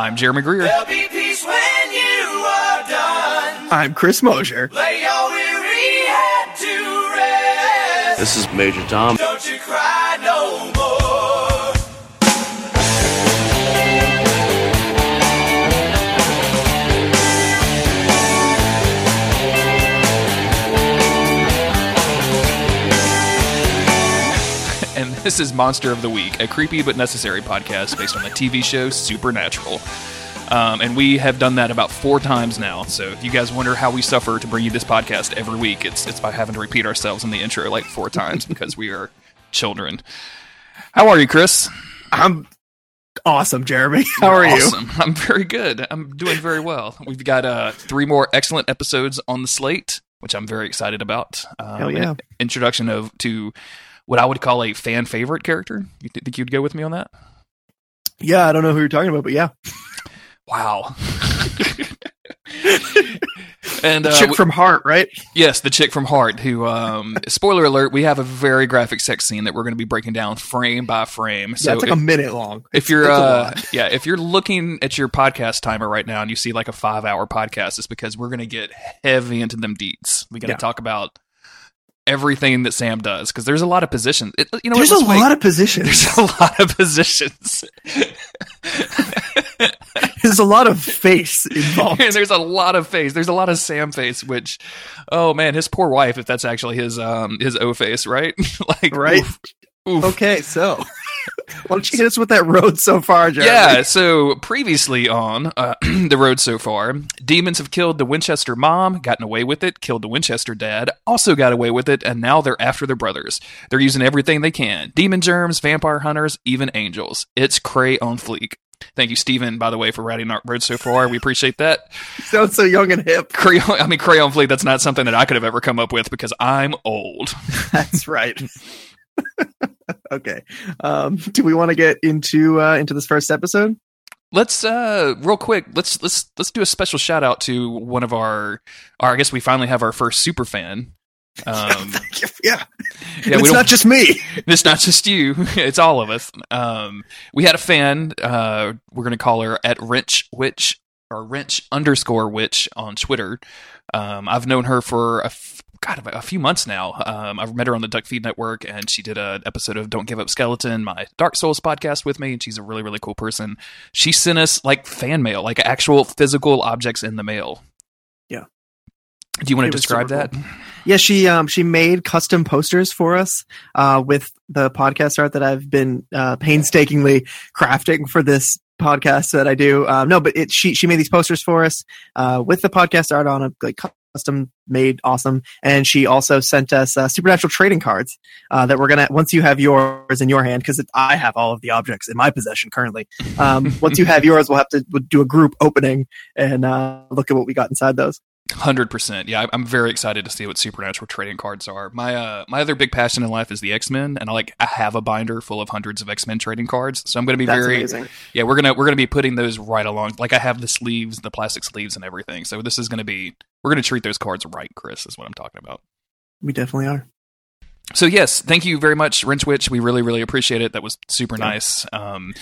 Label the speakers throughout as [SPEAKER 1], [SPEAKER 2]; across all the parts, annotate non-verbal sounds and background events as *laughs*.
[SPEAKER 1] I'm Jeremy Greer.
[SPEAKER 2] There'll be peace when you are done.
[SPEAKER 3] I'm Chris Mosier.
[SPEAKER 2] Lay your weary head to rest.
[SPEAKER 4] This is Major Tom.
[SPEAKER 2] Don't you cry no more.
[SPEAKER 1] This is Monster of the Week, a creepy but necessary podcast based on the TV show Supernatural. Um, and we have done that about four times now. So if you guys wonder how we suffer to bring you this podcast every week, it's it's by having to repeat ourselves in the intro like four times because we are children. How are you, Chris?
[SPEAKER 3] I'm awesome, Jeremy. *laughs* How are you?
[SPEAKER 1] I'm very good. I'm doing very well. We've got uh, three more excellent episodes on the slate, which I'm very excited about. Um,
[SPEAKER 3] Hell yeah.
[SPEAKER 1] Introduction of to what I would call a fan favorite character. You th- think you'd go with me on that?
[SPEAKER 3] Yeah, I don't know who you're talking about, but yeah.
[SPEAKER 1] Wow. *laughs* and uh,
[SPEAKER 3] Chick from Heart, right?
[SPEAKER 1] yes, the chick from Heart. Who, um, spoiler alert, we have a very graphic sex scene that we're going to be breaking down frame by frame.
[SPEAKER 3] yeah,
[SPEAKER 1] So
[SPEAKER 3] it's like
[SPEAKER 1] if-
[SPEAKER 3] a minute long.
[SPEAKER 1] if you're uh, yeah if you're looking at your podcast timer right now and you see like a five hour podcast it's because we're going to get heavy into them deets we got to
[SPEAKER 3] Yeah.
[SPEAKER 1] talk about everything that sam does because there's a lot of positions it, you know
[SPEAKER 3] There's a
[SPEAKER 1] let's
[SPEAKER 3] lot of *laughs* positions.
[SPEAKER 1] there's a lot of positions *laughs*
[SPEAKER 3] There's a lot of face involved.
[SPEAKER 1] and *laughs* there's a lot of face there's a lot of sam face which oh man his poor wife if that's actually his um his o face right like
[SPEAKER 3] Right?
[SPEAKER 1] oof, oof.
[SPEAKER 3] Okay, so *laughs* why don't you hit us with that road so far, Jeremy?
[SPEAKER 1] Yeah, so previously on uh, *clears throat* The Road So Far, demons have killed the Winchester mom, gotten away with it, killed the Winchester dad, also got away with it, and now they're after their brothers. They're using everything they can demon germs, vampire hunters, even angels. It's cray on fleek. Thank you, Steven, by the way, for writing our road so far. We appreciate that. *laughs*
[SPEAKER 3] Sounds so young and hip.
[SPEAKER 1] Crayon, I mean, crayon fleek, that's not something that I could have ever come up with because I'm old. *laughs*
[SPEAKER 3] That's right. *laughs* okay. Um, *laughs* do we want to get into uh, into this first episode?
[SPEAKER 1] Let's uh real quick, let's let's let's do a special shout out to one of our, our I guess we finally have our first super fan. *laughs* Um
[SPEAKER 3] yeah.
[SPEAKER 1] yeah,
[SPEAKER 3] it's not just me.
[SPEAKER 1] it's not just you, it's all of us. Um we had a fan, uh we're gonna call her at wrench witch or wrench underscore witch on Twitter. Um I've known her for a f- God, a few months now. Um, I've met her on the Duck Feed Network, and she did an episode of "Don't Give Up Skeleton," my Dark Souls podcast, with me. And she's a really, really cool person. She sent us like fan mail, like actual physical objects in the mail.
[SPEAKER 3] Yeah.
[SPEAKER 1] Do you want
[SPEAKER 3] It
[SPEAKER 1] to describe that?
[SPEAKER 3] Yeah, she um she made custom posters for us uh with the podcast art that I've been uh painstakingly crafting for this podcast that I do. Um no, but it she she made these posters for us uh with the podcast art on it, like custom made awesome. And she also sent us uh, supernatural trading cards uh, that we're gonna once you have yours in your hand because i have all of the objects in my possession currently. Um, once you have *laughs* yours we'll have to do a group opening and uh, look at what we got inside those
[SPEAKER 1] Hundred percent. Yeah, I'm very excited to see what supernatural trading cards are. My uh, my other big passion in life is the X Men, and I like I have a binder full of hundreds of X Men trading cards. So I'm going to be
[SPEAKER 3] that's
[SPEAKER 1] very
[SPEAKER 3] amazing
[SPEAKER 1] yeah. We're gonna we're gonna be putting those right along. Like I have the sleeves, the plastic sleeves, and everything. So this is going to be we're going to treat those cards right, Chris. Is what I'm talking about.
[SPEAKER 3] we definitely are
[SPEAKER 1] So yes, thank you very much, Wrenchwitch. We really really appreciate it. That was super
[SPEAKER 3] Yeah.
[SPEAKER 1] nice. Um,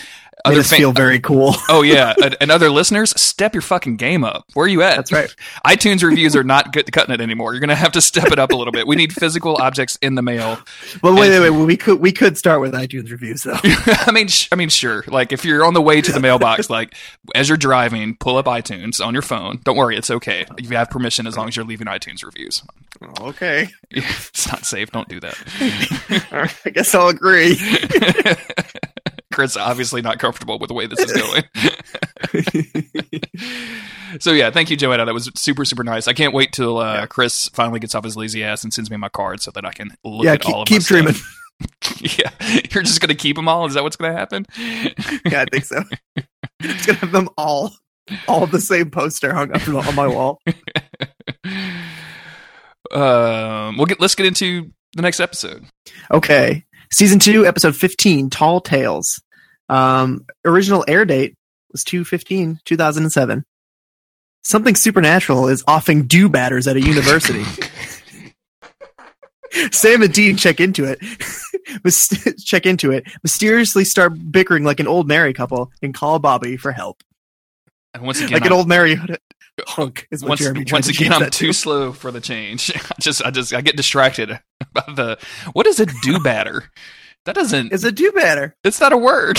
[SPEAKER 3] Made
[SPEAKER 1] other
[SPEAKER 3] us
[SPEAKER 1] fan-
[SPEAKER 3] feel very cool *laughs*
[SPEAKER 1] oh yeah, and, and other listeners, step your fucking game up. Where are you at?
[SPEAKER 3] that's right
[SPEAKER 1] iTunes reviews are not good cutting it anymore. You're going to have to step it up a little bit. We need physical objects in the mail.
[SPEAKER 3] Well, wait, wait, wait. We could we could start with iTunes reviews though. *laughs*
[SPEAKER 1] I mean, sh- I mean, sure. Like if you're on the way to the mailbox, *laughs* like as you're driving, pull up iTunes on your phone. Don't worry, it's okay. You have permission as long as you're leaving iTunes reviews.
[SPEAKER 3] Oh, okay,
[SPEAKER 1] It's not safe. Don't do that.
[SPEAKER 3] I guess I'll agree.
[SPEAKER 1] Chris obviously not comfortable with the way this is going. *laughs* so yeah, thank you, Joanna. That was super super nice. I can't wait till uh,
[SPEAKER 3] Yeah.
[SPEAKER 1] Chris finally gets off his lazy ass and sends me my card so that I can look
[SPEAKER 3] yeah,
[SPEAKER 1] at
[SPEAKER 3] keep,
[SPEAKER 1] all of them. keep
[SPEAKER 3] dreaming. *laughs*
[SPEAKER 1] yeah, you're just gonna keep them all. Is that what's gonna happen? *laughs*
[SPEAKER 3] Yeah, I think so. It's gonna have them all, all the same poster hung up on my wall.
[SPEAKER 1] um, we'll get. Let's get into the next episode.
[SPEAKER 3] Okay, season two, episode fifteen, Tall Tales. Um, original air date was 215 2007 something supernatural is offing do batters at a university *laughs* sam and dean check into it *laughs* check into it, mysteriously start bickering like an old married couple, and call Bobby for help.
[SPEAKER 1] And once again,
[SPEAKER 3] like an
[SPEAKER 1] I'm-
[SPEAKER 3] old married *laughs* hunk is what
[SPEAKER 1] once,
[SPEAKER 3] Jeremy
[SPEAKER 1] once
[SPEAKER 3] to
[SPEAKER 1] again, I'm too
[SPEAKER 3] to.
[SPEAKER 1] slow for the change. I just, I just, I get distracted by the. What is a do batter? That doesn't.
[SPEAKER 3] It's a do better.
[SPEAKER 1] It's not a word.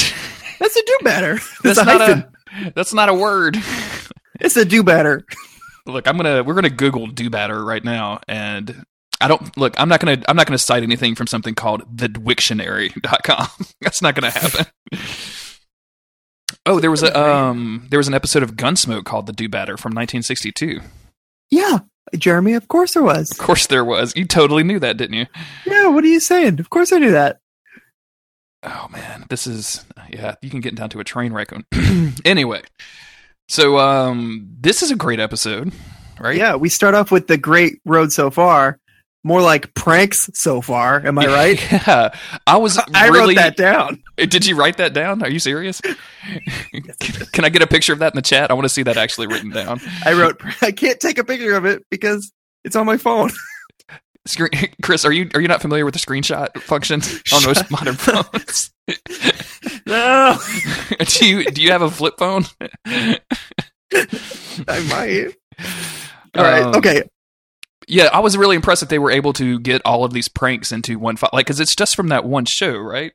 [SPEAKER 3] That's a do better. *laughs*
[SPEAKER 1] That's
[SPEAKER 3] That's a
[SPEAKER 1] not
[SPEAKER 3] hyphen.
[SPEAKER 1] a. That's not a word.
[SPEAKER 3] It's a do better.
[SPEAKER 1] Look, I'm gonna we're gonna Google do better right now, and I don't look. I'm not gonna I'm not gonna cite anything from something called the Wiktionary.com. *laughs* That's not gonna happen. Oh, there was a um there was an episode of Gunsmoke called the Do-Badder from 1962.
[SPEAKER 3] Yeah, Jeremy. Of course there was.
[SPEAKER 1] Of course, there was. You totally knew that, didn't you?
[SPEAKER 3] Yeah. What are you saying? Of course I knew that.
[SPEAKER 1] Oh man, this is yeah. You can get down to a train wreck. *clears throat* anyway, so um, this is a great episode, right?
[SPEAKER 3] Yeah. We start off with the great road so far. More like pranks so far. Am I *laughs* right?
[SPEAKER 1] Yeah, I was. *laughs*
[SPEAKER 3] I
[SPEAKER 1] really,
[SPEAKER 3] wrote that down.
[SPEAKER 1] Did you write that down? Are you serious? *laughs* Can I get a picture of that in the chat? I want to see that actually written down.
[SPEAKER 3] I wrote. I can't take a picture of it because it's on my phone.
[SPEAKER 1] Screen, *laughs* Chris, are you are you not familiar with the screenshot function *laughs* on most modern phones? *laughs*
[SPEAKER 3] no,
[SPEAKER 1] do you do you have a flip phone?
[SPEAKER 3] I might. All right.
[SPEAKER 1] Um,
[SPEAKER 3] okay.
[SPEAKER 1] Yeah, I was really impressed that they were able to get all of these pranks into one file, like because it's just from that one show, right?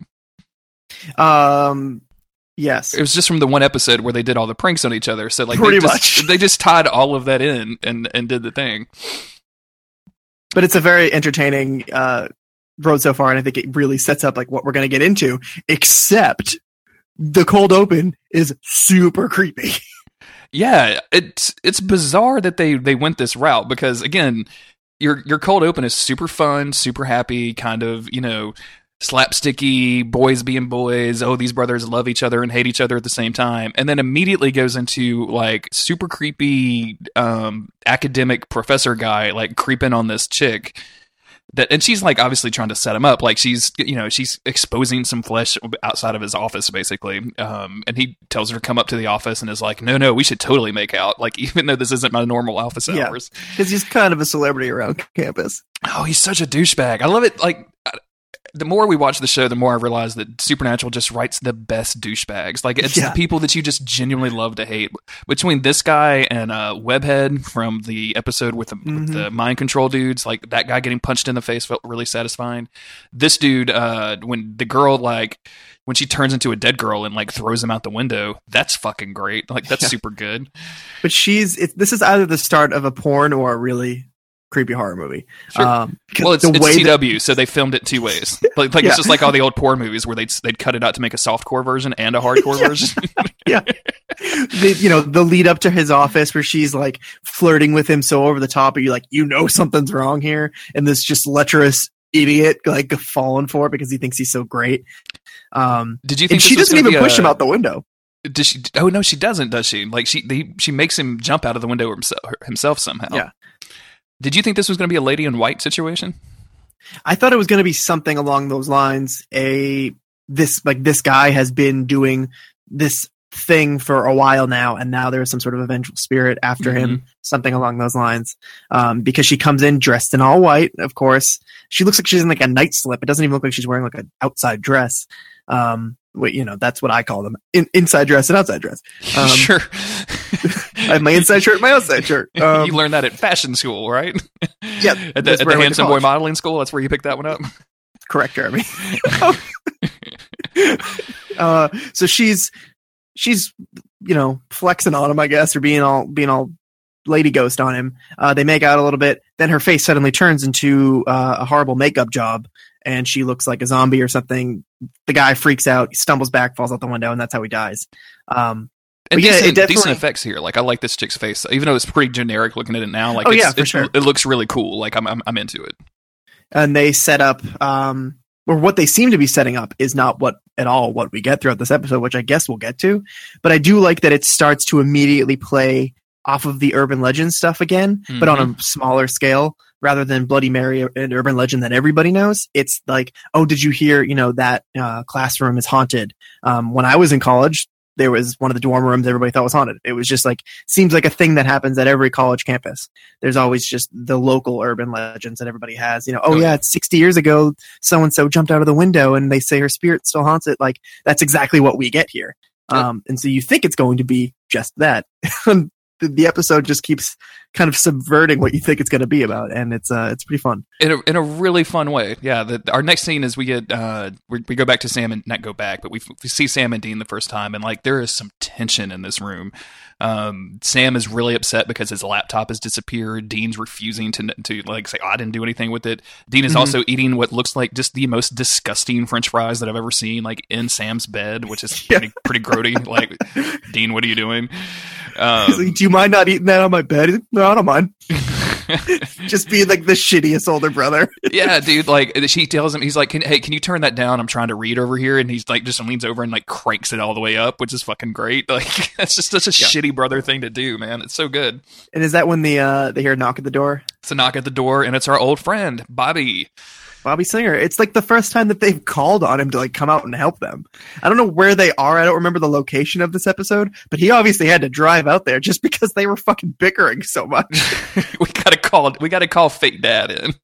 [SPEAKER 3] Um. Yes.
[SPEAKER 1] It was just from the one episode where they did all the pranks on each other. So like,
[SPEAKER 3] Pretty
[SPEAKER 1] they just,
[SPEAKER 3] much.
[SPEAKER 1] they just tied all of that in and and did the thing.
[SPEAKER 3] But it's a very entertaining uh, road so far, and I think it really sets up like what we're going to get into. Except the cold open is super creepy. *laughs*
[SPEAKER 1] Yeah, it's it's bizarre that they they went this route because again, your your cold open is super fun, super happy, kind of you know slapsticky boys being boys. Oh, these brothers love each other and hate each other at the same time, and then immediately goes into like super creepy um, academic professor guy like creeping on this chick. That and she's like obviously trying to set him up, like she's you know she's exposing some flesh outside of his office basically, um, and he tells her to come up to the office and is like, no, no, we should totally make out, like *laughs* even though this isn't my normal office hours.
[SPEAKER 3] Because he's kind of a celebrity around campus.
[SPEAKER 1] Oh, he's such a douchebag. I love it. Like the more we watch the show, the more I realize that Supernatural just writes the best douchebags. Like it's
[SPEAKER 3] Yeah.
[SPEAKER 1] the people that you just genuinely love to hate. Between this guy and uh, Webhead from the episode with the, with
[SPEAKER 3] Mhm.
[SPEAKER 1] the mind control dudes, like that guy getting punched in the face felt really satisfying. This dude, uh, when the girl like when she turns into a dead girl and like throws him out the window, that's fucking great. Like that's
[SPEAKER 3] Yeah.
[SPEAKER 1] super good.
[SPEAKER 3] But she's it, this is either the start of a porn or a really creepy horror movie.
[SPEAKER 1] Sure.
[SPEAKER 3] Um,
[SPEAKER 1] Well, it's, it's
[SPEAKER 3] way that-
[SPEAKER 1] CW, so they filmed it two ways. *laughs* Like, like
[SPEAKER 3] Yeah.
[SPEAKER 1] it's just like all the old porn movies where they'd they'd cut it out to make a softcore version and a *laughs* hardcore
[SPEAKER 3] Yeah.
[SPEAKER 1] version. *laughs*
[SPEAKER 3] the, you know the lead up to his office where she's like flirting with him so over the top, but you're like, you know something's wrong here, and this just lecherous idiot like falling for it because he thinks he's so great. Um,
[SPEAKER 1] Did you think
[SPEAKER 3] and she doesn't even push
[SPEAKER 1] a-
[SPEAKER 3] him out the window.
[SPEAKER 1] Does she? Oh no, she doesn't. Does she? Like she they, she makes him jump out of the window himself, himself somehow.
[SPEAKER 3] Yeah.
[SPEAKER 1] Did you think this was going to be a lady in white situation?
[SPEAKER 3] I thought it was going to be something along those lines. A this like this guy has been doing this thing for a while now, and now there's some sort of vengeful spirit after him. Something along those lines. Um, because she comes in dressed in all white. Of course, she looks like she's in like a night slip. It doesn't even look like she's wearing like an outside dress. Um, wait, you know that's what I call them: in, inside dress and outside dress. *laughs* Um,
[SPEAKER 1] sure. *laughs*
[SPEAKER 3] I have my inside shirt, my outside shirt. *laughs* Um,
[SPEAKER 1] you learned that at fashion school, right?
[SPEAKER 3] Yeah,
[SPEAKER 1] at the, at the
[SPEAKER 3] I went to
[SPEAKER 1] Handsome Boy. Modeling School. That's where you picked that one up.
[SPEAKER 3] correct jeremy *laughs* uh so she's she's you know flexing on him i guess or being all being all lady ghost on him uh they make out a little bit then her face suddenly turns into uh, a horrible makeup job and she looks like a zombie or something the guy freaks out stumbles back falls out the window and that's how he dies um
[SPEAKER 1] And
[SPEAKER 3] yeah, it
[SPEAKER 1] decent,
[SPEAKER 3] definitely-
[SPEAKER 1] decent effects here. Like I like this chick's face, even though it's pretty generic looking at it now. Like
[SPEAKER 3] Oh,
[SPEAKER 1] it's,
[SPEAKER 3] yeah, for sure.
[SPEAKER 1] it looks really cool. Like I'm I'm, I'm into it.
[SPEAKER 3] and they set up um or what they seem to be setting up is not what at all what we get throughout this episode which i guess we'll get to but i do like that it starts to immediately play off of the urban legend stuff again but on a smaller scale rather than bloody mary an urban legend that everybody knows it's like oh did you hear you know that uh, classroom is haunted um, when i was in college there was one of the dorm rooms everybody thought was haunted. It was just like seems like a thing that happens at every college campus. There's always just the local urban legends that everybody has. You know, oh
[SPEAKER 1] Oh,
[SPEAKER 3] yeah,
[SPEAKER 1] yeah.
[SPEAKER 3] it's 60 years ago, so and so jumped out of the window, and they say her spirit still haunts it. Like that's exactly what we get here. Um, and so you think it's going to be just that. *laughs* the, the episode just keeps kind of subverting what you think it's going to be about, and it's uh, it's pretty fun.
[SPEAKER 1] in a, in a really fun way. Yeah, the, our next scene is we get uh we, we go back to Sam and not go back, but we, we see Sam and Dean the first time, and like there is some tension in this room. Um, Sam is really upset because his laptop has disappeared. Dean's refusing to to like say, "Oh, I didn't do anything with it." Dean is
[SPEAKER 3] Mhm.
[SPEAKER 1] also eating what looks like just the most disgusting French fries that I've ever seen, like in Sam's bed, which is *laughs*
[SPEAKER 3] Yeah.
[SPEAKER 1] pretty pretty grody. Like, *laughs* Dean, what are you doing? Um,
[SPEAKER 3] like, Do you mind not eating that on my bed? Like, no, I don't mind. *laughs* Just being like the shittiest older brother.
[SPEAKER 1] yeah, dude. Like she tells him, he's like, can, "Hey, can you turn that down? I'm trying to read over here." And he's like, just leans over and like cranks it all the way up, which is fucking great. *laughs* Like that's just such a
[SPEAKER 3] Yeah.
[SPEAKER 1] shitty brother thing to do, man. It's so good.
[SPEAKER 3] And is that when the uh, they hear a knock at the door?
[SPEAKER 1] It's a knock at the door, and it's our old friend Bobby.
[SPEAKER 3] Bobby Singer. It's like the first time that they've called on him to like come out and help them. I don't know where they are. I don't remember the location of this episode, but he obviously had to drive out there just *laughs* because they were fucking bickering so much. *laughs*
[SPEAKER 1] we gotta call. We gotta call fake dad in.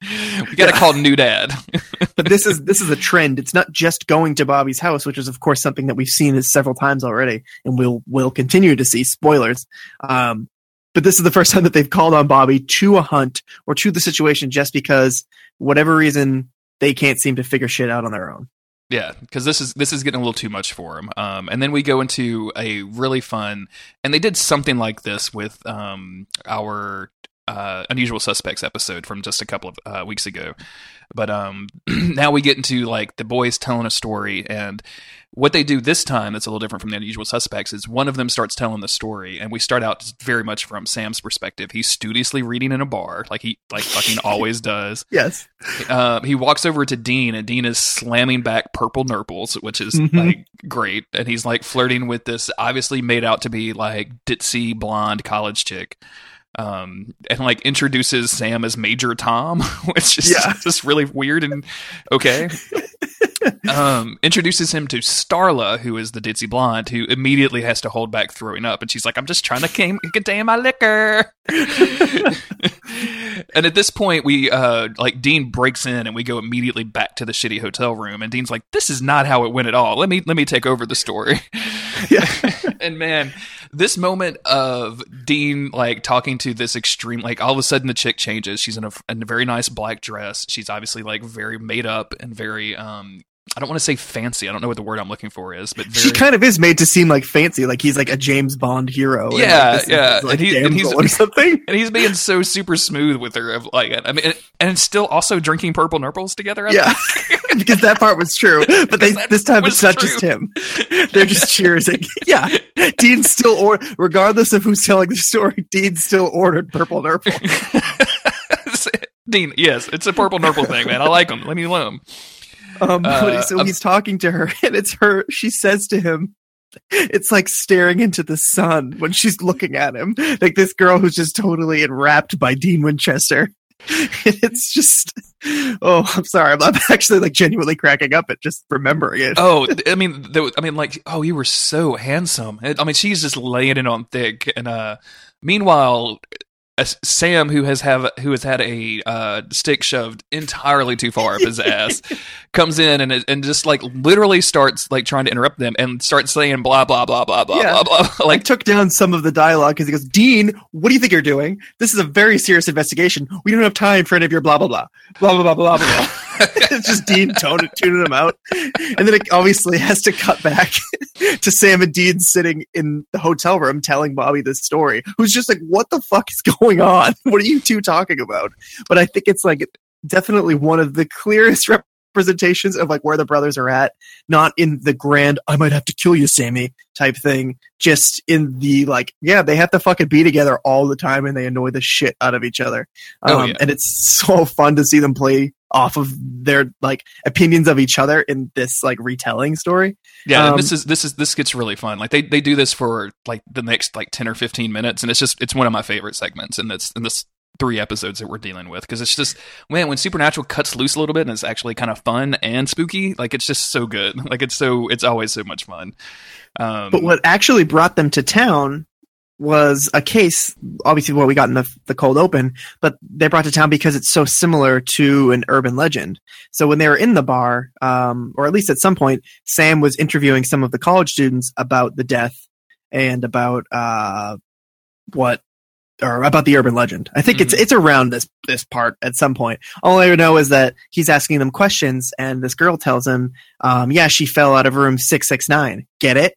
[SPEAKER 1] We gotta
[SPEAKER 3] Yeah.
[SPEAKER 1] call new dad. *laughs*
[SPEAKER 3] but this is this is a trend. It's not just going to Bobby's house, which is of course something that we've seen is several times already, and we'll we'll continue to see. Spoilers. Um, but this is the first time that they've called on Bobby to a hunt or to the situation just because whatever reason they can't seem to figure shit out on their own.
[SPEAKER 1] Yeah, because this is this is getting a little too much for him. Um, and then we go into a really fun, and they did something like this with um, our uh, unusual suspects episode from just a couple of uh, weeks ago. But um, *clears throat* now we get into like the boys telling a story, and what they do this time that's a little different from the unusual suspects is one of them starts telling the story, and we start out very much from Sam's perspective. He's studiously reading in a bar, like he like fucking *laughs* always does.
[SPEAKER 3] Yes.
[SPEAKER 1] Uh, he walks over to Dean, and Dean is slamming back purple nurples, which is
[SPEAKER 3] Mhm.
[SPEAKER 1] like great. And he's like flirting with this obviously made out to be like ditzy blonde college chick. Um, and like introduces Sam as Major Tom, *laughs* which is
[SPEAKER 3] Yeah.
[SPEAKER 1] just really weird and okay. *laughs* um, introduces him to Starla, who is the ditzy blonde, who immediately has to hold back throwing up, and she's like, "I'm just trying to came- contain my liquor." *laughs* and at this point, we uh, like Dean breaks in, and we go immediately back to the shitty hotel room, and Dean's like, "This is not how it went at all. Let me let me take over the story."
[SPEAKER 3] Yeah. *laughs*
[SPEAKER 1] and man, this moment of Dean like talking to this extreme, like all of a sudden the chick changes. She's in a, in a very nice black dress. She's obviously like very made up and very um. I don't want to say fancy. I don't know what the word I'm looking for is, but very,
[SPEAKER 3] She kind of is made to seem like fancy, like he's like a James Bond hero. and, like,
[SPEAKER 1] Yeah,
[SPEAKER 3] is
[SPEAKER 1] yeah.
[SPEAKER 3] like
[SPEAKER 1] And he- and he's-
[SPEAKER 3] or *laughs* something.
[SPEAKER 1] and he's being so super smooth with her. Of like, I mean, and, still also drinking purple nurples together. I
[SPEAKER 3] Yeah, *laughs* because that part was true. But they, this time it's not
[SPEAKER 1] true.
[SPEAKER 3] just him. They're just *laughs* cheersing. Yeah, Dean still or regardless of who's telling the story, Dean still ordered purple nurple.
[SPEAKER 1] Dean, yes, it's a purple nurple thing, man. I like him. Let me him.
[SPEAKER 3] Um,
[SPEAKER 1] Uh,
[SPEAKER 3] so
[SPEAKER 1] um,
[SPEAKER 3] he's talking to her, and it's her. She says to him, "It's like staring into the sun when she's looking at him, like this girl who's just totally enwrapped by Dean Winchester." *laughs* It's just, oh, I'm sorry, I'm, I'm actually like genuinely cracking up at just remembering it.
[SPEAKER 1] Oh, I mean, there, I mean, like, oh, you were so handsome. I mean, she's just laying it on thick. And uh, meanwhile, Sam, who has have who has had a uh, stick shoved entirely too far up his *laughs* ass, comes in and and just like literally starts like trying to interrupt them and starts saying blah blah blah blah blah
[SPEAKER 3] Yeah.
[SPEAKER 1] blah blah. *laughs*
[SPEAKER 3] I
[SPEAKER 1] Like,
[SPEAKER 3] took down some of the dialogue because he goes, Dean, what do you think you're doing? This is a very serious investigation. We don't have time for any of your blah, blah. Blah, blah, blah, blah, blah, blah. It's *laughs* just Dean tone, tuning him out. And then it obviously has to cut back *laughs* to Sam and Dean sitting in the hotel room telling Bobby this story, who's just like, what the fuck is going on? *laughs* What are you two talking about? But I think it's like definitely one of the clearest representations of like where the brothers are at, not in the grand, I might have to kill you, Sammy type thing, just in the like, yeah, they have to fucking be together all the time and they annoy the shit out of each other. Um,
[SPEAKER 1] Oh, yeah.
[SPEAKER 3] And it's so fun to see them play off of their like opinions of each other in this like retelling story.
[SPEAKER 1] yeah, and
[SPEAKER 3] um,
[SPEAKER 1] this is this is this gets really fun. Like they they do this for like the next like ten or fifteen minutes, and it's just it's one of my favorite segments. And it's and this three episodes that we're dealing with because it's just man when supernatural cuts loose a little bit and it's actually kind of fun and spooky like it's just so good *laughs* like it's so it's always so much fun um
[SPEAKER 3] But what actually brought them to town was a case, obviously what we got in the, the cold open, but they brought to town because it's so similar to an urban legend. So when they were in the bar, um, or at least at some point, Sam was interviewing some of the college students about the death and about uh, what or about the urban legend. I think it's
[SPEAKER 1] Mhm.
[SPEAKER 3] it's around this this part at some point. All I know is that he's asking them questions, and this girl tells him, um, "Yeah, she fell out of room six six nine. Get it?"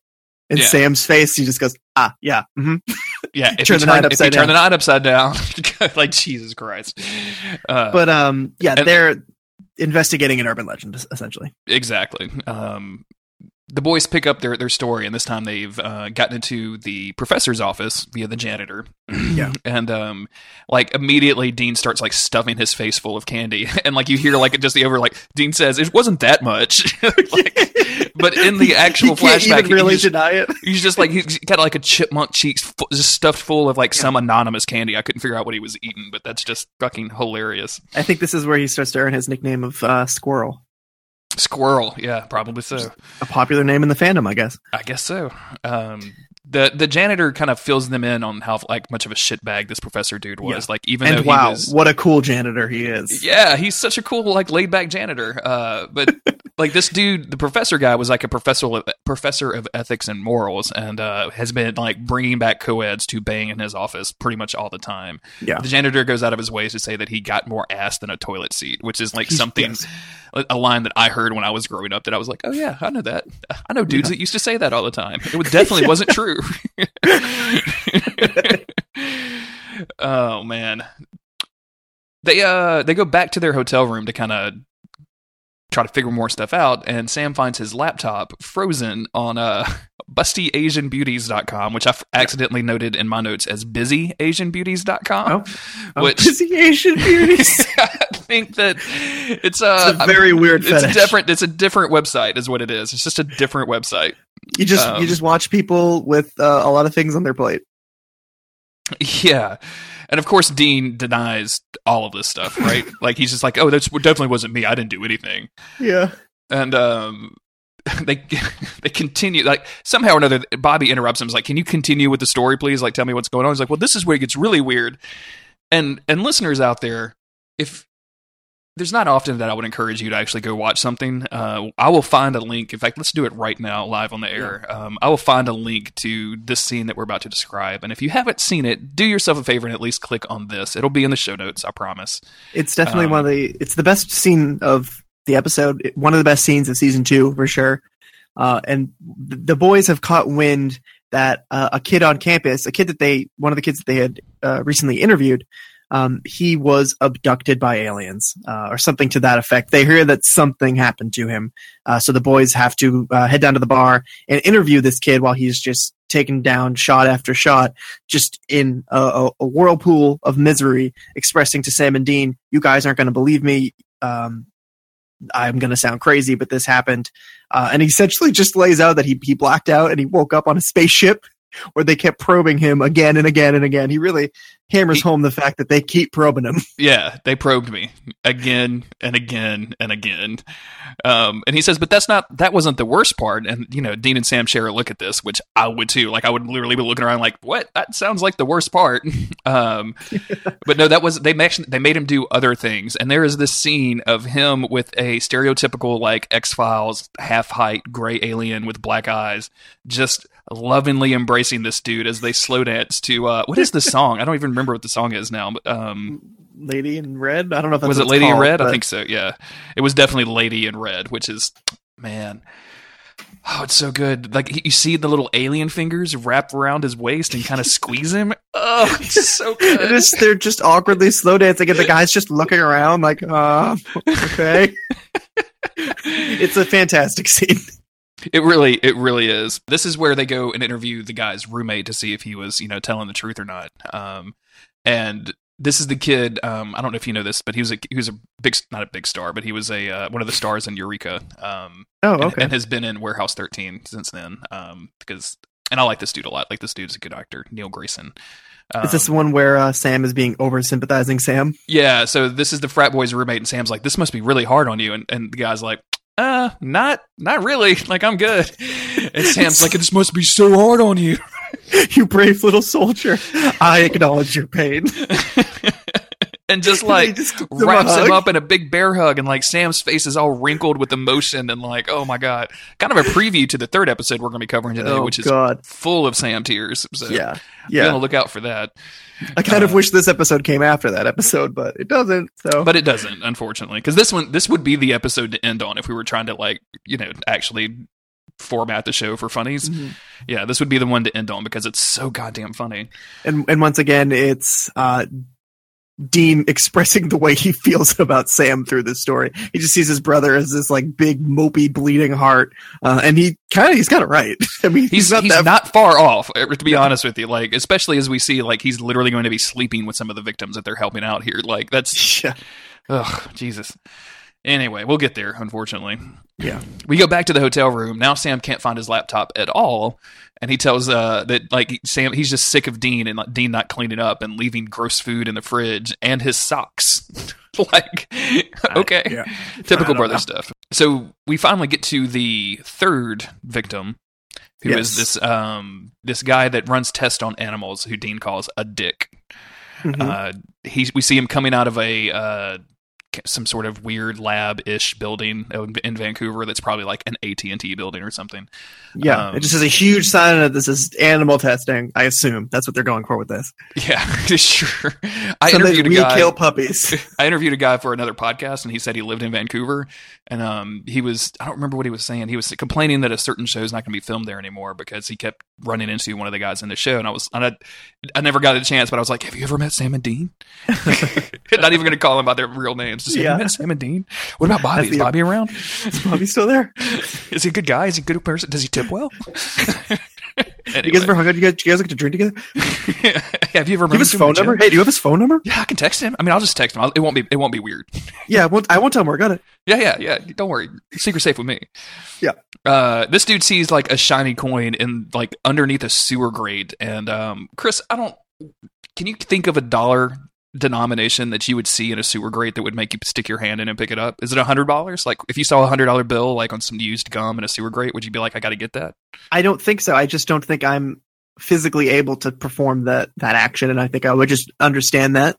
[SPEAKER 3] And
[SPEAKER 1] Yeah.
[SPEAKER 3] Sam's face, he just goes, "Ah, yeah." hmm *laughs*
[SPEAKER 1] yeah *laughs* if
[SPEAKER 3] Turn
[SPEAKER 1] you
[SPEAKER 3] the
[SPEAKER 1] turn,
[SPEAKER 3] night upside
[SPEAKER 1] turn
[SPEAKER 3] down.
[SPEAKER 1] the night upside down *laughs* like jesus christ uh,
[SPEAKER 3] But um, yeah,
[SPEAKER 1] And-
[SPEAKER 3] they're investigating an urban legend essentially.
[SPEAKER 1] Exactly. Um, the boys pick up their, their story, and this time they've uh, gotten into the professor's office via the janitor.
[SPEAKER 3] Yeah. *clears throat*
[SPEAKER 1] and um, like immediately, Dean starts like stuffing his face full of candy, *laughs* and like you hear like just the over like Dean says it wasn't that much, *laughs* like, but in the *laughs* actual
[SPEAKER 3] he can't
[SPEAKER 1] flashback,
[SPEAKER 3] even really
[SPEAKER 1] he's,
[SPEAKER 3] deny it.
[SPEAKER 1] he's just like he's got like a chipmunk cheeks just stuffed full of like some anonymous candy. I couldn't figure out what he was eating, but that's just fucking hilarious.
[SPEAKER 3] I think this is where he starts to earn his nickname of uh, Squirrel,
[SPEAKER 1] Squirrel, yeah, probably so.
[SPEAKER 3] a popular name in the fandom, I guess.
[SPEAKER 1] I guess so. Um, the the janitor kind of fills them in on how like much of a shitbag this professor dude was.
[SPEAKER 3] Yeah.
[SPEAKER 1] Like even though
[SPEAKER 3] And
[SPEAKER 1] he
[SPEAKER 3] wow,
[SPEAKER 1] was,
[SPEAKER 3] what a cool janitor he is.
[SPEAKER 1] yeah, he's such a cool like laid back janitor. Uh, but *laughs* like this dude, the professor guy was like a professor of, professor of ethics and morals, and uh, has been like bringing back co-eds to bang in his office pretty much all the time.
[SPEAKER 3] Yeah.
[SPEAKER 1] The janitor goes out of his ways to say that he got more ass than a toilet seat, which is like
[SPEAKER 3] He's-
[SPEAKER 1] something
[SPEAKER 3] yes.
[SPEAKER 1] a line that I heard when I was growing up that I was like, oh yeah, I know that. I know dudes that used to say that all the time. It *laughs* definitely wasn't true. *laughs* oh man, they uh they go back to their hotel room to kind of try to figure more stuff out, and Sam finds his laptop frozen on uh *laughs* bustyasianbeauties.com, which I f- accidentally noted in my notes as busyasianbeauties.com.
[SPEAKER 3] Oh,
[SPEAKER 1] which
[SPEAKER 3] busy Asian beauties. *laughs*
[SPEAKER 1] I think that it's uh
[SPEAKER 3] it's a very weird
[SPEAKER 1] it's
[SPEAKER 3] fetish.
[SPEAKER 1] a different it's a different website is what it is it's just a different website
[SPEAKER 3] You just
[SPEAKER 1] um,
[SPEAKER 3] you just watch people with uh, a lot of things on their plate.
[SPEAKER 1] yeah. And of course dean denies all of this stuff right? *laughs* Like he's just like oh that's definitely wasn't me. I didn't do anything.
[SPEAKER 3] Yeah.
[SPEAKER 1] and um *laughs* they they continue like somehow or another bobby interrupts him. He's like can you continue with the story please? Like tell me what's going on. He's like well this is where it gets really weird. And and listeners out there if there's not often that I would encourage you to actually go watch something. Uh, I will find a link. In fact, let's do it right now, live on the air. Um, I will find a link to this scene that we're about to describe. And if you haven't seen it, do yourself a favor and at least click on this. It'll be in the show notes. I promise.
[SPEAKER 3] It's definitely
[SPEAKER 1] Um,
[SPEAKER 3] one of the. It's the best scene of the episode. One of the best scenes of season two for sure. Uh, and the boys have caught wind that uh, a kid on campus, a kid that they, one of the kids that they had uh, recently interviewed, um, he was abducted by aliens uh, or something to that effect. They hear that something happened to him, uh, so the boys have to uh, head down to the bar and interview this kid while he's just taken down shot after shot, just in a, a, whirlpool of misery, expressing to Sam and Dean, "You guys aren't going to believe me. Um, I'm going to sound crazy, but this happened." Uh, and he essentially just lays out that he he blacked out and he woke up on a spaceship *laughs* where they kept probing him again and again and again. He really hammers
[SPEAKER 1] He-
[SPEAKER 3] home the fact that they keep probing him. *laughs*
[SPEAKER 1] Yeah, they probed me again and again and again. Um, and he says, but that's not, that wasn't the worst part. And, you know, Dean and Sam share a look at this, which I would too. Like, I would literally be looking around like, what? That sounds like the worst part. *laughs* um, *laughs* but no, that was, they mentioned, they made him do other things. And there is this scene of him with a stereotypical, like, X Files, half height, gray alien with black eyes, just lovingly embracing this dude as they slow dance to, uh, what is the song? I don't even remember what the song is now, but, um,
[SPEAKER 3] Lady in Red. I don't know if
[SPEAKER 1] was it Lady in
[SPEAKER 3] called,
[SPEAKER 1] Red? I think so. Yeah, it was definitely Lady in Red, which is man. Oh, it's so good. Like you see the little alien fingers wrap around his waist and kind of squeeze him. *laughs* Oh, it's so good.
[SPEAKER 3] is, they're just awkwardly slow dancing, and the guy's just looking around like, uh, okay. *laughs* it's a fantastic scene.
[SPEAKER 1] It really, it really is. This is where they go and interview the guy's roommate to see if he was, you know, telling the truth or not. Um, and this is the kid. Um, I don't know if you know this, but he was a he was a big, not a big star, but he was a uh, one of the stars in Eureka. Um,
[SPEAKER 3] Oh,
[SPEAKER 1] and,
[SPEAKER 3] okay.
[SPEAKER 1] and has been in Warehouse 13 since then. Um, because and I like this dude a lot. Like this dude's a good actor, Neil Grayston.
[SPEAKER 3] Is this
[SPEAKER 1] Um,
[SPEAKER 3] one where uh, Sam is being over sympathizing Sam?
[SPEAKER 1] yeah, so this is the frat boy's roommate, and Sam's like, "This must be really hard on you," and, and the guy's like, "Uh, not, not really. *laughs* Like I'm good." And Sam's like, "This must be so hard on you." *laughs*
[SPEAKER 3] you brave little soldier. I acknowledge your pain. *laughs*
[SPEAKER 1] and just *laughs* like
[SPEAKER 3] just gives him
[SPEAKER 1] wraps him up in a big bear hug, and like Sam's face is all wrinkled with emotion, and like, oh my god, kind of a preview to the third episode we're going to be covering today,
[SPEAKER 3] Oh
[SPEAKER 1] which is
[SPEAKER 3] God.
[SPEAKER 1] full of Sam tears. So
[SPEAKER 3] Yeah.
[SPEAKER 1] be on the
[SPEAKER 3] Yeah.
[SPEAKER 1] look out for that.
[SPEAKER 3] I kind of
[SPEAKER 1] Uh,
[SPEAKER 3] wish this episode came after that episode, but it doesn't. So
[SPEAKER 1] But it doesn't, unfortunately, because this one, this would be the episode to end on if we were trying to like, you know, actually format the show for funnies.
[SPEAKER 3] Mhm.
[SPEAKER 1] Yeah, this would be the one to end on because it's so goddamn funny.
[SPEAKER 3] and and once again, it's uh, Dean *laughs* expressing the way he feels about Sam through this story. He just sees his brother as this like big mopey bleeding heart, uh, and he kind of he's got it right. *laughs* I mean,
[SPEAKER 1] He's
[SPEAKER 3] he's,
[SPEAKER 1] he's
[SPEAKER 3] not
[SPEAKER 1] not, far off, uh, to be honest with you. Like, especially as we see, like, he's literally going to be sleeping with some of the victims that they're helping out here. Like, that's *laughs*
[SPEAKER 3] Yeah.
[SPEAKER 1] ugh, Jesus. Anyway, we'll get there. Unfortunately,
[SPEAKER 3] Yeah.
[SPEAKER 1] we go back to the hotel room. Now Sam can't find his laptop at all, and he tells uh that like Sam he's just sick of Dean and like, Dean not cleaning up and leaving gross food in the fridge and his socks. *laughs* like, okay,
[SPEAKER 3] Yeah.
[SPEAKER 1] typical brother
[SPEAKER 3] know.
[SPEAKER 1] stuff. So we finally get to the third victim, who is
[SPEAKER 3] Yes.
[SPEAKER 1] this um this guy that runs tests on animals, who Dean calls a dick.
[SPEAKER 3] Mhm.
[SPEAKER 1] Uh, he we see him coming out of a uh, some sort of weird lab ish building in Vancouver. That's probably like an AT and T building or something.
[SPEAKER 3] yeah.
[SPEAKER 1] um,
[SPEAKER 3] it just has a huge sign that this is animal testing. I assume that's what they're going for with this.
[SPEAKER 1] Yeah, *laughs* sure. I interviewed a guy.
[SPEAKER 3] kill puppies. *laughs*
[SPEAKER 1] I interviewed a guy for another podcast, and he said he lived in Vancouver, and um, he was I don't remember what he was saying. He was complaining that a certain show is not going to be filmed there anymore because he kept running into one of the guys in the show, and I was and I, I never got a chance, but I was like, "Have you ever met Sam and Dean?" *laughs* not even going to call them by their real names. Just, Have
[SPEAKER 3] Yeah.
[SPEAKER 1] you met Sam and Dean? What about Bobby? Is
[SPEAKER 3] the-
[SPEAKER 1] Bobby around?
[SPEAKER 3] is Bobby still there? *laughs*
[SPEAKER 1] Is he a good guy? Is he a good person? Does he tip well? *laughs*
[SPEAKER 3] You guys ever hung out? You guys, you guys like to drink together? Do
[SPEAKER 1] have you ever
[SPEAKER 3] you have his phone number? Hey, do you have his phone number?
[SPEAKER 1] Yeah, I can text him. I mean, I'll just text him. I'll, it won't be. It won't be weird.
[SPEAKER 3] Yeah, I won't, I won't tell him where I got it.
[SPEAKER 1] Yeah, yeah, yeah. Don't worry. Secret safe with me.
[SPEAKER 3] Yeah.
[SPEAKER 1] Uh, this dude sees like a shiny coin in like underneath a sewer grate, and um, Chris, I don't. Can you think of a dollar denomination that you would see in a sewer grate that would make you stick your hand in and pick it up? Is it a hundred dollars? Like if you saw a hundred dollar bill like on some used gum in a sewer grate, would you be like, I got to get that?
[SPEAKER 3] I don't think so. I just don't think I'm physically able to perform that that action, and I think I would just understand that,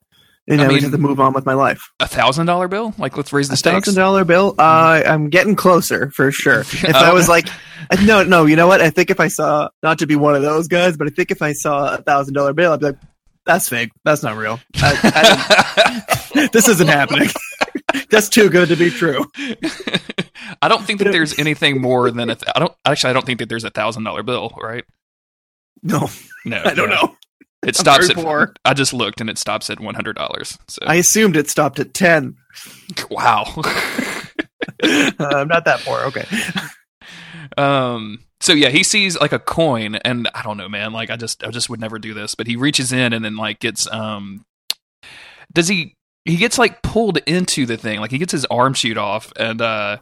[SPEAKER 3] and
[SPEAKER 1] I
[SPEAKER 3] I, would have to move on with my life.
[SPEAKER 1] A thousand dollar bill? Like let's raise the
[SPEAKER 3] A
[SPEAKER 1] stakes.
[SPEAKER 3] thousand dollar bill. Uh, I'm getting closer for sure. *laughs* If I
[SPEAKER 1] Oh.
[SPEAKER 3] was like, uh, no, no, you know what? I think if I saw, not to be one of those guys, but I think if I saw a thousand dollar bill, I'd be like, that's fake. That's not real. I, I, *laughs* this isn't happening. *laughs* that's too good to be true.
[SPEAKER 1] I don't think that there's anything more than a. Th- I don't actually. I don't think that there's a thousand dollar bill, right?
[SPEAKER 3] No,
[SPEAKER 1] No, *laughs*
[SPEAKER 3] I don't
[SPEAKER 1] no.
[SPEAKER 3] know.
[SPEAKER 1] It stops at.
[SPEAKER 3] poor.
[SPEAKER 1] I just looked and it stops at one hundred dollars. So
[SPEAKER 3] I assumed it stopped at ten. *laughs*
[SPEAKER 1] wow. *laughs*
[SPEAKER 3] Uh, I'm not that poor. Okay.
[SPEAKER 1] um. So yeah, he sees like a coin, and I don't know, man. Like I just, I just would never do this. But he reaches in and then like gets. Um. Does he? He gets like pulled into the thing. Like he gets his arm shoot off, and uh.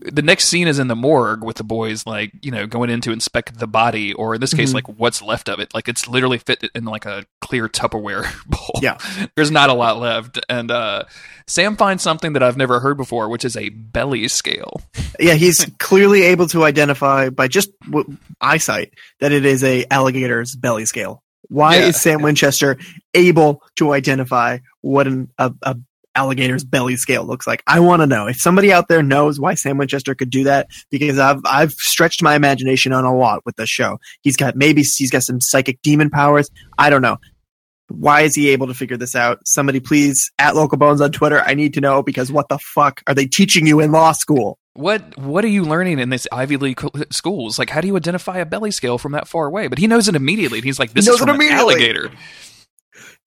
[SPEAKER 1] The next scene is in the morgue with the boys, like you know, going in to inspect the body, or in this case,
[SPEAKER 3] Mhm.
[SPEAKER 1] like what's left of it. Like it's literally fit in like a clear Tupperware *laughs* bowl.
[SPEAKER 3] Yeah.
[SPEAKER 1] there's not a lot left. And uh, Sam finds something that I've never heard before, which is a belly scale.
[SPEAKER 3] Yeah, he's *laughs* clearly able to identify by just w- eyesight that it is a alligator's belly scale. Why
[SPEAKER 1] Yeah.
[SPEAKER 3] is Sam Winchester able to identify what an a, a alligator's belly scale looks like? I want to know if somebody out there knows why Sam Winchester could do that because I've I've stretched my imagination on a lot with this show. He's got maybe he's got some psychic demon powers. I don't know. Why is he able to figure this out? Somebody please at Local Bones on Twitter. I need to know because what the fuck are they teaching you in law school?
[SPEAKER 1] What what are you learning in this Ivy League schools? Like, how do you identify a belly scale from that far away? But he knows it immediately. He's like, "This is from an alligator."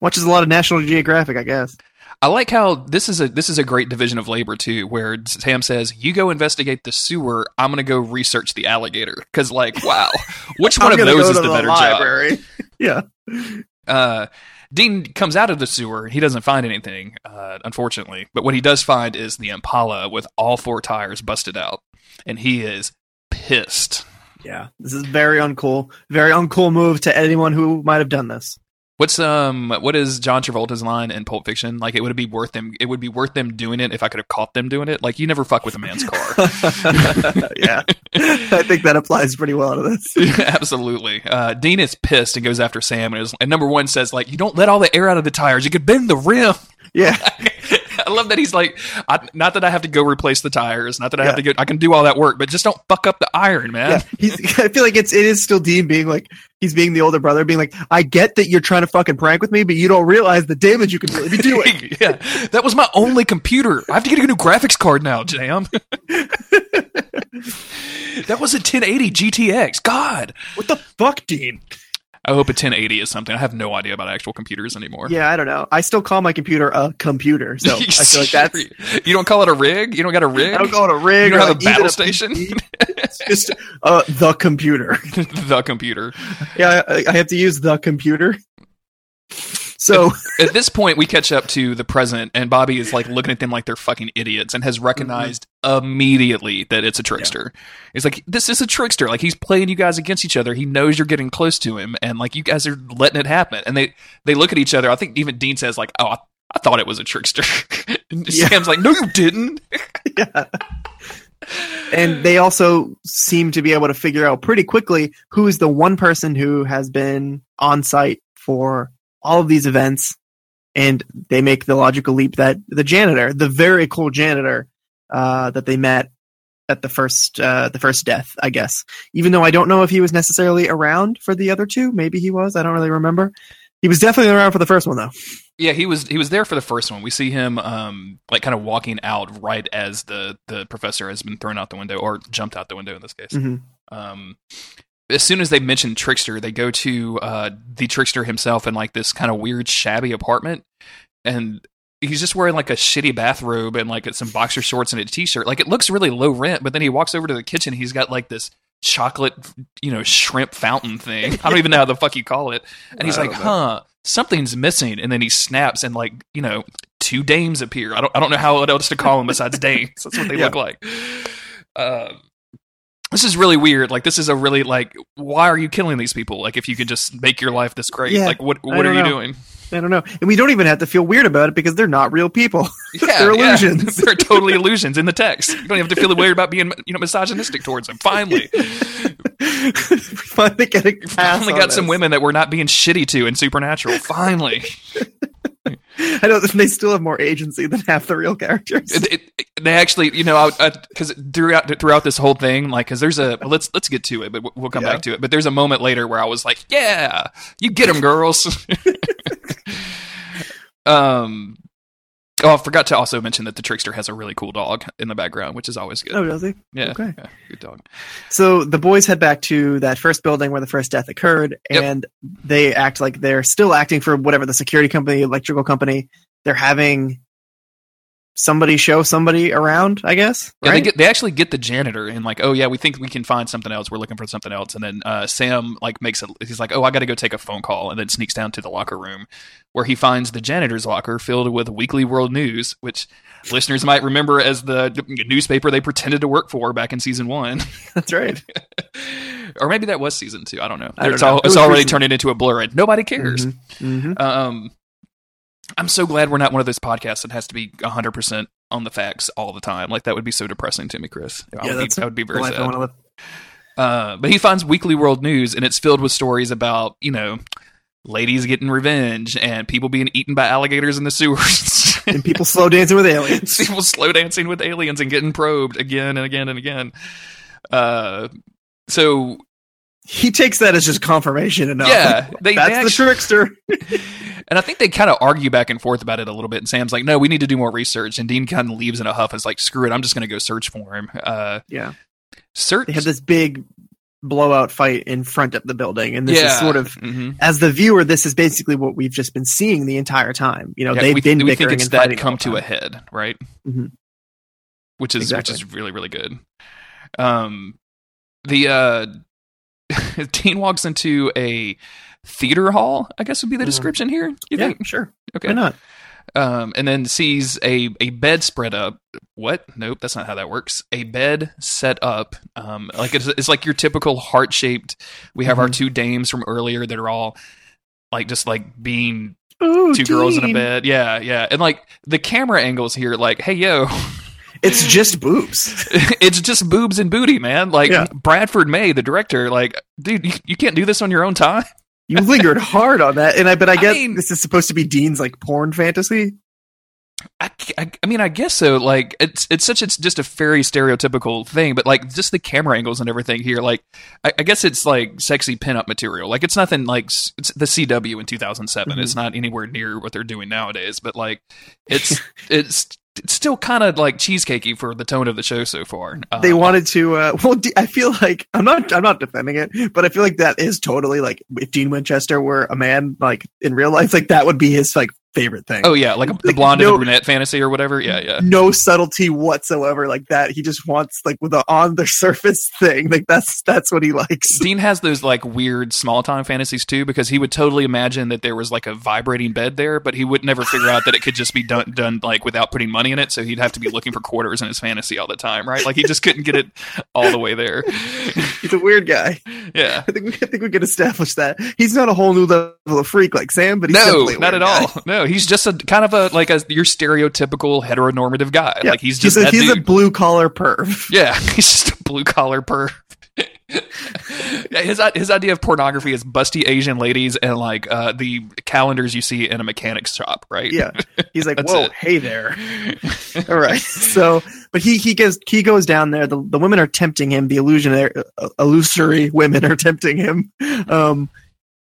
[SPEAKER 3] Watches a lot of National Geographic, I guess.
[SPEAKER 1] I like how this is a this is a great division of labor too, where Sam says, "You go investigate the sewer. I'm going to go research the alligator." Because, like, *laughs* wow, which one of those is
[SPEAKER 3] to
[SPEAKER 1] the, better
[SPEAKER 3] library. *laughs* yeah.
[SPEAKER 1] Uh, Dean comes out of the sewer. He doesn't find anything, uh, unfortunately. But what he does find is the Impala with all four tires busted out, and he is pissed.
[SPEAKER 3] Yeah, this is very uncool. Very uncool move to anyone who might have done this.
[SPEAKER 1] What's um what is John Travolta's line in Pulp Fiction? Like it would be worth them it would be worth them doing it if I could have caught them doing it. Like you never fuck with a man's car. *laughs*
[SPEAKER 3] yeah, I think that applies pretty well to this. *laughs*
[SPEAKER 1] Absolutely. Uh, Dean is pissed and goes after Sam and, is, and number one says like you don't let all the air out of the tires. You could bend the rim.
[SPEAKER 3] Yeah, *laughs*
[SPEAKER 1] I love that he's like, I, not that I have to go replace the tires, not that I have to go, I can do all that work, but just don't fuck up the iron, man.
[SPEAKER 3] yeah. He's. *laughs* I feel like it's it is still Dean being like he's being the older brother, being like, I get that you're trying to fucking prank with me, but you don't realize the damage you can really be doing.
[SPEAKER 1] yeah, that was my only computer. I have to get a new graphics card now, Jam. *laughs* *laughs* that was a 1080 GTX. God,
[SPEAKER 3] what the fuck, Dean?
[SPEAKER 1] I hope a 1080 is something. I have no idea about actual computers anymore.
[SPEAKER 3] Yeah, I don't know. I still call my computer a computer, so *laughs* I feel like that's. *laughs*
[SPEAKER 1] you don't call it a rig. You don't got a rig.
[SPEAKER 3] I don't call it a rig.
[SPEAKER 1] You
[SPEAKER 3] or
[SPEAKER 1] don't have
[SPEAKER 3] like
[SPEAKER 1] a battle station?
[SPEAKER 3] PC. It's *laughs* just uh, the computer.
[SPEAKER 1] the computer.
[SPEAKER 3] Yeah, I, I have to use the computer. So
[SPEAKER 1] At this point, we catch up to the present, and Bobby is like looking at them like they're fucking idiots, and has recognized immediately that it's a trickster. He's like, "This is a trickster. Like he's playing you guys against each other. He knows you're getting close to him, and like you guys are letting it happen." And they they look at each other. I think even Dean says like, "Oh, I, I thought it was a trickster." *laughs* and
[SPEAKER 3] Yeah.
[SPEAKER 1] Sam's like, "No, you didn't." *laughs* *laughs*
[SPEAKER 3] yeah. And they also seem to be able to figure out pretty quickly who is the one person who has been on site for all of these events. And they make the logical leap that the janitor, the very cool janitor uh, that they met at the first uh, the first death, I guess. Even though I don't know if he was necessarily around for the other two, maybe he was. I don't really remember. He was definitely around for the first one, though.
[SPEAKER 1] Yeah, he was he was there for the first one. We see him um like kind of walking out right as the the professor has been thrown out the window or jumped out the window in this case.
[SPEAKER 3] Mhm.
[SPEAKER 1] Um as soon as they mention Trickster, they go to uh the Trickster himself in like this kind of weird shabby apartment and he's just wearing like a shitty bathrobe and like some boxer shorts and a t-shirt. Like it looks really low rent, but then he walks over to the kitchen, he's got like this chocolate, you know, shrimp fountain thing. I don't even know how the fuck you call it. And he's like,
[SPEAKER 3] know.
[SPEAKER 1] "Huh, something's missing." And then he snaps and like, you know, two dames appear. I don't I don't know how else to call them besides dames. That's what they
[SPEAKER 3] Yeah.
[SPEAKER 1] look like. Uh, this is really weird. Like this is a really like why are you killing these people? Like if you could just make your life this great.
[SPEAKER 3] Yeah,
[SPEAKER 1] like what what are
[SPEAKER 3] don't
[SPEAKER 1] you doing?
[SPEAKER 3] I don't know. And we don't even have to feel weird about it because they're not real people. *laughs*
[SPEAKER 1] Yeah,
[SPEAKER 3] They're
[SPEAKER 1] yeah.
[SPEAKER 3] illusions. *laughs*
[SPEAKER 1] They're totally illusions in the text. You don't have to feel weird about being, you know, misogynistic towards them. Finally, *laughs*
[SPEAKER 3] we finally getting
[SPEAKER 1] we
[SPEAKER 3] past
[SPEAKER 1] finally got some women that we're not being shitty to in Supernatural. Finally, *laughs*
[SPEAKER 3] I know they still have more agency than half the real characters.
[SPEAKER 1] it, it, they actually, you know, because throughout throughout this whole thing, like, because there's a let's let's get to it, but we'll come
[SPEAKER 3] Yeah.
[SPEAKER 1] back to it. But there's a moment later where I was like, yeah, you get them, girls. *laughs* *laughs* um. Oh, I forgot to also mention that the trickster has a really cool dog in the background, which is always good.
[SPEAKER 3] oh, does he?
[SPEAKER 1] yeah,
[SPEAKER 3] okay.
[SPEAKER 1] yeah, good dog.
[SPEAKER 3] So the boys head back to that first building where the first death occurred,
[SPEAKER 1] Yep.
[SPEAKER 3] and they act like they're still acting for whatever the security company, electrical company. They're having somebody show somebody around, I guess.
[SPEAKER 1] Yeah,
[SPEAKER 3] right?
[SPEAKER 1] they get they actually get the janitor and like, oh yeah, we think we can find something else. We're looking for something else, and then uh, Sam like makes it. he's like, oh, I got to go take a phone call, and then sneaks down to the locker room where he finds the janitor's locker filled with Weekly World News, which listeners might remember as the newspaper they pretended to work for back in season one, *laughs*
[SPEAKER 3] That's right.
[SPEAKER 1] or maybe that was season two. I don't know.
[SPEAKER 3] I don't
[SPEAKER 1] it's
[SPEAKER 3] know.
[SPEAKER 1] all,
[SPEAKER 3] It
[SPEAKER 1] it's already
[SPEAKER 3] recent.
[SPEAKER 1] turning into a blur, and nobody cares.
[SPEAKER 3] hmm
[SPEAKER 1] Um, I'm so glad we're not one of those podcasts that has to be 100 percent on the facts all the time. Like that would be so depressing to me, Chris. I
[SPEAKER 3] Yeah,
[SPEAKER 1] would be, I would be very sad. Uh, but he finds Weekly World News, and it's filled with stories about you know ladies getting revenge and people being eaten by alligators in the sewers. *laughs*
[SPEAKER 3] And people slow dancing with aliens. *laughs*
[SPEAKER 1] people slow dancing with aliens and getting probed again and again and again. Uh, so
[SPEAKER 3] He takes that as just confirmation enough.
[SPEAKER 1] yeah, they,
[SPEAKER 3] That's
[SPEAKER 1] they
[SPEAKER 3] the trickster. *laughs*
[SPEAKER 1] And I think they kind of argue back and forth about it a little bit. And Sam's like, "No, we need to do more research." And Dean kind of leaves in a huff. Is like, "Screw it, I'm just going to go search for him." Uh,
[SPEAKER 3] Yeah.
[SPEAKER 1] search.
[SPEAKER 3] They have this big blowout fight in front of the building, and this
[SPEAKER 1] yeah,
[SPEAKER 3] is sort of
[SPEAKER 1] Mhm.
[SPEAKER 3] as the viewer, this is basically what we've just been seeing the entire time. You know,
[SPEAKER 1] Yeah,
[SPEAKER 3] they've
[SPEAKER 1] we,
[SPEAKER 3] been
[SPEAKER 1] we think it's
[SPEAKER 3] and
[SPEAKER 1] that come to a head, right?
[SPEAKER 3] Mhm.
[SPEAKER 1] Which is
[SPEAKER 3] Exactly.
[SPEAKER 1] which is really really good. Um, the uh, *laughs* Dean walks into a theater hall. I guess would be the
[SPEAKER 3] Mhm.
[SPEAKER 1] description here. You
[SPEAKER 3] Yeah,
[SPEAKER 1] think?
[SPEAKER 3] sure.
[SPEAKER 1] Okay.
[SPEAKER 3] Why not?
[SPEAKER 1] um, and then sees a a bed spread up. What? Nope, that's not how that works. A bed set up, um, like it's, it's like your typical heart shaped. We have our
[SPEAKER 3] Mhm.
[SPEAKER 1] two dames from earlier that are all like just like being
[SPEAKER 3] Ooh,
[SPEAKER 1] two girls in a bed. Yeah, yeah, and like the camera angles here, like, hey yo, *laughs*
[SPEAKER 3] It's just boobs. *laughs*
[SPEAKER 1] it's just boobs and booty, man. Like
[SPEAKER 3] Yeah.
[SPEAKER 1] Bradford May, the director, like, dude, you, you can't do this on your own time.
[SPEAKER 3] You lingered hard on that, and I but I
[SPEAKER 1] I
[SPEAKER 3] guess
[SPEAKER 1] mean-
[SPEAKER 3] this is supposed to be Dean's like porn fantasy.
[SPEAKER 1] I, I, I mean, I guess so. Like, it's it's such it's just a very stereotypical thing, but like just the camera angles and everything here. Like, I, I guess it's like sexy pinup material. Like, it's nothing like it's the CW in 2007.
[SPEAKER 3] Mhm.
[SPEAKER 1] It's not anywhere near what they're doing nowadays. But like, *laughs* it's it's it's still kind of like cheesecakey for the tone of the show so far. Uh,
[SPEAKER 3] They wanted to. Uh, *laughs* well, I feel like I'm not. I'm not defending it, but I feel like that is totally like if Dean Winchester were a man, like in real life, like that would be his like favorite thing.
[SPEAKER 1] Oh yeah, like the
[SPEAKER 3] Like,
[SPEAKER 1] blonde and
[SPEAKER 3] no-
[SPEAKER 1] the brunette fantasy or whatever. Yeah, yeah.
[SPEAKER 3] no subtlety whatsoever like that he just wants like with a on the *laughs* surface thing like that's that's what he likes
[SPEAKER 1] Dean has those like weird small time fantasies too, because he would totally imagine that there was like a vibrating bed there, but he would never figure out that it could just be done done like without putting money in it. So he'd have to be looking for quarters in his fantasy all the time, right? Like he just couldn't get it all the way there. *laughs*
[SPEAKER 3] he's a weird guy
[SPEAKER 1] Yeah.
[SPEAKER 3] i think we, I think we could establish that he's not a whole new level of freak like sam but he's
[SPEAKER 1] No, not at
[SPEAKER 3] guy.
[SPEAKER 1] all. No, he's just a kind of a like a your stereotypical heteronormative guy.
[SPEAKER 3] yeah.
[SPEAKER 1] Like he's just
[SPEAKER 3] a, he's a blue collar perv
[SPEAKER 1] Yeah, *laughs* he's just a blue collar perv. *laughs* yeah, his his idea of pornography is busty Asian ladies and like uh, the calendars you see in a mechanic's shop, right?
[SPEAKER 3] yeah he's like *laughs* whoa
[SPEAKER 1] it.
[SPEAKER 3] hey there all right so but he he goes he goes down there the, the women are tempting him the illusionary uh, illusory women are tempting him um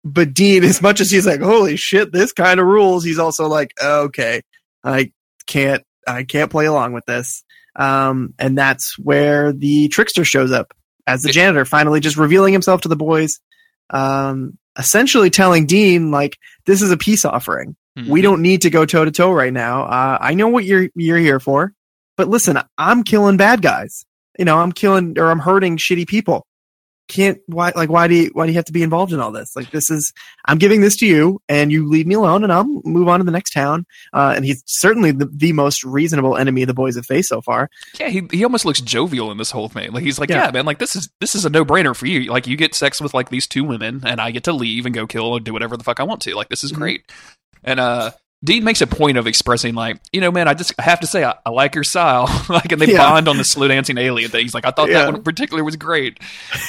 [SPEAKER 3] but dean as much as he's like holy shit this kind of rules he's also like okay i can't i can't play along with this um and that's where the trickster shows up as the janitor finally just revealing himself to the boys um essentially telling dean like this is a peace offering
[SPEAKER 1] Mhm.
[SPEAKER 3] we don't need to go toe to toe right now. Uh, I know what you're you're here for, but listen, I'm killing bad guys. You know, I'm killing or I'm hurting shitty people. Can't why like why do you why do you have to be involved in all this? Like this is I'm giving this to you, and you leave me alone, and I'll move on to the next town. Uh, and he's certainly the, the most reasonable enemy the boys have faced so far.
[SPEAKER 1] Yeah, he he almost looks jovial in this whole thing. Like he's like,
[SPEAKER 3] Yeah.
[SPEAKER 1] yeah, man, like this is this is a no brainer for you. Like you get sex with like these two women, and I get to leave and go kill or do whatever the fuck I want to. Like this is
[SPEAKER 3] Mhm.
[SPEAKER 1] great. And uh, Dean makes a point of expressing like, you know, man, I just I have to say I, I like your style. *laughs* like, and they
[SPEAKER 3] Yeah.
[SPEAKER 1] bond on the slow dancing alien thing. He's like, I thought
[SPEAKER 3] Yeah.
[SPEAKER 1] that one in particular was great.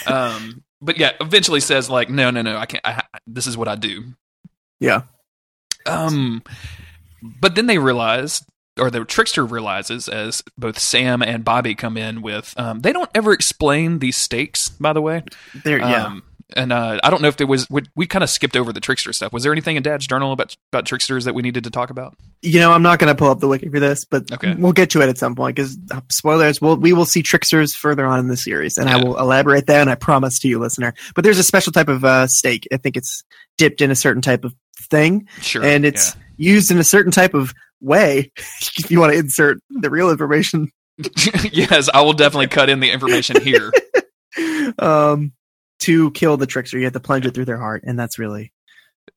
[SPEAKER 1] Um, but yeah, eventually says like, no, no, no, I can't. I, this is what I do.
[SPEAKER 3] Yeah.
[SPEAKER 1] Um, but then they realize, or the trickster realizes, as both Sam and Bobby come in with, um, they don't ever explain these stakes. By the way,
[SPEAKER 3] There, yeah.
[SPEAKER 1] um, and uh, I don't know if there was. We, we kind of skipped over the trickster stuff. Was there anything in Dad's journal about about tricksters that we needed to talk about?
[SPEAKER 3] you know, I'm not going to pull up the wiki for this, but
[SPEAKER 1] Okay.
[SPEAKER 3] we'll get to it at some point because spoilers, we'll, we will see tricksters further on in the series, and I will elaborate that, and I promise to you, listener. But there's a special type of uh, steak. I think it's dipped in a certain type of thing,
[SPEAKER 1] Sure,
[SPEAKER 3] and it's used in a certain type of way. *laughs* if you want to insert the real information, *laughs*
[SPEAKER 1] yes, I will definitely *laughs* cut in the information here.
[SPEAKER 3] um, to kill the trickster, you have to plunge it through their heart, and that's really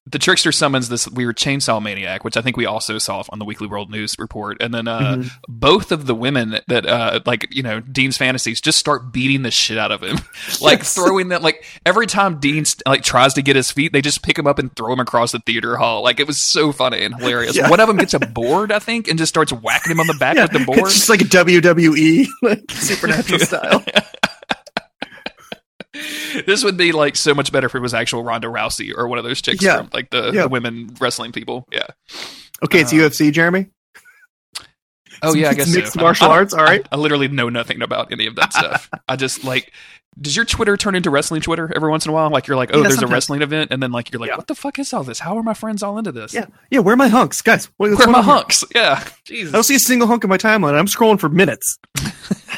[SPEAKER 1] the trickster summons this weird chainsaw maniac, which I think we also saw on the Weekly World News report, and then uh,
[SPEAKER 3] Mhm.
[SPEAKER 1] both of the women that uh like you know Dean's fantasies just start beating the shit out of him, *laughs* like
[SPEAKER 3] Yes.
[SPEAKER 1] throwing them. like every time Dean like tries to get his feet, they just pick him up and throw him across the theater hall. Like it was so funny and hilarious.
[SPEAKER 3] Yeah.
[SPEAKER 1] One of them gets a board, I think, and just starts whacking him on the back
[SPEAKER 3] yeah,
[SPEAKER 1] with the board.
[SPEAKER 3] it's just like a WWE *laughs* like *laughs* supernatural style. *laughs*
[SPEAKER 1] this would be like so much better if it was actual Ronda Rousey or one of those chicks
[SPEAKER 3] Yeah.
[SPEAKER 1] from like the,
[SPEAKER 3] Yeah.
[SPEAKER 1] the women wrestling people. Yeah.
[SPEAKER 3] Okay, it's
[SPEAKER 1] Um,
[SPEAKER 3] UFC, Jeremy.
[SPEAKER 1] Oh yeah, I guess
[SPEAKER 3] mixed
[SPEAKER 1] I don't-
[SPEAKER 3] martial
[SPEAKER 1] I don't-
[SPEAKER 3] arts. All right.
[SPEAKER 1] I, I literally know nothing about any of that stuff. *laughs* I just like. Does your Twitter turn into wrestling Twitter every once in a while? Like you're like, oh,
[SPEAKER 3] Yeah,
[SPEAKER 1] there's a wrestling event, and then like you're like,
[SPEAKER 3] Yeah.
[SPEAKER 1] what the fuck is all this? How are my friends all into this?
[SPEAKER 3] Yeah, yeah. Where are my hunks, guys? What,
[SPEAKER 1] where are my
[SPEAKER 3] on here?
[SPEAKER 1] hunks? Yeah,
[SPEAKER 3] I don't see a single hunk in my timeline. I'm scrolling for minutes. *laughs*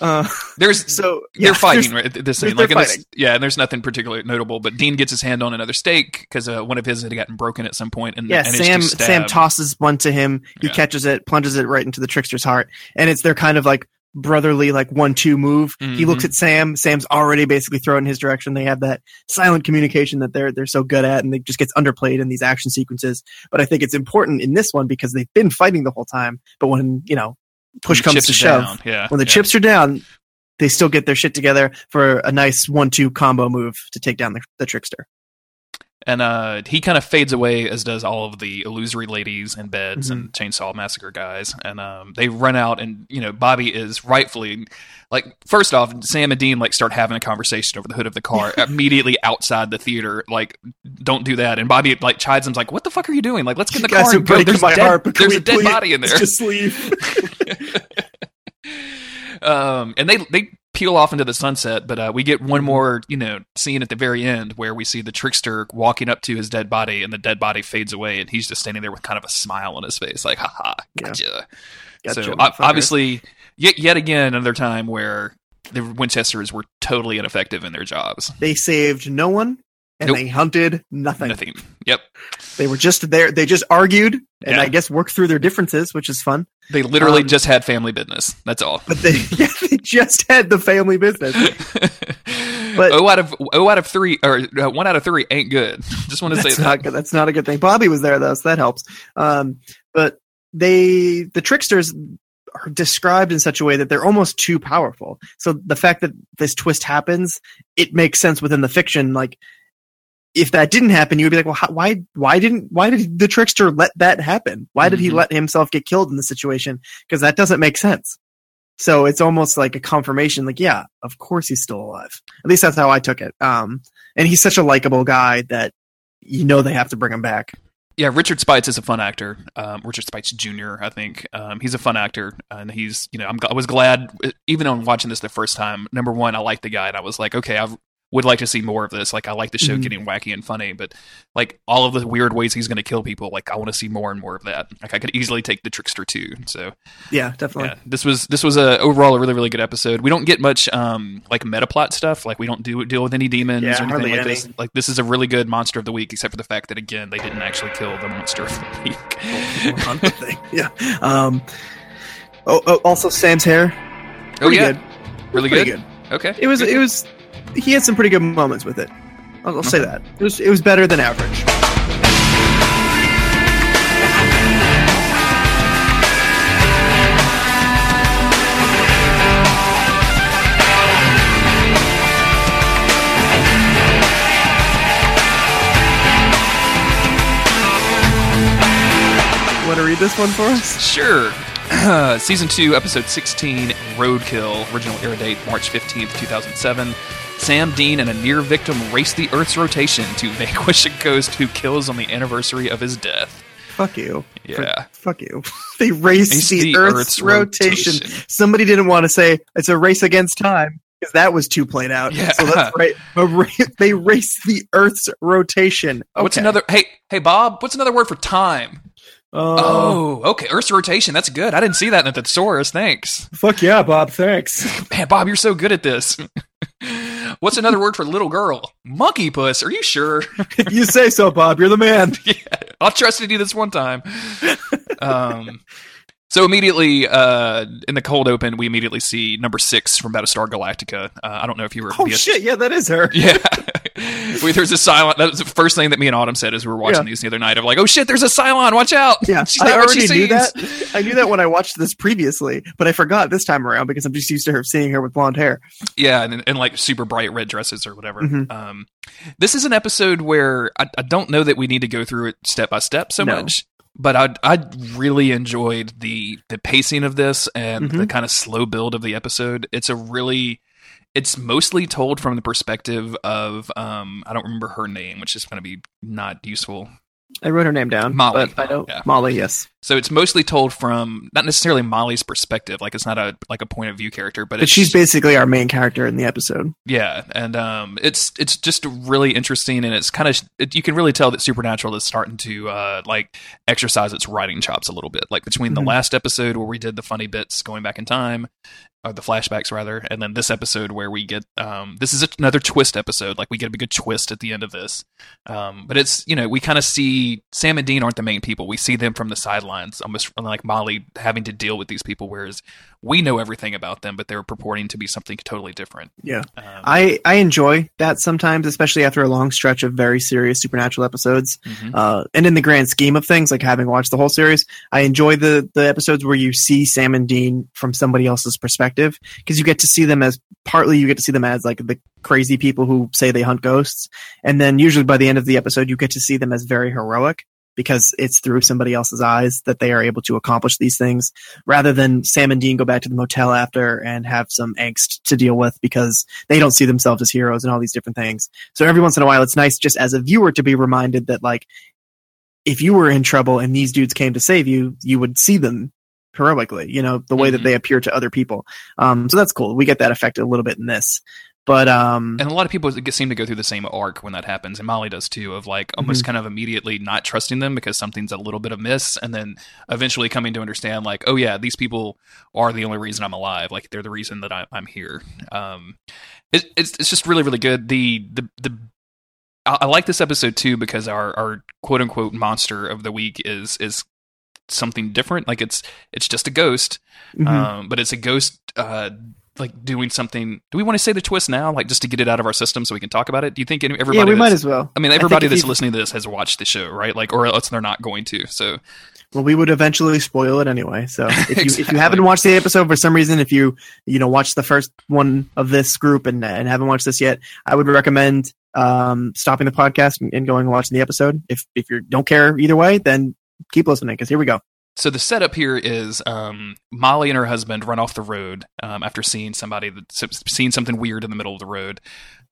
[SPEAKER 3] uh,
[SPEAKER 1] There's *laughs*
[SPEAKER 3] so
[SPEAKER 1] they're fighting right this
[SPEAKER 3] they're-
[SPEAKER 1] scene. Like this, yeah, and there's nothing particularly notable. But Dean gets his hand on another stake because uh, one of his had gotten broken at some point, and
[SPEAKER 3] Yeah,
[SPEAKER 1] and
[SPEAKER 3] Sam. Sam tosses one to him. He
[SPEAKER 1] Yeah.
[SPEAKER 3] catches it, plunges it right into the trickster's heart, and it's their kind of like brotherly like one two move. He
[SPEAKER 1] Mhm.
[SPEAKER 3] looks at Sam. Sam's already basically thrown in his direction. They have that silent communication that they're they're so good at, and it just gets underplayed in these action sequences. But I think it's important in this one because they've been fighting the whole time. But when you know push comes to shove,
[SPEAKER 1] down, Yeah.
[SPEAKER 3] when the
[SPEAKER 1] yeah.
[SPEAKER 3] chips are down, they still get their shit together for a nice one two combo move to take down the, the trickster.
[SPEAKER 1] And uh, he kind of fades away, as does all of the illusory ladies and beds and
[SPEAKER 3] Mm-hmm.
[SPEAKER 1] chainsaw massacre guys. And um, they run out, and you know Bobby is rightfully like. First off, Sam and Dean like start having a conversation over the hood of the car *laughs* immediately outside the theater. Like, don't do that. And Bobby like chides him, like, "What the fuck are you doing? Like, let's get in the
[SPEAKER 3] You
[SPEAKER 1] car and go. There's, dead, there's a dead
[SPEAKER 3] please
[SPEAKER 1] body in there." *laughs*
[SPEAKER 3] Just leave. *laughs*
[SPEAKER 1] um, and they they peel off into the sunset, but uh, we get one more, you know, scene at the very end where we see the trickster walking up to his dead body, and the dead body fades away, and he's just standing there with kind of a smile on his face, like "haha,
[SPEAKER 3] Yeah.
[SPEAKER 1] gotcha."
[SPEAKER 3] Gotcha,
[SPEAKER 1] so obviously, yet yet again another time where the Winchesters were totally ineffective in their jobs.
[SPEAKER 3] they saved no one and
[SPEAKER 1] Nope.
[SPEAKER 3] they hunted nothing.
[SPEAKER 1] Nothing. Yep.
[SPEAKER 3] They were just there. They just argued and
[SPEAKER 1] Yeah.
[SPEAKER 3] I guess worked through their differences, which is fun.
[SPEAKER 1] They literally
[SPEAKER 3] Um,
[SPEAKER 1] just had family business. That's all.
[SPEAKER 3] But they, *laughs* yeah, they just had the family business. *laughs* But-
[SPEAKER 1] oh out of oh out of three or uh, one out of three ain't good. *laughs* Just want to say
[SPEAKER 3] That's
[SPEAKER 1] that.
[SPEAKER 3] not. That's not a good thing. Bobby was there though, so that helps. Um, but they, the tricksters, are described in such a way that they're almost too powerful. So the fact that this twist happens, it makes sense within the fiction. Like, if that didn't happen, you would be like, well, how, why, why didn't, why did the trickster let that happen? Why did he
[SPEAKER 1] Mhm.
[SPEAKER 3] let himself get killed in the situation? Because that doesn't make sense. So it's almost like a confirmation, like, yeah, of course he's still alive. At least that's how I took it. Um, and he's such a likable guy that you know they have to bring him back.
[SPEAKER 1] Yeah, Richard Spites is a fun actor. Um, Richard Spites Jr. I think um, he's a fun actor, and he's you know I'm, I was glad even on watching this the first time. Number one, I liked the guy, and I was like, okay, I would like to see more of this. Like I like the show
[SPEAKER 3] Mhm.
[SPEAKER 1] getting wacky and funny, but like all of the weird ways he's going to kill people, like I want to see more and more of that. Like I could easily take the trickster too. So
[SPEAKER 3] Yeah, definitely.
[SPEAKER 1] yeah, this was this was a overall a really really good episode. We don't get much um like meta plot stuff. Like we don't do deal with any demons
[SPEAKER 3] Yeah,
[SPEAKER 1] or anything like
[SPEAKER 3] any.
[SPEAKER 1] this. Like this is a really good monster of the week, except for the fact that again they didn't actually kill the monster of the week. *laughs*
[SPEAKER 3] Thing. Yeah. Um, oh, oh, also Sam's hair.
[SPEAKER 1] oh
[SPEAKER 3] Pretty
[SPEAKER 1] yeah,
[SPEAKER 3] good.
[SPEAKER 1] really good.
[SPEAKER 3] good.
[SPEAKER 1] Okay,
[SPEAKER 3] It was. It was. He had some pretty good moments with it. I'll, I'll say that. It was. It was better than average. Want to read this one for us?
[SPEAKER 1] Sure. *clears throat* Season 2, Episode 16, Roadkill. Original air date March 15th, 2007. Sam Dean and a near victim race the Earth's rotation to vanquish a ghost who kills on the anniversary of his death.
[SPEAKER 3] Fuck you.
[SPEAKER 1] Yeah.
[SPEAKER 3] Fuck you. *laughs* they raced
[SPEAKER 1] Race
[SPEAKER 3] the,
[SPEAKER 1] the
[SPEAKER 3] Earth's,
[SPEAKER 1] Earth's
[SPEAKER 3] rotation.
[SPEAKER 1] rotation.
[SPEAKER 3] Somebody didn't want to say it's a race against time because that was too played out.
[SPEAKER 1] Yeah.
[SPEAKER 3] So let's right. Ra- *laughs* they race the Earth's rotation. Okay.
[SPEAKER 1] What's another? Hey, hey, Bob. What's another word for time?
[SPEAKER 3] Oh,
[SPEAKER 1] Oh, okay. Earth's rotation. That's good. I didn't see that in the thesaurus. Thanks,
[SPEAKER 3] fuck yeah, Bob. Thanks.
[SPEAKER 1] man. Bob, you're so good at this. *laughs* What's another word for little girl? Monkey puss. Are you sure?
[SPEAKER 3] if *laughs* you say so, Bob, you're the man. *laughs*
[SPEAKER 1] yeah, I'll trust you this one time. Um, so immediately uh, in the cold open, we immediately see number six from Battlestar Galactica. Uh, I don't know if you were.
[SPEAKER 3] Oh shit, yeah, that is her.
[SPEAKER 1] Yeah, *laughs* *laughs* Wait, there's a Cylon. That was the first thing that me and Autumn said as we were watching
[SPEAKER 3] Yeah.
[SPEAKER 1] these the other night. Of like, oh shit, there's a Cylon. Watch out.
[SPEAKER 3] Yeah, *laughs* I
[SPEAKER 1] not what she
[SPEAKER 3] already knew that. I knew that when I watched this previously, but I forgot this time around because I'm just used to her seeing her with blonde hair.
[SPEAKER 1] Yeah, and, and like super bright red dresses or whatever.
[SPEAKER 3] Mhm.
[SPEAKER 1] Um, this is an episode where I, I don't know that we need to go through it step by step so
[SPEAKER 3] No.
[SPEAKER 1] much, but I I really enjoyed the the pacing of this and
[SPEAKER 3] Mhm.
[SPEAKER 1] the kind of slow build of the episode. It's a really it's mostly told from the perspective of um I don't remember her name, which is going to be not useful.
[SPEAKER 3] I wrote her name down.
[SPEAKER 1] Molly.
[SPEAKER 3] But I don't.
[SPEAKER 1] Yeah.
[SPEAKER 3] Molly, yes.
[SPEAKER 1] So it's mostly told from not necessarily Molly's perspective, like it's not a like a point of view character, but,
[SPEAKER 3] But
[SPEAKER 1] it's
[SPEAKER 3] she's basically our main character in the episode.
[SPEAKER 1] Yeah, and um, it's it's just really interesting, and it's kind of it, you can really tell that Supernatural is starting to uh, like exercise its writing chops a little bit. Like between the
[SPEAKER 3] Mhm.
[SPEAKER 1] last episode where we did the funny bits going back in time, or the flashbacks rather, and then this episode where we get um, this is another twist episode. Like we get a good twist at the end of this, um, but it's you know we kind of see Sam and Dean aren't the main people. We see them from the sidelines storylines, almost like Molly having to deal with these people, whereas we know everything about them, but they're purporting to be something totally different.
[SPEAKER 3] Yeah.
[SPEAKER 1] Um,
[SPEAKER 3] I, I enjoy that sometimes, especially after a long stretch of very serious supernatural episodes.
[SPEAKER 1] mhm.
[SPEAKER 3] Uh, and in the grand scheme of things, like having watched the whole series, I enjoy the the episodes where you see Sam and Dean from somebody else's perspective because you get to see them as partly you get to see them as like the crazy people who say they hunt ghosts, and then usually by the end of the episode, you get to see them as very heroic because it's through somebody else's eyes that they are able to accomplish these things rather than Sam and Dean go back to the motel after and have some angst to deal with because they don't see themselves as heroes and all these different things. So every once in a while, it's nice just as a viewer to be reminded that like if you were in trouble and these dudes came to save you, you would see them heroically, you know, the way that
[SPEAKER 1] Mhm.
[SPEAKER 3] they appear to other people. Um, so that's cool. We get that effect a little bit in this, but um,
[SPEAKER 1] And a lot of people seem to go through the same arc when that happens, and Molly does too, of like almost
[SPEAKER 3] Mm-hmm.
[SPEAKER 1] kind of immediately not trusting them because something's a little bit amiss, and then eventually coming to understand, like, oh yeah, these people are the only reason I'm alive. Like they're the reason that I, I'm here. Um, it, it's it's just really really good. The the the I, I like this episode too because our our quote unquote monster of the week is is something different. Like it's it's just a ghost,
[SPEAKER 3] mhm.
[SPEAKER 1] um, but it's a ghost uh, like doing something. Do we want to say the twist now, like just to get it out of our system so we can talk about it? Do you think any, everybody?
[SPEAKER 3] yeah, we might as well.
[SPEAKER 1] I mean, everybody
[SPEAKER 3] if
[SPEAKER 1] that's listening to this has watched the show, right? Like, or else they're not going to. So,
[SPEAKER 3] Well, we would eventually spoil it anyway. So *laughs* if you if you haven't watched the episode for some reason, if you you know watched the first one of this group and and haven't watched this yet, I would recommend um, stopping the podcast and, and going and watching the episode. If if you don't care either way, then keep listening because here we go.
[SPEAKER 1] So the setup here is um, Molly and her husband run off the road um, after seeing somebody that seeing something weird in the middle of the road.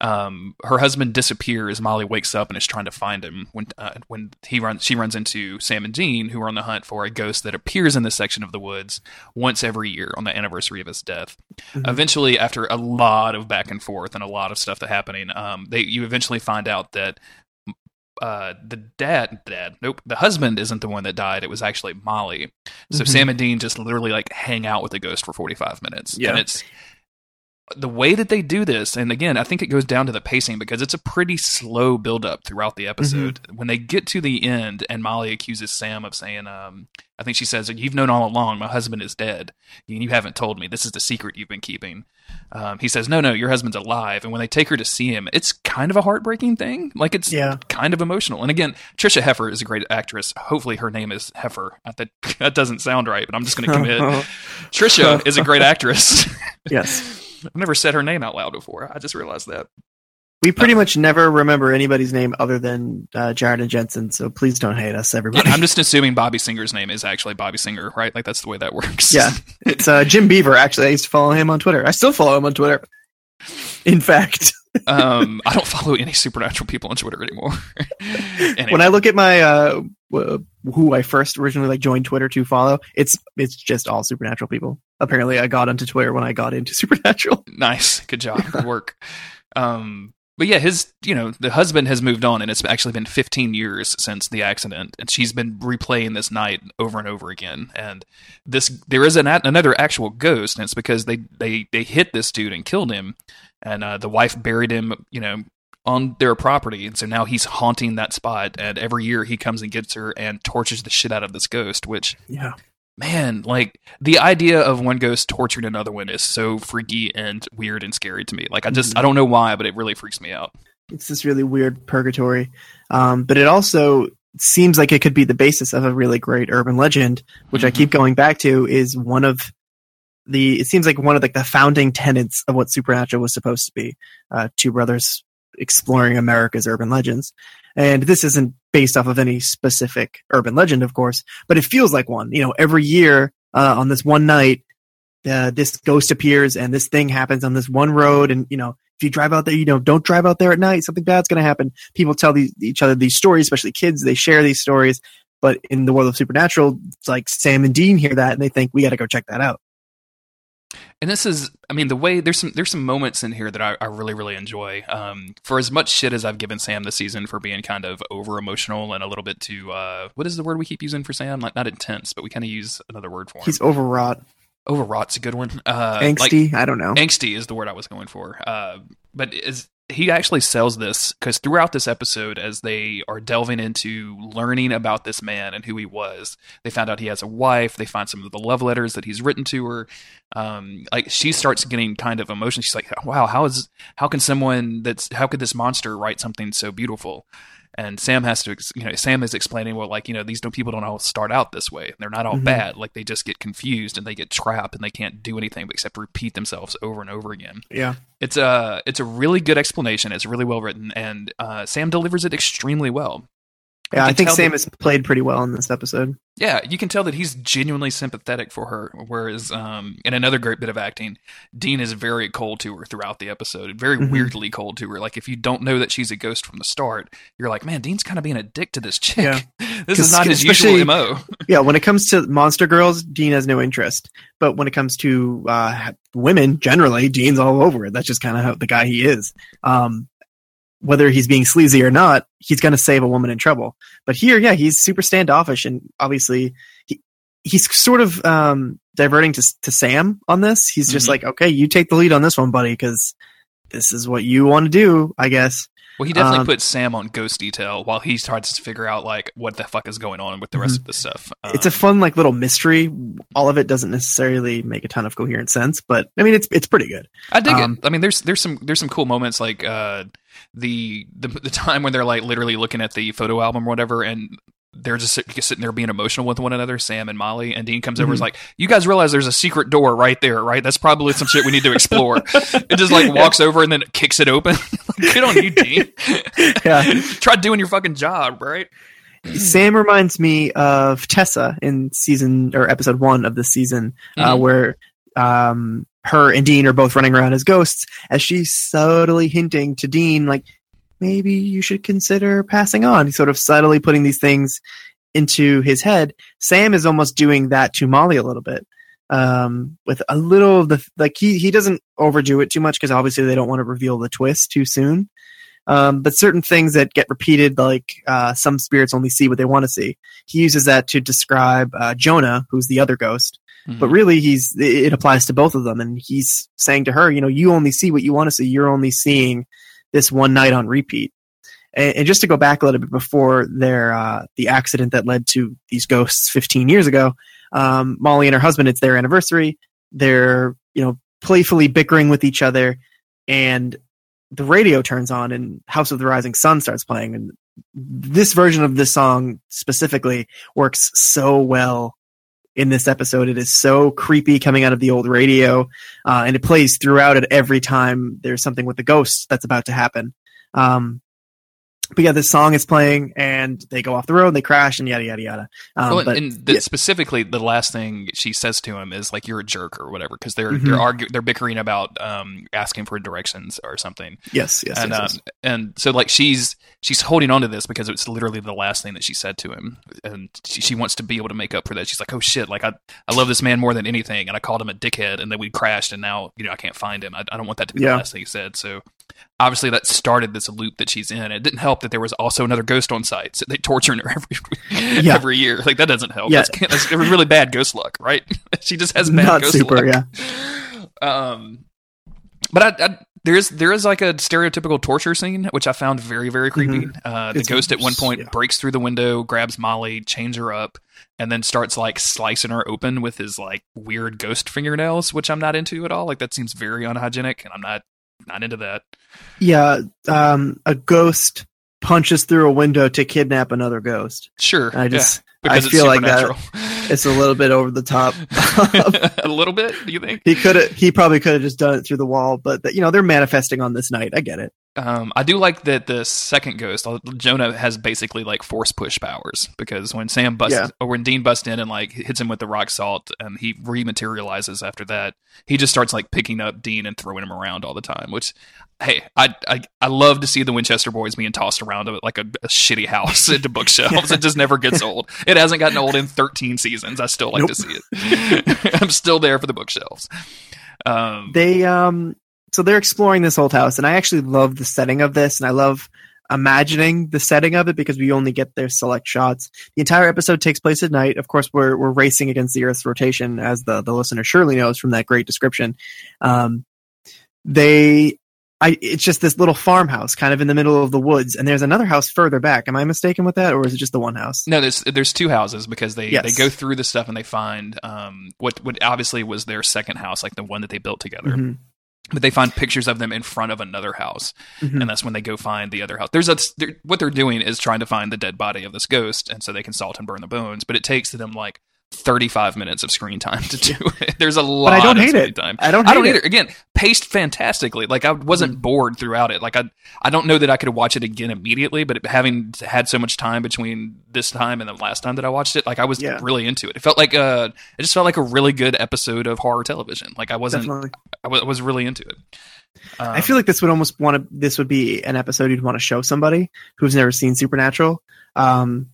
[SPEAKER 1] Um, her husband disappears. Molly wakes up and is trying to find him when uh, when he runs. She runs into Sam and Dean, who are on the hunt for a ghost that appears in this section of the woods once every year on the anniversary of his death.
[SPEAKER 3] Mhm.
[SPEAKER 1] Eventually, after a lot of back and forth and a lot of stuff that happening, um, they you eventually find out that uh, the dad, dad, nope, the husband isn't the one that died. It was actually Molly. So
[SPEAKER 3] Mhm.
[SPEAKER 1] Sam and Dean just literally like hang out with the ghost for forty five minutes.
[SPEAKER 3] Yeah.
[SPEAKER 1] and it's the way that they do this, and again, I think it goes down to the pacing because it's a pretty slow build up throughout the episode. When they get to the end, and Molly accuses Sam of saying, um, "I think she says you've known all along my husband is dead, and you haven't told me. This is the secret you've been keeping." Um, he says, "No, no, your husband's alive." And when they take her to see him, it's kind of a heartbreaking thing. Like it's
[SPEAKER 3] Yeah.
[SPEAKER 1] kind of emotional. And again, Tricia Heffer is a great actress. Hopefully, her name is Heifer. Not That *laughs* that doesn't sound right, but I'm just going to commit. *laughs* Tricia is a great actress.
[SPEAKER 3] yes, *laughs*
[SPEAKER 1] I've never said her name out loud before. I just realized that.
[SPEAKER 3] we pretty much never remember anybody's name other than uh, Jared and Jensen. So please don't hate us, everybody.
[SPEAKER 1] I'm just assuming Bobby Singer's name is actually Bobby Singer, right? Like that's the way that works.
[SPEAKER 3] Yeah. It's uh, Jim Beaver. Actually, I used to follow him on Twitter. I still follow him on Twitter. In fact, *laughs*
[SPEAKER 1] um, I don't follow any supernatural people on Twitter anymore. *laughs* *laughs* Anyway.
[SPEAKER 3] when I look at my uh, who I first originally like joined Twitter to follow, it's it's just all supernatural people. Apparently, I got onto Twitter when I got into *laughs* supernatural.
[SPEAKER 1] Nice. Good job. Good work. Um, but yeah, his, you know, the husband has moved on and it's actually been 15 years since the accident and she's been replaying this night over and over again. And this, there is an, another actual ghost and it's because they, they, they hit this dude and killed him. And, uh, the wife buried him, you know, on their property. And so now he's haunting that spot. And every year he comes and gets her and tortures the shit out of this ghost, which
[SPEAKER 3] Yeah,
[SPEAKER 1] man, like the idea of one ghost torturing another one is so freaky and weird and scary to me. Like I just
[SPEAKER 3] Mhm.
[SPEAKER 1] I don't know why, but it really freaks me out.
[SPEAKER 3] it's this really weird purgatory, um, but it also seems like it could be the basis of a really great urban legend, which I
[SPEAKER 1] Mhm.
[SPEAKER 3] keep going back to. Is one of the it seems like one of like the founding tenets of what supernatural was supposed to be. Uh, two brothers exploring America's urban legends. And this isn't based off of any specific urban legend, of course, but it feels like one. You know, every year uh, on this one night, uh, this ghost appears and this thing happens on this one road. And, you know, if you drive out there, you know, don't drive out there at night. Something bad's going to happen. People tell these, each other these stories, especially kids. They share these stories. But in the world of supernatural, it's like Sam and Dean hear that and they think we got to go check that out.
[SPEAKER 1] And this is I mean the way there's some there's some moments in here that I, I really really enjoy. Um, for as much shit as I've given Sam this season for being kind of over emotional and a little bit too uh, what is the word we keep using for Sam? Like not intense, but we kind of use another word for him.
[SPEAKER 3] He's overwrought,
[SPEAKER 1] Overwrought's a good one. Uh, like-
[SPEAKER 3] angsty. I don't know.
[SPEAKER 1] angsty is the word I was going for. Uh, but as he actually sells this because throughout this episode, as they are delving into learning about this man and who he was, they found out he has a wife. They find some of the love letters that he's written to her. Um, like she starts getting kind of emotional. She's like, "Wow, how is how can someone that's how could this monster write something so beautiful?" And Sam has to, you know, Sam is explaining, well, like, you know, these don't, people don't all start out this way. They're not all
[SPEAKER 3] Mhm.
[SPEAKER 1] bad. Like, they just get confused and they get trapped and they can't do anything except repeat themselves over and over again.
[SPEAKER 3] Yeah.
[SPEAKER 1] It's a, it's a really good explanation. It's really well written, and uh, Sam delivers it extremely well.
[SPEAKER 3] Yeah, I think
[SPEAKER 1] tell
[SPEAKER 3] Sam
[SPEAKER 1] that-
[SPEAKER 3] has played pretty well in this episode.
[SPEAKER 1] Yeah, you can tell that he's genuinely sympathetic for her. Whereas, um, in another great bit of acting, Dean is very cold to her throughout the episode, very
[SPEAKER 3] Mhm.
[SPEAKER 1] weirdly cold to her. Like if you don't know that she's a ghost from the start, you're like, man, Dean's kind of being a dick to this chick.
[SPEAKER 3] Yeah. *laughs*
[SPEAKER 1] this is not his usual mo. *laughs*
[SPEAKER 3] Yeah, when it comes to monster girls, Dean has no interest. But when it comes to uh, women, generally, Dean's all over it. That's just kind of how the guy he is. Um, whether he's being sleazy or not, he's going to save a woman in trouble. But here, yeah, he's super standoffish, and obviously, he he's sort of um, diverting to to Sam on this. He's just
[SPEAKER 1] Mhm.
[SPEAKER 3] like, okay, you take the lead on this one, buddy, because this is what you want to do, I guess.
[SPEAKER 1] Well, he definitely
[SPEAKER 3] Um,
[SPEAKER 1] puts Sam on ghost detail while he tries to figure out like what the fuck is going on with the rest of the stuff.
[SPEAKER 3] it's a
[SPEAKER 1] Um,
[SPEAKER 3] fun like little mystery. All of it doesn't necessarily make a ton of coherent sense, but I mean, it's it's pretty good.
[SPEAKER 1] I dig
[SPEAKER 3] Um,
[SPEAKER 1] it. I mean, there's there's some there's some cool moments like uh, the, the the time when they're like literally looking at the photo album or whatever, and they're just sit- sitting there being emotional with one another, Sam and Molly, and Dean comes over and is
[SPEAKER 3] Mhm.
[SPEAKER 1] like, "You guys realize there's a secret door right there, right? That's probably some shit we need to explore." *laughs* it just like walks over and then kicks it open. *laughs* like, Good on you, Dean. *laughs*
[SPEAKER 3] Yeah.
[SPEAKER 1] Try doing your fucking job, right?
[SPEAKER 3] Sam reminds me of Tessa in season or episode one of the season, uh,
[SPEAKER 1] Mhm.
[SPEAKER 3] where um, her and Dean are both running around as ghosts, as she's subtly hinting to Dean, like, maybe you should consider passing on. Sort of subtly putting these things into his head. Sam is almost doing that to Molly a little bit. Um, with a little of the like he he doesn't overdo it too much because obviously they don't want to reveal the twist too soon. Um, but certain things that get repeated, like uh, some spirits only see what they want to see. He uses that to describe uh, Jonah, who's the other ghost. But really, he's it applies to both of them, and he's saying to her, you know, you only see what you want to see. You're only seeing this one night on repeat. And, and just to go back a little bit before their uh, the accident that led to these ghosts 15 years ago, um, Molly and her husband, it's their anniversary. They're you know playfully bickering with each other, and the radio turns on, and House of the Rising Sun starts playing, and this version of this song specifically works so well in this episode. It is so creepy coming out of the old radio, uh, and it plays throughout it every time there's something with the ghost that's about to happen. Um, but yeah, this song is playing, and they go off the road, and they crash, and yada yada yada. Um,
[SPEAKER 1] well,
[SPEAKER 3] but
[SPEAKER 1] and the,
[SPEAKER 3] yeah.
[SPEAKER 1] specifically, the last thing she says to him is like, "You're a jerk" or whatever, because they're
[SPEAKER 3] Mhm.
[SPEAKER 1] they're argu- they're bickering about um, asking for directions or something.
[SPEAKER 3] yes, yes,
[SPEAKER 1] and
[SPEAKER 3] yes,
[SPEAKER 1] um,
[SPEAKER 3] yes.
[SPEAKER 1] and so like she's she's holding on to this because it's literally the last thing that she said to him, and she, she wants to be able to make up for that. She's like, "Oh shit! Like I I love this man more than anything, and I called him a dickhead, and then we crashed, and now you know I can't find him. I, I don't want that to be
[SPEAKER 3] Yeah.
[SPEAKER 1] the last thing he said." So obviously that started this loop that she's in. It didn't help that there was also another ghost on site. So they torturing her *laughs* every
[SPEAKER 3] Yeah.
[SPEAKER 1] every year. Like that doesn't help.
[SPEAKER 3] Yeah.
[SPEAKER 1] That's, that's really bad ghost luck, right? *laughs* she just has bad
[SPEAKER 3] Not
[SPEAKER 1] ghost
[SPEAKER 3] super,
[SPEAKER 1] luck. *laughs* Um, but I, I there is there is like a stereotypical torture scene which I found very very creepy. Uh, the
[SPEAKER 3] It's-
[SPEAKER 1] ghost at one point
[SPEAKER 3] yeah.
[SPEAKER 1] breaks through the window, grabs Molly, chains her up, and then starts like slicing her open with his like weird ghost fingernails, which I'm not into at all. Like that seems very unhygienic, and I'm not not into that.
[SPEAKER 3] yeah. Um, a ghost punches through a window to kidnap another ghost.
[SPEAKER 1] Sure,
[SPEAKER 3] I just
[SPEAKER 1] yeah,
[SPEAKER 3] I feel like that- *laughs* it's a little bit over the top. *laughs* *laughs*
[SPEAKER 1] a little bit. Do you think?
[SPEAKER 3] he could have he probably could have just done it through the wall, but you know they're manifesting on this night. I get it.
[SPEAKER 1] Um, I do like that the second ghost, uh, Jonah, has basically like force push powers because when Sam busts
[SPEAKER 3] Yeah.
[SPEAKER 1] or when Dean busts in and like hits him with the rock salt and he rematerializes after that, he just starts like picking up Dean and throwing him around all the time. Which, hey, I I, I love to see the Winchester boys being tossed around like a, a shitty house *laughs* into bookshelves. It just never gets old. It hasn't gotten old in 13 seasons. I still like
[SPEAKER 3] Nope.
[SPEAKER 1] to see it. *laughs* I'm still there for the bookshelves. Um,
[SPEAKER 3] They um so they're exploring this old house, and I actually love the setting of this, and I love imagining the setting of it because we only get their select shots. The entire episode takes place at night. Of course, we're we're racing against the Earth's rotation, as the the listener surely knows from that great description. Um, they I it's just this little farmhouse kind of in the middle of the woods, and there's another house further back. Am I mistaken with that, or is it just the one house?
[SPEAKER 1] No, there's there's two houses because they,
[SPEAKER 3] Yes.
[SPEAKER 1] they go through the stuff and they find um what what obviously was their second house, like the one that they built together.
[SPEAKER 3] Mhm,
[SPEAKER 1] But they find pictures of them in front of another house,
[SPEAKER 3] mhm.
[SPEAKER 1] and that's when they go find the other house. There's a they're, what they're doing is trying to find the dead body of this ghost, and so they can salt and burn the bones. But it takes them like 35 minutes of screen time to do it. *laughs* There's a lot.
[SPEAKER 3] But I don't
[SPEAKER 1] of
[SPEAKER 3] hate
[SPEAKER 1] screen
[SPEAKER 3] it.
[SPEAKER 1] Time.
[SPEAKER 3] I don't.
[SPEAKER 1] I don't
[SPEAKER 3] it.
[SPEAKER 1] either. Again, paced fantastically. Like I wasn't
[SPEAKER 3] Mhm.
[SPEAKER 1] bored throughout it. Like I, I don't know that I could watch it again immediately. But having had so much time between this time and the last time that I watched it, like I was
[SPEAKER 3] Yeah.
[SPEAKER 1] really into it. It felt like uh it just felt like a really good episode of horror television. Like I wasn't,
[SPEAKER 3] Definitely.
[SPEAKER 1] I was really into it. Um,
[SPEAKER 3] I feel like this would almost want to. This would be an episode you'd want to show somebody who's never seen Supernatural. Um,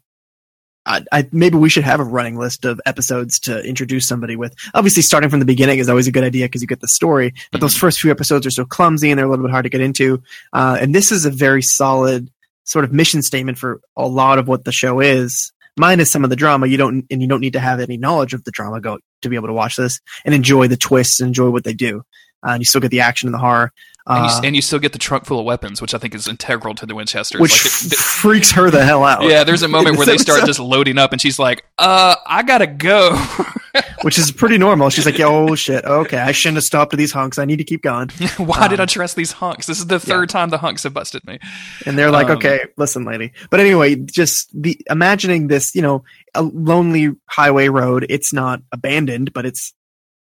[SPEAKER 3] I, I maybe we should have a running list of episodes to introduce somebody with. Obviously, starting from the beginning is always a good idea because you get the story. But those first few episodes are so clumsy and they're a little bit hard to get into. Uh, and this is a very solid sort of mission statement for a lot of what the show is. Minus some of the drama, you don't, and you don't need to have any knowledge of the drama go to be able to watch this and enjoy the twists and enjoy what they do. Uh, and you still get the action and the horror.
[SPEAKER 1] and, you,
[SPEAKER 3] Uh,
[SPEAKER 1] and you still get the trunk full of weapons, which I think is integral to the Winchesters.
[SPEAKER 3] which
[SPEAKER 1] Like, it- *laughs*
[SPEAKER 3] freaks her the hell out.
[SPEAKER 1] yeah, there's a moment where they *laughs* start just loading up, and she's like, "Uh, I gotta go." *laughs*
[SPEAKER 3] which is pretty normal. She's like, "Oh shit, okay, I shouldn't have stopped to these hunks. I need to keep going."
[SPEAKER 1] Why did I
[SPEAKER 3] Um,
[SPEAKER 1] trust these hunks? This is the third time the hunks have busted me.
[SPEAKER 3] And they're like,
[SPEAKER 1] Um,
[SPEAKER 3] "Okay, listen, lady." But anyway, just the imagining this, you know, a lonely highway road. It's not abandoned, but it's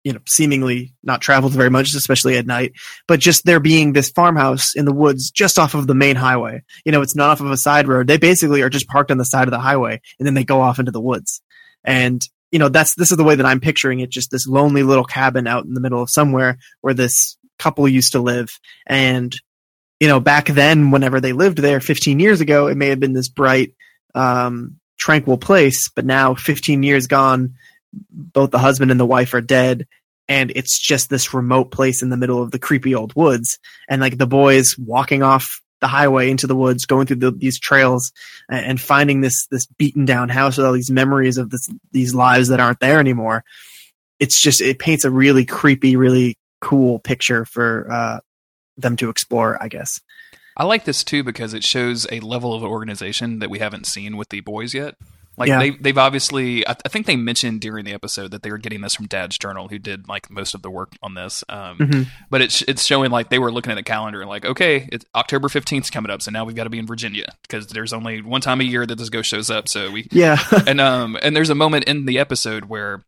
[SPEAKER 3] you know seemingly not traveled very much, especially at night. But just there being this farmhouse in the woods just off of the main highway. You know, it's not off of a side road. They basically are just parked on the side of the highway, and then they go off into the woods. And you know, that's this is the way that I'm picturing it. Just this lonely little cabin out in the middle of somewhere where this couple used to live, and you know, back then, whenever they lived there 15 years ago, it may have been this bright, um, tranquil place, but now 15 years gone, both the husband and the wife are dead. And it's just this remote place in the middle of the creepy old woods. And like the boys walking off the highway into the woods, going through the, these trails a- and finding this, this beaten down house with all these memories of this, these lives that aren't there anymore. It's just, it paints a really creepy, really cool picture for, uh, them to explore, I guess.
[SPEAKER 1] I like this too because it shows a level of organization that we haven't seen with the boys yet. Like
[SPEAKER 3] Yeah.
[SPEAKER 1] they, they've obviously, I, I think they mentioned during the episode that they were getting this from Dad's journal, who did like most of the work on this. Um,
[SPEAKER 3] Mhm.
[SPEAKER 1] But it's it's showing like they were looking at the calendar and like, okay, it's October fifteenth coming up, so now we've got to be in Virginia because there's only one time a year that this ghost shows up. So we
[SPEAKER 3] Yeah. *laughs*
[SPEAKER 1] and um and there's a moment in the episode where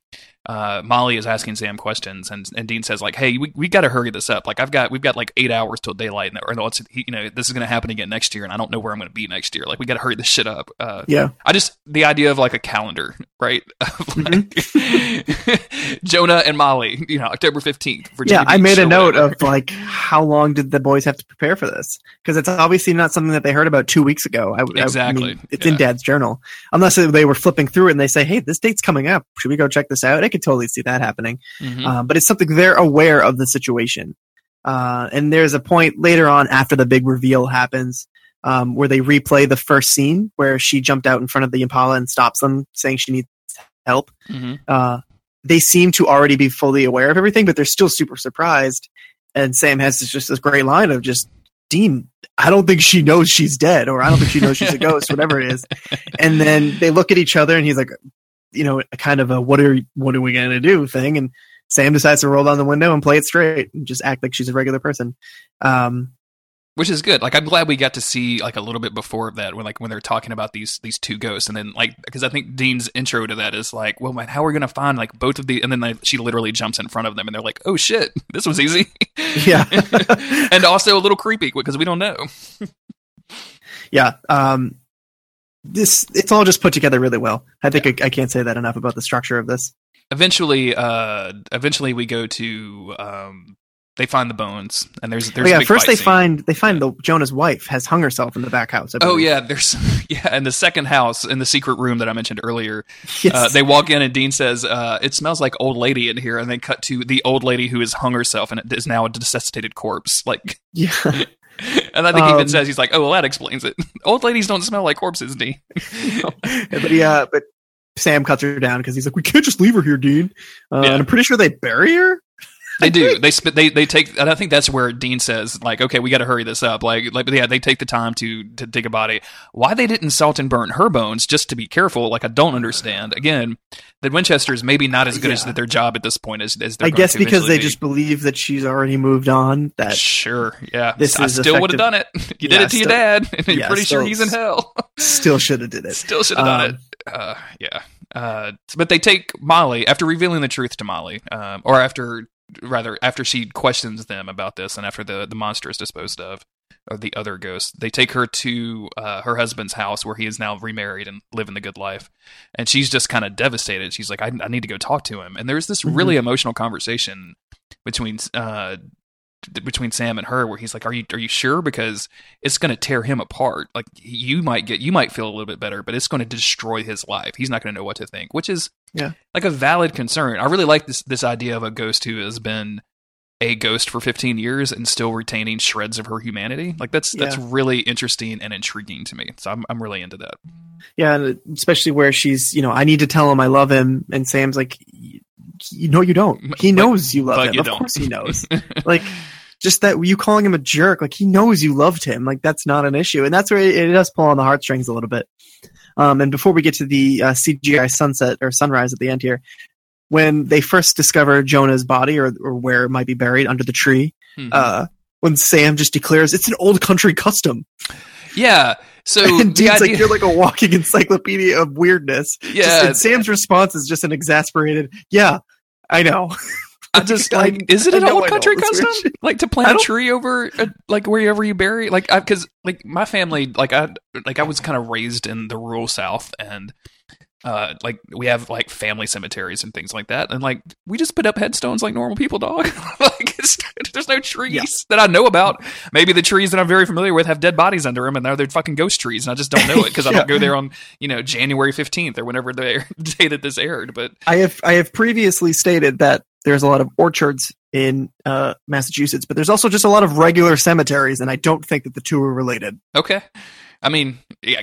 [SPEAKER 1] uh Molly is asking Sam questions and and Dean says like hey we, we got to hurry this up like I've got we've got like 8 hours till daylight and or it's you know this is going to happen again next year and I don't know where I'm going to be next year like we got to hurry this shit up uh
[SPEAKER 3] yeah.
[SPEAKER 1] I just the idea of like a calendar, *laughs* right? *laughs* Like, *laughs* Jonah and Molly, you know, October fifteenth.
[SPEAKER 3] Yeah. I made a note of like, how long did the boys have to prepare for this? Because it's obviously not something that they heard about two weeks ago. I, I- I
[SPEAKER 1] Exactly.
[SPEAKER 3] mean, it's in dad's journal. Unless they were flipping through it and they say, hey, this date's coming up. Should we go check this out? I could totally see that happening.
[SPEAKER 1] Mhm.
[SPEAKER 3] Uh, but it's something they're aware of the situation. Uh, and there's a point later on after the big reveal happens um, where they replay the first scene where she jumped out in front of the Impala and stops them, saying she needs help.
[SPEAKER 1] Mhm.
[SPEAKER 3] Uh, they seem to already be fully aware of everything, but they're still super surprised. And Sam has this, just this great line of just, Dean, I don't think she knows she's dead, or I don't think she knows she's a ghost, whatever it is. *laughs* And then they look at each other, and he's like, you know, a kind of a what are what are we gonna do thing, and Sam decides to roll down the window and play it straight and just act like she's a regular person. Um,
[SPEAKER 1] which is good. Like I'm glad we got to see like a little bit before of that when like when they're talking about these these two ghosts, and then like because I think Dean's intro to that is like, well, man, how are we gonna find like both of the? And then like, she literally jumps in front of them, and they're like, oh shit, *laughs* this was easy. *laughs*
[SPEAKER 3] Yeah. *laughs*
[SPEAKER 1] and also a little creepy because we don't know.
[SPEAKER 3] yeah. Um, this it's all just put together really well. I think I, I can't say that enough about the structure of this.
[SPEAKER 1] Eventually, uh, eventually we go to um, they find the bones, and there's there's
[SPEAKER 3] Oh,
[SPEAKER 1] a
[SPEAKER 3] yeah, first they
[SPEAKER 1] scene.
[SPEAKER 3] find they find the Jonah's wife has hung herself in the back house.
[SPEAKER 1] Oh yeah, there's *laughs* yeah, in the second house in the secret room that I mentioned earlier. *laughs*
[SPEAKER 3] Yes.
[SPEAKER 1] Uh, they walk in and Dean says, uh, "It smells like old lady in here," and they cut to the old lady who has hung herself and it is now a desiccated corpse. Like,
[SPEAKER 3] yeah. *laughs* *laughs*
[SPEAKER 1] and I think he
[SPEAKER 3] Um,
[SPEAKER 1] even says he's like, "Oh well, that explains it. *laughs* old ladies don't smell like corpses, Dean." *laughs*
[SPEAKER 3] but yeah, but Sam cuts her down because he's like, we can't just leave her here, Dean. Uh,
[SPEAKER 1] Yeah.
[SPEAKER 3] And I'm pretty sure they bury her.
[SPEAKER 1] They do. They. They they take. And I think that's where Dean says, like, okay, we got to hurry this up. Like, like, yeah, they take the time to to dig a body. Why they didn't salt and burn her bones just to be careful? Like, I don't understand. Again, the Winchesters maybe not as good as their job at this point as as
[SPEAKER 3] I guess because they
[SPEAKER 1] be.
[SPEAKER 3] just believe that she's already moved on. That
[SPEAKER 1] Sure, yeah.
[SPEAKER 3] This
[SPEAKER 1] I
[SPEAKER 3] is
[SPEAKER 1] still would have done it. *laughs* You did
[SPEAKER 3] Yeah,
[SPEAKER 1] it to your dad, *laughs* and you're
[SPEAKER 3] yeah,
[SPEAKER 1] pretty sure he's in hell.
[SPEAKER 3] still should have did it.
[SPEAKER 1] still should have done
[SPEAKER 3] Um,
[SPEAKER 1] it. Uh, yeah. Uh, but they take Molly after revealing the truth to Molly, um, or after rather after she questions them about this, and after the the monster is disposed of, or the other ghost, they take her to uh, her husband's house where he is now remarried and living the good life, and she's just kind of devastated. She's like, I, I need to go talk to him, and there's this
[SPEAKER 3] Mhm.
[SPEAKER 1] really emotional conversation between uh between Sam and her where he's like are you are you sure? Because it's going to tear him apart. Like you might get you might feel a little bit better but it's going to destroy his life. He's not going to know what to think which is
[SPEAKER 3] Yeah.
[SPEAKER 1] like a valid concern I really like this this idea of a ghost who has been a ghost for 15 years and still retaining shreds of her humanity like that's that's really interesting and intriguing to me so I'm I'm really into that
[SPEAKER 3] Yeah, and especially where she's, you know, I need to tell him I love him, and Sam's like, you know, you don't. He
[SPEAKER 1] But-
[SPEAKER 3] knows you love him.
[SPEAKER 1] you
[SPEAKER 3] of
[SPEAKER 1] don't.
[SPEAKER 3] course, he knows. *laughs* like, just that you calling him a jerk, like he knows you loved him. Like that's not an issue, and that's where it, it does pull on the heartstrings a little bit. Um, and before we get to the uh, CGI sunset or sunrise at the end here, when they first discover Jonah's body or or where it might be buried under the tree,
[SPEAKER 1] Mhm.
[SPEAKER 3] uh, when Sam just declares it's an old country custom,
[SPEAKER 1] yeah so *laughs*
[SPEAKER 3] and Dean's like, "You're like a walking encyclopedia of weirdness." Just-
[SPEAKER 1] yeah
[SPEAKER 3] and Sam's response is just an exasperated, "Yeah, I know." *laughs*
[SPEAKER 1] I *laughs* just
[SPEAKER 3] I-
[SPEAKER 1] like, is it an old country custom?
[SPEAKER 3] shit. *laughs*
[SPEAKER 1] Like to plant a tree over, uh, like wherever you bury, like, because like my family, like I, like I was kind of raised in the rural South, and uh, like we have like family cemeteries and things like that, and like we just put up headstones like normal people, dog. *laughs* like it's, there's no trees
[SPEAKER 3] Yeah.
[SPEAKER 1] that I know about. Maybe the trees that I'm very familiar with have dead bodies under them, and they're, they're fucking ghost trees, and I just don't know it because I don't go there on you know January 15th or whenever the day that this aired. But
[SPEAKER 3] I have I have previously stated that there's a lot of orchards in uh, Massachusetts, but there's also just a lot of regular cemeteries, and I don't think that the two are related.
[SPEAKER 1] Okay. I mean, yeah,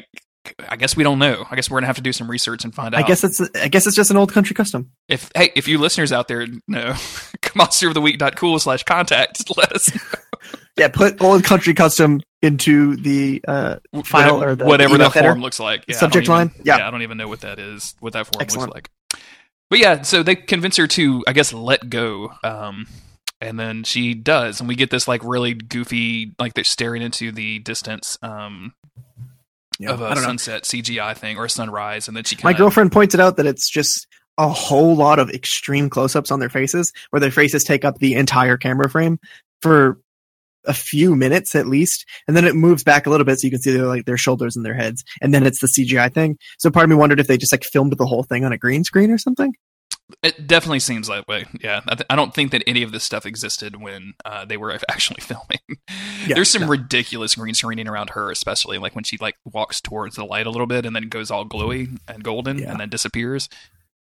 [SPEAKER 1] I guess we don't know. I guess we're gonna have to do some research and find out.
[SPEAKER 3] I guess it's I guess it's just an old country custom.
[SPEAKER 1] if hey, if you listeners out there know, *laughs* monsteroftheweek.cool slash contact, *laughs* let us know.
[SPEAKER 3] Yeah, put old country custom into the uh, File
[SPEAKER 1] whatever,
[SPEAKER 3] or the
[SPEAKER 1] whatever that
[SPEAKER 3] header?
[SPEAKER 1] form looks like. Yeah,
[SPEAKER 3] Subject
[SPEAKER 1] even-
[SPEAKER 3] line? Yeah.
[SPEAKER 1] I don't even know what that is. What that form
[SPEAKER 3] Excellent.
[SPEAKER 1] looks like. But yeah, so they convince her to, I guess, let go. Um, and then she does, and we get this like really goofy, like they're staring into the distance. Um,
[SPEAKER 3] Yeah,
[SPEAKER 1] of a
[SPEAKER 3] don't know.
[SPEAKER 1] sunset CGI thing or a sunrise, and then she
[SPEAKER 3] My
[SPEAKER 1] kinda,
[SPEAKER 3] girlfriend pointed out that it's just a whole lot of extreme close-ups on their faces, where their faces take up the entire camera frame for a few minutes at least, and then it moves back a little bit so you can see their like their shoulders and their heads, and then it's the CGI thing. So part of me wondered if they just like filmed the whole thing on a green screen or something.
[SPEAKER 1] It definitely seems that way. Yeah, I, th- I don't think that any of this stuff existed when uh, they were *laughs* actually filming.
[SPEAKER 3] Yeah,
[SPEAKER 1] There's some
[SPEAKER 3] no.
[SPEAKER 1] ridiculous green screening around her, especially like when she like walks towards the light a little bit and then goes all glowy and golden
[SPEAKER 3] Yeah.
[SPEAKER 1] and then disappears.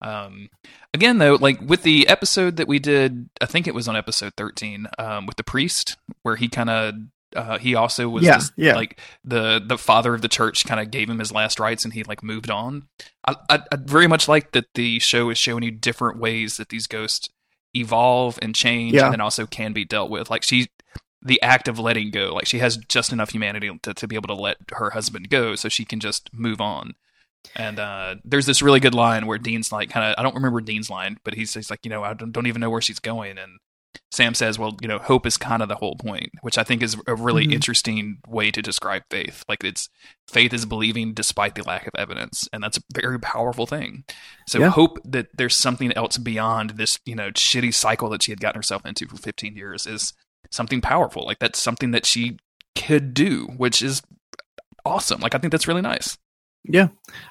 [SPEAKER 1] Um, again, though, like with the episode that we did, I think it was on episode 13 um, with the priest, where he kind of uh, he also was
[SPEAKER 3] Yeah,
[SPEAKER 1] just,
[SPEAKER 3] yeah.
[SPEAKER 1] like the the father of the church kind of gave him his last rites and he like moved on. I, I, I very much like that the show is showing you different ways that these ghosts evolve and change
[SPEAKER 3] Yeah.
[SPEAKER 1] and then also can be dealt with. Like she the act of letting go, like she has just enough humanity to, to be able to let her husband go so she can just move on. And uh, there's this really good line where Dean's like, kind of, I don't remember Dean's line, but he's, he's like, you know, I don't, don't even know where she's going. And Sam says, well, you know, hope is kind of the whole point, which I think is a really
[SPEAKER 3] Mhm.
[SPEAKER 1] interesting way to describe faith. Like it's faith is believing despite the lack of evidence. And that's a very powerful thing. So
[SPEAKER 3] Yeah.
[SPEAKER 1] hope that there's something else beyond this, you know, shitty cycle that she had gotten herself into for 15 years is something powerful. Like that's something that she could do, which is awesome. Like I think that's really nice.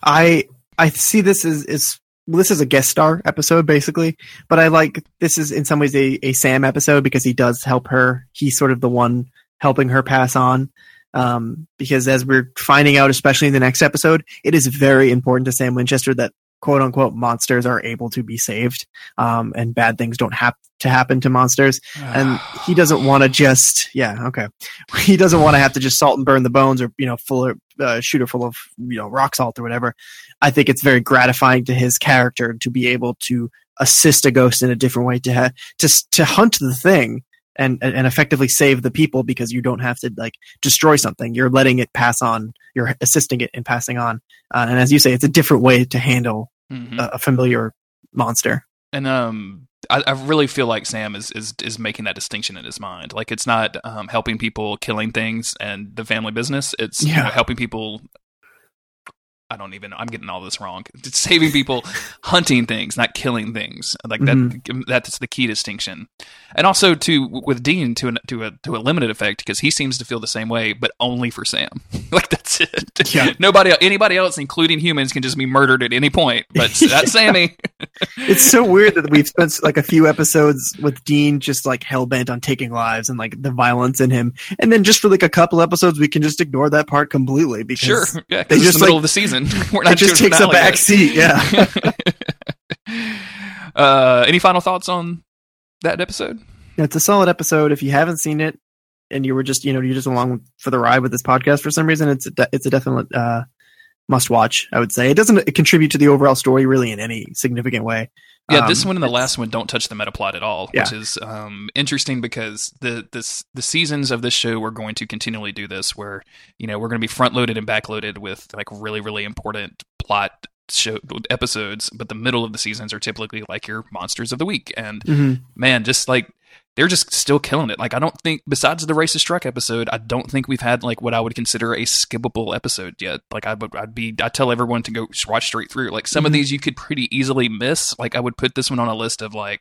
[SPEAKER 3] I I see this as is well, this is a guest star episode basically, but I like this is in some ways a, a Sam episode because he does help her. He's sort of the one helping her pass on. Um, because as we're finding out, especially in the next episode, it is very important to Sam Winchester that quote unquote monsters are able to be saved, um, and bad things don't have to happen to monsters and he doesn't want to *sighs* just yeah okay he doesn't want to have to just salt and burn the bones or you know full of uh, shooter full of you know rock salt or whatever i think it's very gratifying to his character to be able to assist a ghost in a different way to ha- to to hunt the thing and and effectively save the people because you don't have to like destroy something. You're letting it pass on. You're assisting it in passing on. Uh, and as you say, it's a different way to handle
[SPEAKER 1] Mhm.
[SPEAKER 3] a, a familiar monster.
[SPEAKER 1] and um I, I really feel like Sam is, is is making that distinction in his mind. Like it's not um, helping people killing things and the family business. It's you know, helping people. I don't even. I'm getting all this wrong. It's *laughs* saving people, hunting things, not killing things. Like that. Mm-hmm. That's the key distinction. And also to with Dean to an, to a to a limited effect because he seems to feel the same way, but only for Sam. *laughs* like that's it.
[SPEAKER 3] Yeah.
[SPEAKER 1] Nobody, anybody else, including humans, can just be murdered at any point. But *laughs* that's Sammy.
[SPEAKER 3] It's so weird that we've spent like a few episodes with Dean just like hell bent on taking lives and like the violence in him, and then just for like a couple episodes we can just ignore that part completely because
[SPEAKER 1] Sure. Yeah,
[SPEAKER 3] they just,
[SPEAKER 1] the middle
[SPEAKER 3] like-
[SPEAKER 1] of the season. *laughs* We're not
[SPEAKER 3] it just takes a back
[SPEAKER 1] yet.
[SPEAKER 3] seat. Yeah. *laughs*
[SPEAKER 1] uh, any final thoughts on that episode?
[SPEAKER 3] it's a solid episode. If you haven't seen it and you were just you know you're just along for the ride with this podcast for some reason, it's a de- it's a definite uh, must watch. I would say it doesn't contribute to the overall story really in any significant way.
[SPEAKER 1] Yeah, this
[SPEAKER 3] Um,
[SPEAKER 1] one and the last one don't touch the meta plot at all,
[SPEAKER 3] Yeah.
[SPEAKER 1] which is um, interesting because the this the seasons of this show we're going to continually do this, where you know we're going to be front loaded and back loaded with like really really important plot show episodes, but the middle of the seasons are typically like your monsters of the week, and
[SPEAKER 3] Mhm.
[SPEAKER 1] man, just like they're just still killing it. Like I don't think besides the racist truck episode, I don't think we've had like what I would consider a skippable episode yet. Like I would I'd be I tell everyone to go watch straight through. Like some of
[SPEAKER 3] Mhm.
[SPEAKER 1] these you could pretty easily miss. Like I would put this one on a list of like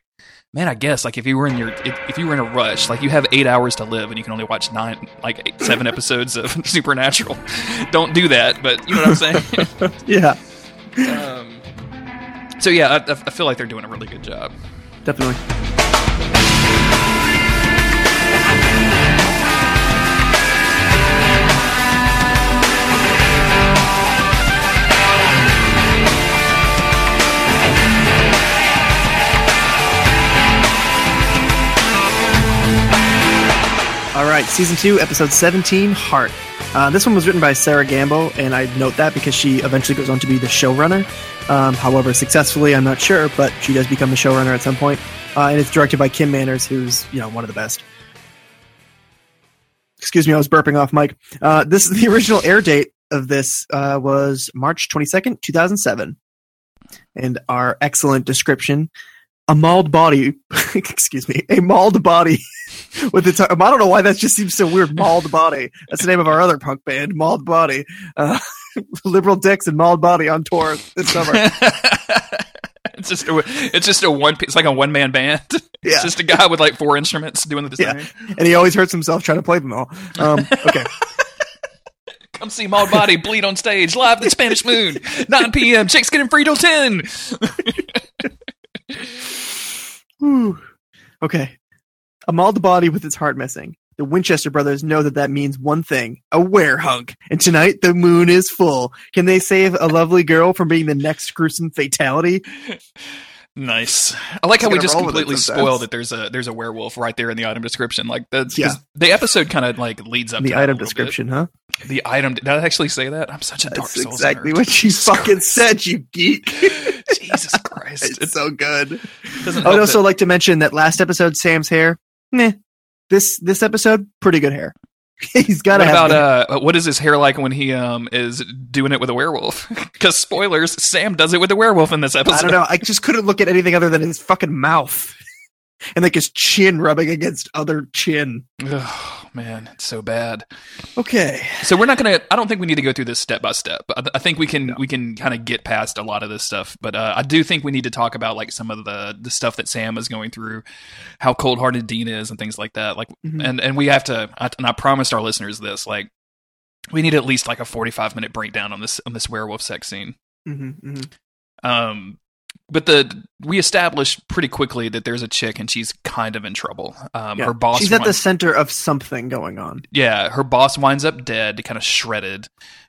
[SPEAKER 1] man, I guess like if you were in your if, if you were in a rush, like you have 8 hours to live and you can only watch 9 like eight, 7 episodes of *laughs* Supernatural. *laughs* don't do that, but you know what I'm saying? *laughs*
[SPEAKER 3] yeah,
[SPEAKER 1] um, so yeah, I, I feel like they're doing a really good job.
[SPEAKER 3] definitely. All right, season two, episode 17, Heart. Uh, this one was written by Sera Gamble, and I note that because she eventually goes on to be the showrunner. Um, however, successfully, I'm not sure, but she does become the showrunner at some point. Uh, and it's directed by Kim Manners, who's you know one of the best. Excuse me, I was burping off Mike. Uh, this is *laughs* the original air date of this uh, was March 22nd, 2007, and our excellent description: a mauled body. *laughs* excuse me, a mauled body *laughs* with its. I don't know why that just seems so weird. Mauled body. That's the name of our other punk band, Mauled Body. Uh, liberal dicks and mauled body on tour this summer. *laughs*
[SPEAKER 1] it's just a, it's just a one it's like a one man band. *laughs*
[SPEAKER 3] Yeah.
[SPEAKER 1] It's just a guy with like four instruments doing the
[SPEAKER 3] Yeah. and he always hurts himself trying to play them all. Um, okay. *laughs*
[SPEAKER 1] Come see Mauled Body bleed on stage live at the Spanish Moon, 9 p.m. Chicks getting free till 10.
[SPEAKER 3] Whew. Okay. A mauled body with its heart missing. The Winchester brothers know that that means one thing a werehunk. And tonight the moon is full. Can they save a lovely girl from being the next gruesome fatality? *laughs*
[SPEAKER 1] Nice. I like how we just
[SPEAKER 3] roll with it
[SPEAKER 1] completely
[SPEAKER 3] sometimes.
[SPEAKER 1] spoiled that there's a there's a werewolf right there in the item description. Like that's
[SPEAKER 3] Yeah.
[SPEAKER 1] the episode kind of like leads up
[SPEAKER 3] In the
[SPEAKER 1] to that
[SPEAKER 3] item
[SPEAKER 1] little
[SPEAKER 3] description, huh?
[SPEAKER 1] The item did I actually say that? I'm such a Dark
[SPEAKER 3] That's
[SPEAKER 1] Souls
[SPEAKER 3] exactly
[SPEAKER 1] nerd.
[SPEAKER 3] what you *laughs*
[SPEAKER 1] Jesus
[SPEAKER 3] fucking
[SPEAKER 1] Christ.
[SPEAKER 3] said, you geek. *laughs*
[SPEAKER 1] Jesus Christ.
[SPEAKER 3] it's
[SPEAKER 1] It
[SPEAKER 3] so good.
[SPEAKER 1] doesn't
[SPEAKER 3] I would also
[SPEAKER 1] that-
[SPEAKER 3] like to mention that last episode, Sam's hair, meh. This this episode, pretty good hair. *laughs* He's got to
[SPEAKER 1] What about uh, what is his hair like when he um is doing it with a werewolf? *laughs* Because spoilers, Sam does it with a werewolf in this episode.
[SPEAKER 3] I don't know. I just couldn't look at anything other than his fucking mouth *laughs* and like his chin rubbing against other chin.
[SPEAKER 1] Oh man, it's so bad.
[SPEAKER 3] Okay.
[SPEAKER 1] So we're not gonna. I don't think we need to go through this step by step. I, I think we can we can kind of get past a lot of this stuff. But uh, I do think we need to talk about like some of the the stuff that Sam is going through, how cold hearted Dean is, and things like that. Like,
[SPEAKER 3] Mhm.
[SPEAKER 1] and and we have to. I, and I promised our listeners this. Like, we need at least like a forty five minute breakdown on this on this werewolf sex scene.
[SPEAKER 3] hmm hmm
[SPEAKER 1] Um, but the we established pretty quickly that there's a chick and she's kind of in trouble. Um, her boss.
[SPEAKER 3] She's at the center of something going on
[SPEAKER 1] yeah, her boss winds up dead, kind of shredded.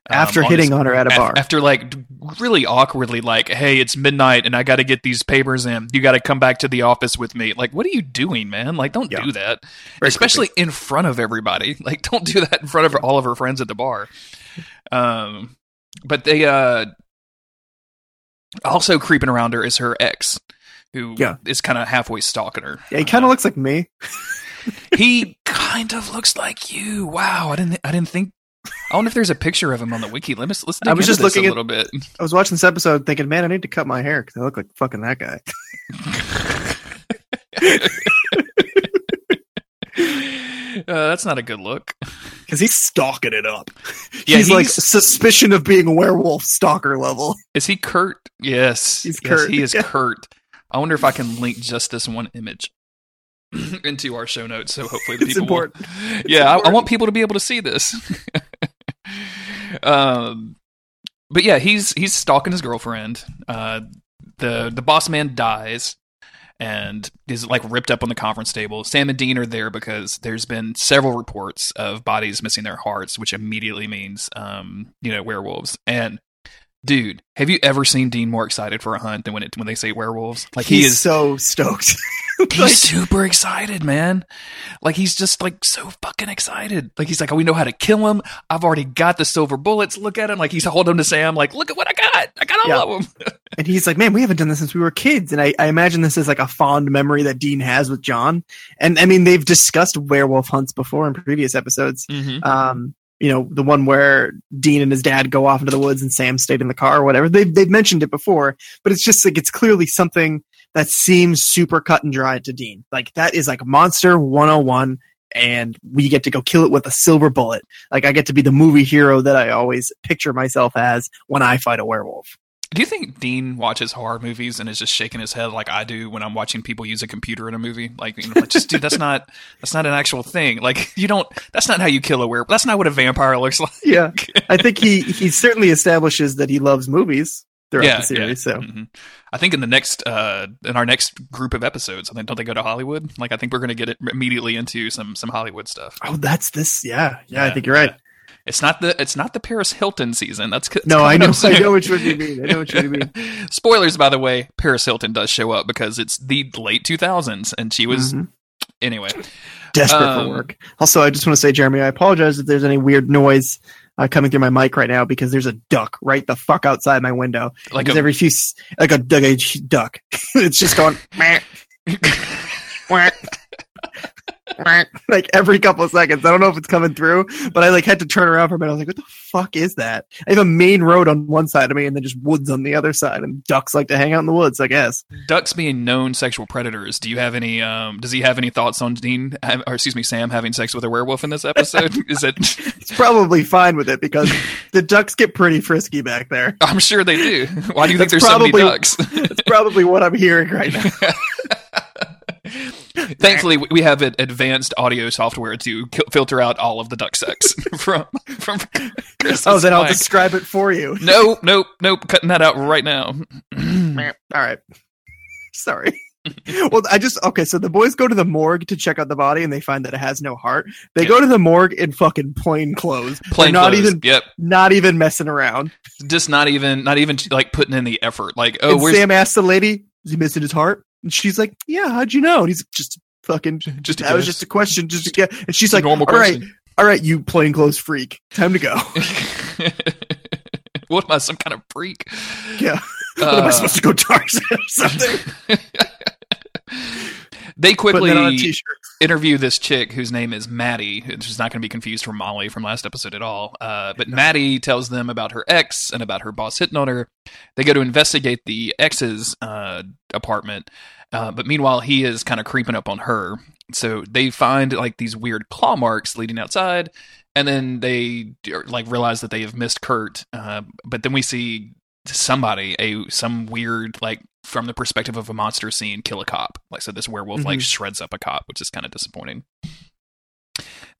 [SPEAKER 1] um,
[SPEAKER 3] after
[SPEAKER 1] on
[SPEAKER 3] hitting
[SPEAKER 1] this-
[SPEAKER 3] on her at a bar.
[SPEAKER 1] After like really awkwardly, like, hey, it's midnight and I got to get these papers in. You got to come back to the office with me. Like, what are you doing, man? Like, don't
[SPEAKER 3] Yeah.
[SPEAKER 1] do that,
[SPEAKER 3] Very
[SPEAKER 1] especially in front of everybody. *laughs* Like, don't do that in front of all of her friends at the bar. Um, but they uh also creeping around her is her ex. who is
[SPEAKER 3] Yeah.
[SPEAKER 1] is kind of halfway stalking her.
[SPEAKER 3] Yeah, he kind of looks like me. *laughs*
[SPEAKER 1] he kind of looks like you. Wow, I didn't I didn't think. I wonder if there's a picture of him on the wiki. Let's let's
[SPEAKER 3] I was just looking
[SPEAKER 1] a
[SPEAKER 3] at-
[SPEAKER 1] little bit.
[SPEAKER 3] I was watching this episode thinking, man, I need to cut my hair because I look like fucking that guy. *laughs* *laughs* *laughs*
[SPEAKER 1] uh, that's not a good look. *laughs*
[SPEAKER 3] Because he's stalking it up.
[SPEAKER 1] Yeah,
[SPEAKER 3] he's, like suspicion of being a werewolf stalker level.
[SPEAKER 1] Is he Kurt? Yes,
[SPEAKER 3] He's
[SPEAKER 1] yes,
[SPEAKER 3] Kurt.
[SPEAKER 1] he is *laughs*
[SPEAKER 3] Yeah.
[SPEAKER 1] Kurt. I wonder if I can link just this one image into our show notes. So hopefully the people. will-
[SPEAKER 3] important.
[SPEAKER 1] yeah, I, I want people to be able to see this. um, but yeah, he's he's stalking his girlfriend. Uh, the the boss man dies and is like ripped up on the conference table. Sam and Dean are there because there's been several reports of bodies missing their hearts, which immediately means um, you know werewolves. And dude, have you ever seen Dean more excited for a hunt than when it when they say werewolves? Like he is
[SPEAKER 3] so stoked. *laughs*
[SPEAKER 1] He's
[SPEAKER 3] Like,
[SPEAKER 1] super excited, man. Like he's just like so fucking excited. Like he's like, oh, we know how to kill him. I've already got the silver bullets. Look at him. Like he's holding them to Sam. Like, look at what I got. I got all
[SPEAKER 3] Yeah.
[SPEAKER 1] of them. *laughs*
[SPEAKER 3] and he's like, man, we haven't done this since we were kids. And I, I imagine this is like a fond memory that Dean has with John. And I mean, they've discussed werewolf hunts before in previous episodes.
[SPEAKER 1] Mm-hmm.
[SPEAKER 3] Um, you know, the one where Dean and his dad go off into the woods and Sam stayed in the car or whatever. They've, they've mentioned it before, but it's just like, it's clearly something that seems super cut and dry to Dean. Like that is like monster 101 and we get to go kill it with a silver bullet. Like I get to be the movie hero that I always picture myself as when I fight a werewolf.
[SPEAKER 1] Do you think Dean watches horror movies and is just shaking his head like I do when I'm watching people use a computer in a movie? Like, you know, like just dude, that's not that's not an actual thing. Like, you don't. That's not how you kill a werewolf. That's not what a vampire looks *laughs* like.
[SPEAKER 3] Yeah. I think he, he certainly establishes that he loves movies throughout
[SPEAKER 1] Yeah,
[SPEAKER 3] the series. So
[SPEAKER 1] Mhm. I think in the next uh in our next group of episodes, I think don't they go to Hollywood? Like I think we're going to get it immediately into some some Hollywood stuff.
[SPEAKER 3] Oh, that's this. Yeah, yeah. I think you're right.
[SPEAKER 1] It's not the it's not the Paris Hilton season. That's
[SPEAKER 3] No, I know. I know which one you mean. I know which one you mean. *laughs*
[SPEAKER 1] Spoilers, by the way. Paris Hilton does show up because it's the late 2000s, and she was
[SPEAKER 3] Mhm.
[SPEAKER 1] anyway.
[SPEAKER 3] desperate
[SPEAKER 1] Um,
[SPEAKER 3] for work. Also, I just want to say, Jeremy, I apologize if there's any weird noise uh, coming through my mic right now because there's a duck right the fuck outside my window.
[SPEAKER 1] Like a,
[SPEAKER 3] every few, like a, like a duck, *laughs* it's just going *laughs* *laughs* *laughs* like every couple of seconds. I don't know if it's coming through, but I like had to turn around for a minute. I was like, "What the fuck is that?" I have a main road on one side of me and then just woods on the other side, and ducks like to hang out in the woods. I guess.
[SPEAKER 1] ducks being known sexual predators. Do you have any? Um, does he have any thoughts on Dean, or excuse me, Sam having sex with a werewolf in this episode? *laughs* Is it?
[SPEAKER 3] He's probably fine with it because the ducks get pretty frisky back there. *laughs*
[SPEAKER 1] I'm sure they do. Why do you think
[SPEAKER 3] That's
[SPEAKER 1] there's so
[SPEAKER 3] probably-
[SPEAKER 1] many ducks?
[SPEAKER 3] That's probably what I'm hearing right now. *laughs*
[SPEAKER 1] Thankfully, we have ad- advanced audio software to filter out all of the duck sex *laughs* from from. Chris's
[SPEAKER 3] Oh, then I'll describe it for you.
[SPEAKER 1] Nope, nope, nope. Cutting that out right now. *clears throat*
[SPEAKER 3] All right. Sorry. well, I just okay. So the boys go to the morgue to check out the body, and they find that it has no heart. They
[SPEAKER 1] Yeah.
[SPEAKER 3] go to the morgue in fucking plain clothes.
[SPEAKER 1] Plain
[SPEAKER 3] They're not
[SPEAKER 1] clothes.
[SPEAKER 3] even
[SPEAKER 1] Yep.
[SPEAKER 3] not even messing around.
[SPEAKER 1] Just not even, not even like putting in the effort. Like, oh,
[SPEAKER 3] and Sam asks the lady, "Is he missing his heart?" And she's like, "Yeah, how'd you know?" And he's just fucking. *laughs*
[SPEAKER 1] just a
[SPEAKER 3] That was just a question, just to get. And she's like,
[SPEAKER 1] normal
[SPEAKER 3] "All right,
[SPEAKER 1] question."
[SPEAKER 3] all right, you plain clothes freak, time to go." *laughs*
[SPEAKER 1] what am I, some kind of freak?
[SPEAKER 3] yeah. *laughs* what am I
[SPEAKER 1] Uh,
[SPEAKER 3] supposed to go Tarzan or something?
[SPEAKER 1] they
[SPEAKER 3] Putting it on a
[SPEAKER 1] quickly interview this chick whose name is Maddie, She's not going to be confused from Molly from last episode at all. Uh, but Maddie tells them about her ex and about her boss hitting on her. They go to investigate the ex's uh, apartment, uh, but meanwhile, he is kind of creeping up on her. So they find like these weird claw marks leading outside, and then they like realize that they have missed Kurt. Uh, but then we see somebody a some weird like from the perspective of a monster scene kill a cop like so this werewolf like
[SPEAKER 3] Mhm.
[SPEAKER 1] shreds up a cop which is kind of disappointing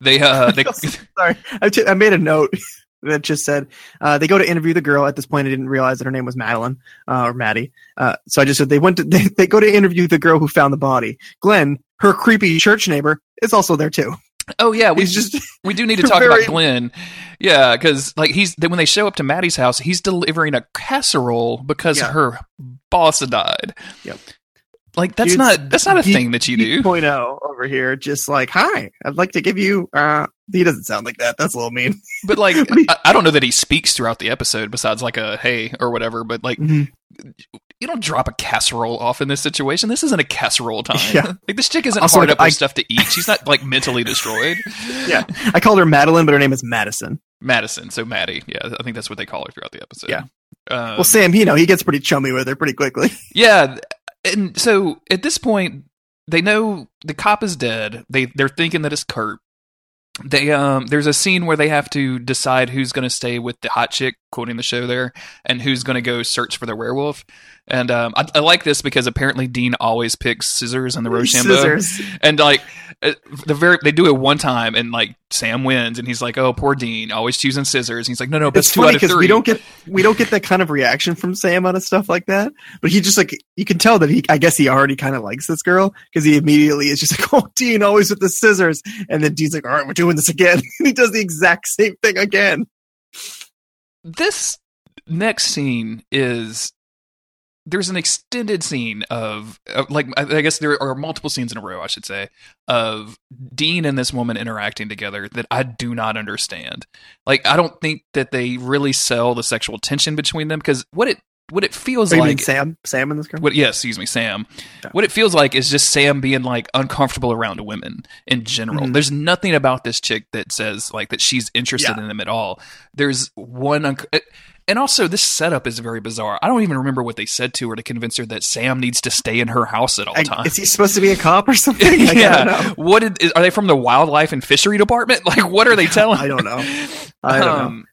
[SPEAKER 1] they uh *laughs* they *laughs*
[SPEAKER 3] Sorry, I, t- I made a note *laughs* that just said uh, they go to interview the girl. At this point, I didn't realize that her name was Madeline uh, or Maddie. Uh, so I just said they went to *laughs* they, they go to interview the girl who found the body. Glenn, her creepy church neighbor, is also there too.
[SPEAKER 1] oh yeah we
[SPEAKER 3] He's just *laughs*
[SPEAKER 1] we do need to *laughs* talk
[SPEAKER 3] very-
[SPEAKER 1] about glenn yeah because like he's when they show up to maddie's house he's delivering a casserole because
[SPEAKER 3] Yeah.
[SPEAKER 1] her boss died
[SPEAKER 3] Yep.
[SPEAKER 1] like that's
[SPEAKER 3] Dude's
[SPEAKER 1] not that's not a thing that you do
[SPEAKER 3] 0.0 over here, just like hi, I'd like to give you. Uh, he doesn't sound like that. That's a little mean. *laughs*
[SPEAKER 1] but like I, I don't know that he speaks throughout the episode besides like a hey or whatever but like
[SPEAKER 3] Mhm.
[SPEAKER 1] you don't drop a casserole off in this situation. This isn't a casserole time. *laughs*
[SPEAKER 3] Yeah.
[SPEAKER 1] Like this chick isn't
[SPEAKER 3] Also,
[SPEAKER 1] hard
[SPEAKER 3] like,
[SPEAKER 1] up with
[SPEAKER 3] I-
[SPEAKER 1] stuff to eat. She's not like mentally destroyed. *laughs*
[SPEAKER 3] Yeah. I called her Madeline, but her name is Madison.
[SPEAKER 1] Madison, so Maddie. Yeah, I think that's what they call her throughout the episode.
[SPEAKER 3] Yeah.
[SPEAKER 1] Um,
[SPEAKER 3] Well, Sam, you know, he gets pretty chummy with her pretty quickly.
[SPEAKER 1] Yeah, and so at this point, they know the cop is dead. They they're thinking that it's Kurt. They um, there's a scene where they have to decide who's going to stay with the hot chick, quoting the show there, and who's going to go search for the werewolf. And um, I, I like this because apparently Dean always picks scissors in the Rochambeau,
[SPEAKER 3] Scissors.
[SPEAKER 1] and like uh, the very they do it one time, and like Sam wins, and he's like, "Oh, poor Dean, always choosing scissors." And he's like, "No, no, that's
[SPEAKER 3] It's
[SPEAKER 1] two
[SPEAKER 3] funny because we don't get we don't get that kind of reaction from Sam on stuff like that. But he just like you can tell that he I guess he already kind of likes this girl because he immediately is just like, *laughs* "Oh, Dean always with the scissors," and then Dean's like, "All right, we're doing this again." and *laughs* he does the exact same thing again.
[SPEAKER 1] this next scene is there's an extended scene of, of like I, I guess there are multiple scenes in a row I should say of Dean and this woman interacting together that I do not understand. Like I don't think that they really sell the sexual tension between them because what it what it feels
[SPEAKER 3] What do you mean,
[SPEAKER 1] like
[SPEAKER 3] Sam? Sam and this girl?
[SPEAKER 1] what yes excuse me sam
[SPEAKER 3] Yeah.
[SPEAKER 1] what it feels like is just sam being like uncomfortable around women in general
[SPEAKER 3] Mhm.
[SPEAKER 1] there's nothing about this chick that says like that she's interested
[SPEAKER 3] Yeah.
[SPEAKER 1] in them at all there's one it- and also this setup is very bizarre i don't even remember what they said to her to convince her that sam needs to stay in her house at all
[SPEAKER 3] I-
[SPEAKER 1] times
[SPEAKER 3] is he supposed to be a cop or something? *laughs* Like,
[SPEAKER 1] yeah
[SPEAKER 3] know.
[SPEAKER 1] what did, is, are they from the wildlife and fishery department *laughs* like what are they *laughs* telling
[SPEAKER 3] I don't know. I don't know.
[SPEAKER 1] um,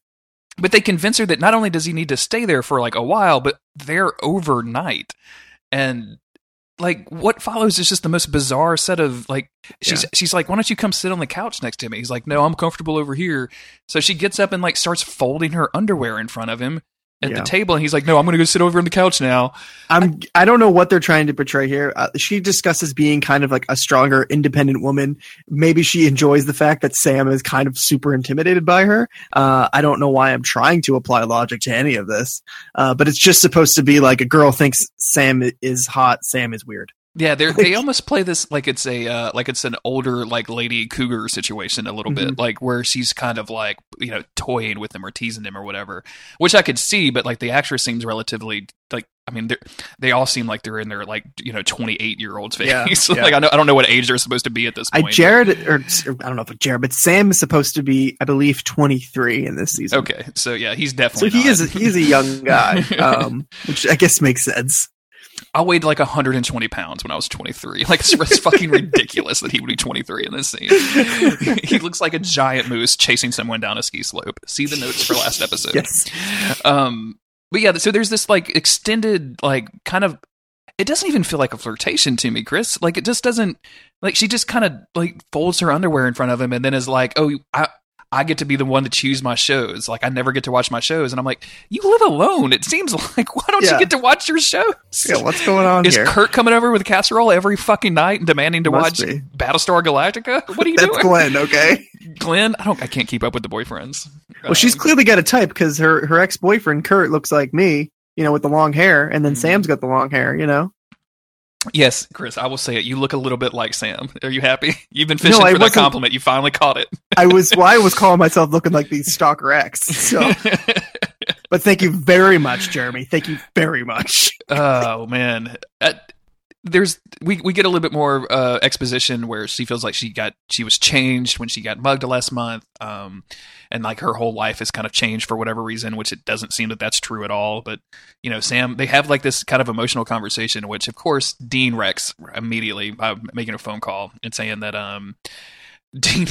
[SPEAKER 1] But they convince her that not only does he need to stay there for like a while, but there overnight. And like what follows is just the most bizarre set of like she's she's like, Why don't you come sit on the couch next to me? He's like, No, I'm comfortable over here. So she gets up and like starts folding her underwear in front of him at
[SPEAKER 3] Yeah.
[SPEAKER 1] the table and he's like, No, I'm gonna go sit over on the couch now.
[SPEAKER 3] I'm I don't know what they're trying to portray here. Uh, she discusses being kind of like a stronger, independent woman. Maybe she enjoys the fact that Sam is kind of super intimidated by her. Uh, I don't know why I'm trying to apply logic to any of this, uh, but it's just supposed to be like a girl thinks Sam is hot, Sam is weird.
[SPEAKER 1] Yeah, they they almost play this like it's a uh, like it's an older like lady cougar situation a little bit, like where she's kind of like you know toying with him or teasing him or whatever, which I could see, but like the actress seems relatively like I mean they they all seem like they're in their like you know twenty eight year old phase.
[SPEAKER 3] Yeah, yeah. *laughs*
[SPEAKER 1] like I know I don't know what age they're supposed to be at this point. I.
[SPEAKER 3] Jared or, or I don't know if it's Jared, but Sam is supposed to be, I believe, 23 in this season.
[SPEAKER 1] okay, so yeah, he's definitely So
[SPEAKER 3] he
[SPEAKER 1] not.
[SPEAKER 3] is he's a young guy, *laughs* um, which I guess makes sense.
[SPEAKER 1] I weighed like 120 pounds when I was 23. *laughs* Like it's, fucking ridiculous that he would be 23 in this scene. *laughs* he looks like a giant moose chasing someone down a ski slope. See the notes for last episode.
[SPEAKER 3] Yes.
[SPEAKER 1] Um, but yeah, so there's this like extended, like kind of. It doesn't even feel like a flirtation to me, Chris. Like it just doesn't. Like she just kind of like folds her underwear in front of him and then is like, "Oh, I." I get to be the one to choose my shows. Like I never get to watch my shows, and I'm like, you live alone. It seems *laughs* like why don't you get to watch your shows?
[SPEAKER 3] Yeah, what's going on
[SPEAKER 1] Is
[SPEAKER 3] here?
[SPEAKER 1] Kurt coming over with a casserole every fucking night and demanding to
[SPEAKER 3] Must
[SPEAKER 1] watch
[SPEAKER 3] be.
[SPEAKER 1] Battlestar Galactica? What are you *laughs*
[SPEAKER 3] That's
[SPEAKER 1] doing,
[SPEAKER 3] Glenn, okay?
[SPEAKER 1] Glenn? I don't. I can't keep up with the boyfriends.
[SPEAKER 3] Well, she's
[SPEAKER 1] Um,
[SPEAKER 3] clearly got a type because her, her ex boyfriend Kurt looks like me, you know, with the long hair, and then
[SPEAKER 1] Mhm.
[SPEAKER 3] Sam's got the long hair, you know.
[SPEAKER 1] Yes, Chris. I will say it. You look a little bit like Sam. Are you happy? *laughs* You've been fishing
[SPEAKER 3] No,
[SPEAKER 1] for that compliment. You finally caught it.
[SPEAKER 3] I was well, I was *laughs* calling myself looking like the stalker ex. So, *laughs* but thank you very much, Jeremy. Thank you very much.
[SPEAKER 1] oh man. There's we we get a little bit more uh, exposition where she feels like she got she was changed when she got mugged last month, um, and like her whole life has kind of changed for whatever reason, which it doesn't seem that that's true at all. But you know, Sam, they have like this kind of emotional conversation, which of course Dean wrecks immediately by making a phone call and saying that um. Dean,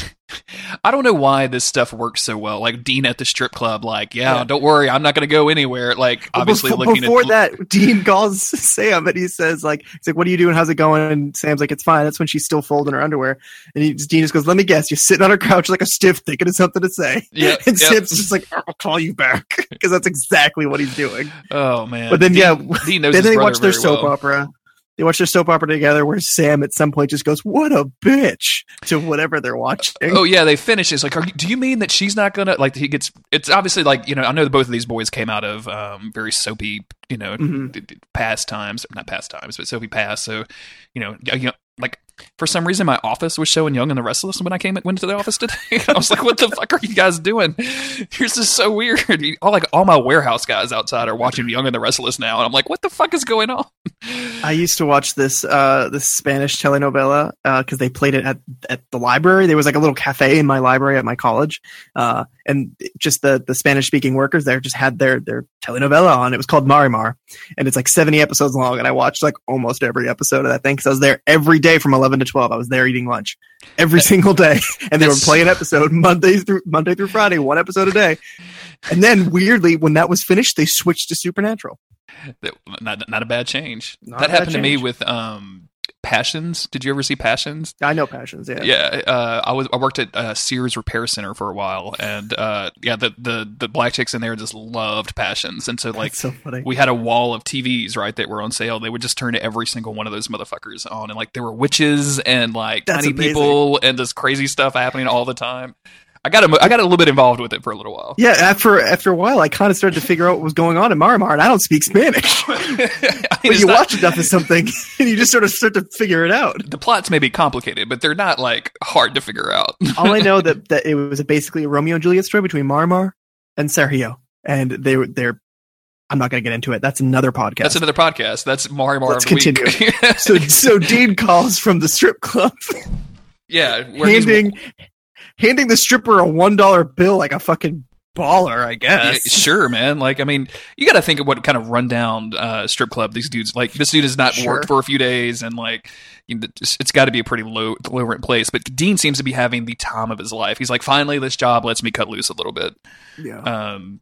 [SPEAKER 1] I don't know why this stuff works so well. Like Dean at the strip club, like, yeah,
[SPEAKER 3] Yeah.
[SPEAKER 1] don't worry, I'm not going to go anywhere. Like, obviously
[SPEAKER 3] before,
[SPEAKER 1] looking
[SPEAKER 3] before
[SPEAKER 1] at
[SPEAKER 3] that, Dean calls *laughs* Sam and he says like, he's like, "What are you doing? How's it going?" And Sam's like, "It's fine." That's when she's still folding her underwear, and he, Dean just goes, "Let me guess, you're sitting on her couch like a stiff, thinking of something to say." *laughs*
[SPEAKER 1] Yeah,
[SPEAKER 3] and
[SPEAKER 1] yeah.
[SPEAKER 3] Sam's just like, "I'll call you back," *laughs* because that's exactly what he's doing.
[SPEAKER 1] Oh man!
[SPEAKER 3] But then,
[SPEAKER 1] Dean,
[SPEAKER 3] yeah,
[SPEAKER 1] Dean knows
[SPEAKER 3] then they watch their soap
[SPEAKER 1] well.
[SPEAKER 3] opera. They watch their soap opera together, where Sam at some point just goes, "What a bitch!" to whatever they're watching.
[SPEAKER 1] Oh yeah, they finish. It's like, are do you mean that she's not gonna like? He gets. It's obviously like you know. I know that both of these boys came out of um, very soapy, you know,
[SPEAKER 3] Mhm.
[SPEAKER 1] d- past times, not past times, but soapy past. So, you know, you know, like for some reason my office was showing Young and the Restless when I came went to the office today. *laughs* I was like, "What the fuck are you guys doing? This is so weird." *laughs* All like all my warehouse guys outside are watching Young and the Restless now, and I'm like, "What the fuck is going on?"
[SPEAKER 3] I used to watch this uh this Spanish telenovela because they played it at at the library. There was like a little cafe in my library at my college, uh, and just the the Spanish speaking workers there just had their their telenovela on. It was called Marimar, and it's like seventy episodes long. And I watched like almost every episode of that thing because I was there every day from eleven to twelve. I was there eating lunch every single day, *laughs* and they were playing episode Monday through Monday through Friday, one episode a day. And then weirdly, when that was finished, they switched to Supernatural.
[SPEAKER 1] That- Not not a bad change.
[SPEAKER 3] Not
[SPEAKER 1] that happened to me with um Passions. Did you ever see Passions?
[SPEAKER 3] I know Passions, yeah.
[SPEAKER 1] Yeah, uh, I was I worked at uh, Sears Repair Center for a while, and uh, yeah, the, the the black chicks in there just loved Passions, and so like
[SPEAKER 3] so
[SPEAKER 1] we had a wall of TVs right that were on sale. They would just turn every single one of those motherfuckers on, and like there were witches and like
[SPEAKER 3] That's
[SPEAKER 1] tiny
[SPEAKER 3] amazing.
[SPEAKER 1] people and this crazy stuff happening all the time. I got a, I got a little bit involved with it for a little while.
[SPEAKER 3] Yeah, after after a while, I kind of started to figure out what was going on in Marimar, and I don't speak Spanish. *laughs*
[SPEAKER 1] I mean,
[SPEAKER 3] But you
[SPEAKER 1] not-
[SPEAKER 3] watch enough of something, *laughs* and you just sort of start to figure it out.
[SPEAKER 1] the plots may be complicated, but they're not like hard to figure out. *laughs*
[SPEAKER 3] All I know that that it was basically a Romeo and Juliet story between Marimar and Sergio, and they were they're. I'm not going to get into it. That's another podcast.
[SPEAKER 1] That's another podcast. That's Marimar
[SPEAKER 3] Let's
[SPEAKER 1] week.
[SPEAKER 3] so so Dean calls from the strip club,
[SPEAKER 1] yeah, where he's-
[SPEAKER 3] handing the stripper a one dollar bill like a fucking baller. I
[SPEAKER 1] Yeah,
[SPEAKER 3] guess.
[SPEAKER 1] sure, man. Like, I mean, you got to think of what kind of rundown uh, strip club these dudes. Like, this dude has not
[SPEAKER 3] Sure.
[SPEAKER 1] worked for a few days, and like, you know, it's, it's got to be a pretty low, low rent place. But Dean seems to be having the time of his life. He's like, finally, this job lets me cut loose a little bit.
[SPEAKER 3] Yeah.
[SPEAKER 1] Um,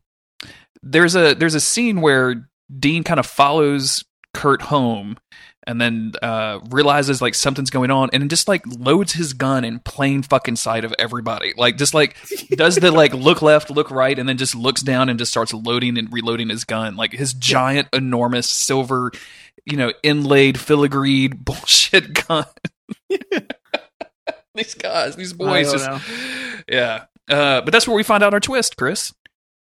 [SPEAKER 1] there's a there's a scene where Dean kind of follows Kurt home. And then uh, realizes like something's going on, and just like loads his gun in plain fucking sight of everybody. Like just like does the like look left, look right, and then just looks down and just starts loading and reloading his gun. Like his giant, enormous silver, you know, inlaid filigreed *laughs* bullshit gun. *laughs* these guys, these boys, just
[SPEAKER 3] know.
[SPEAKER 1] yeah. Uh, but that's where we find out our twist, Chris.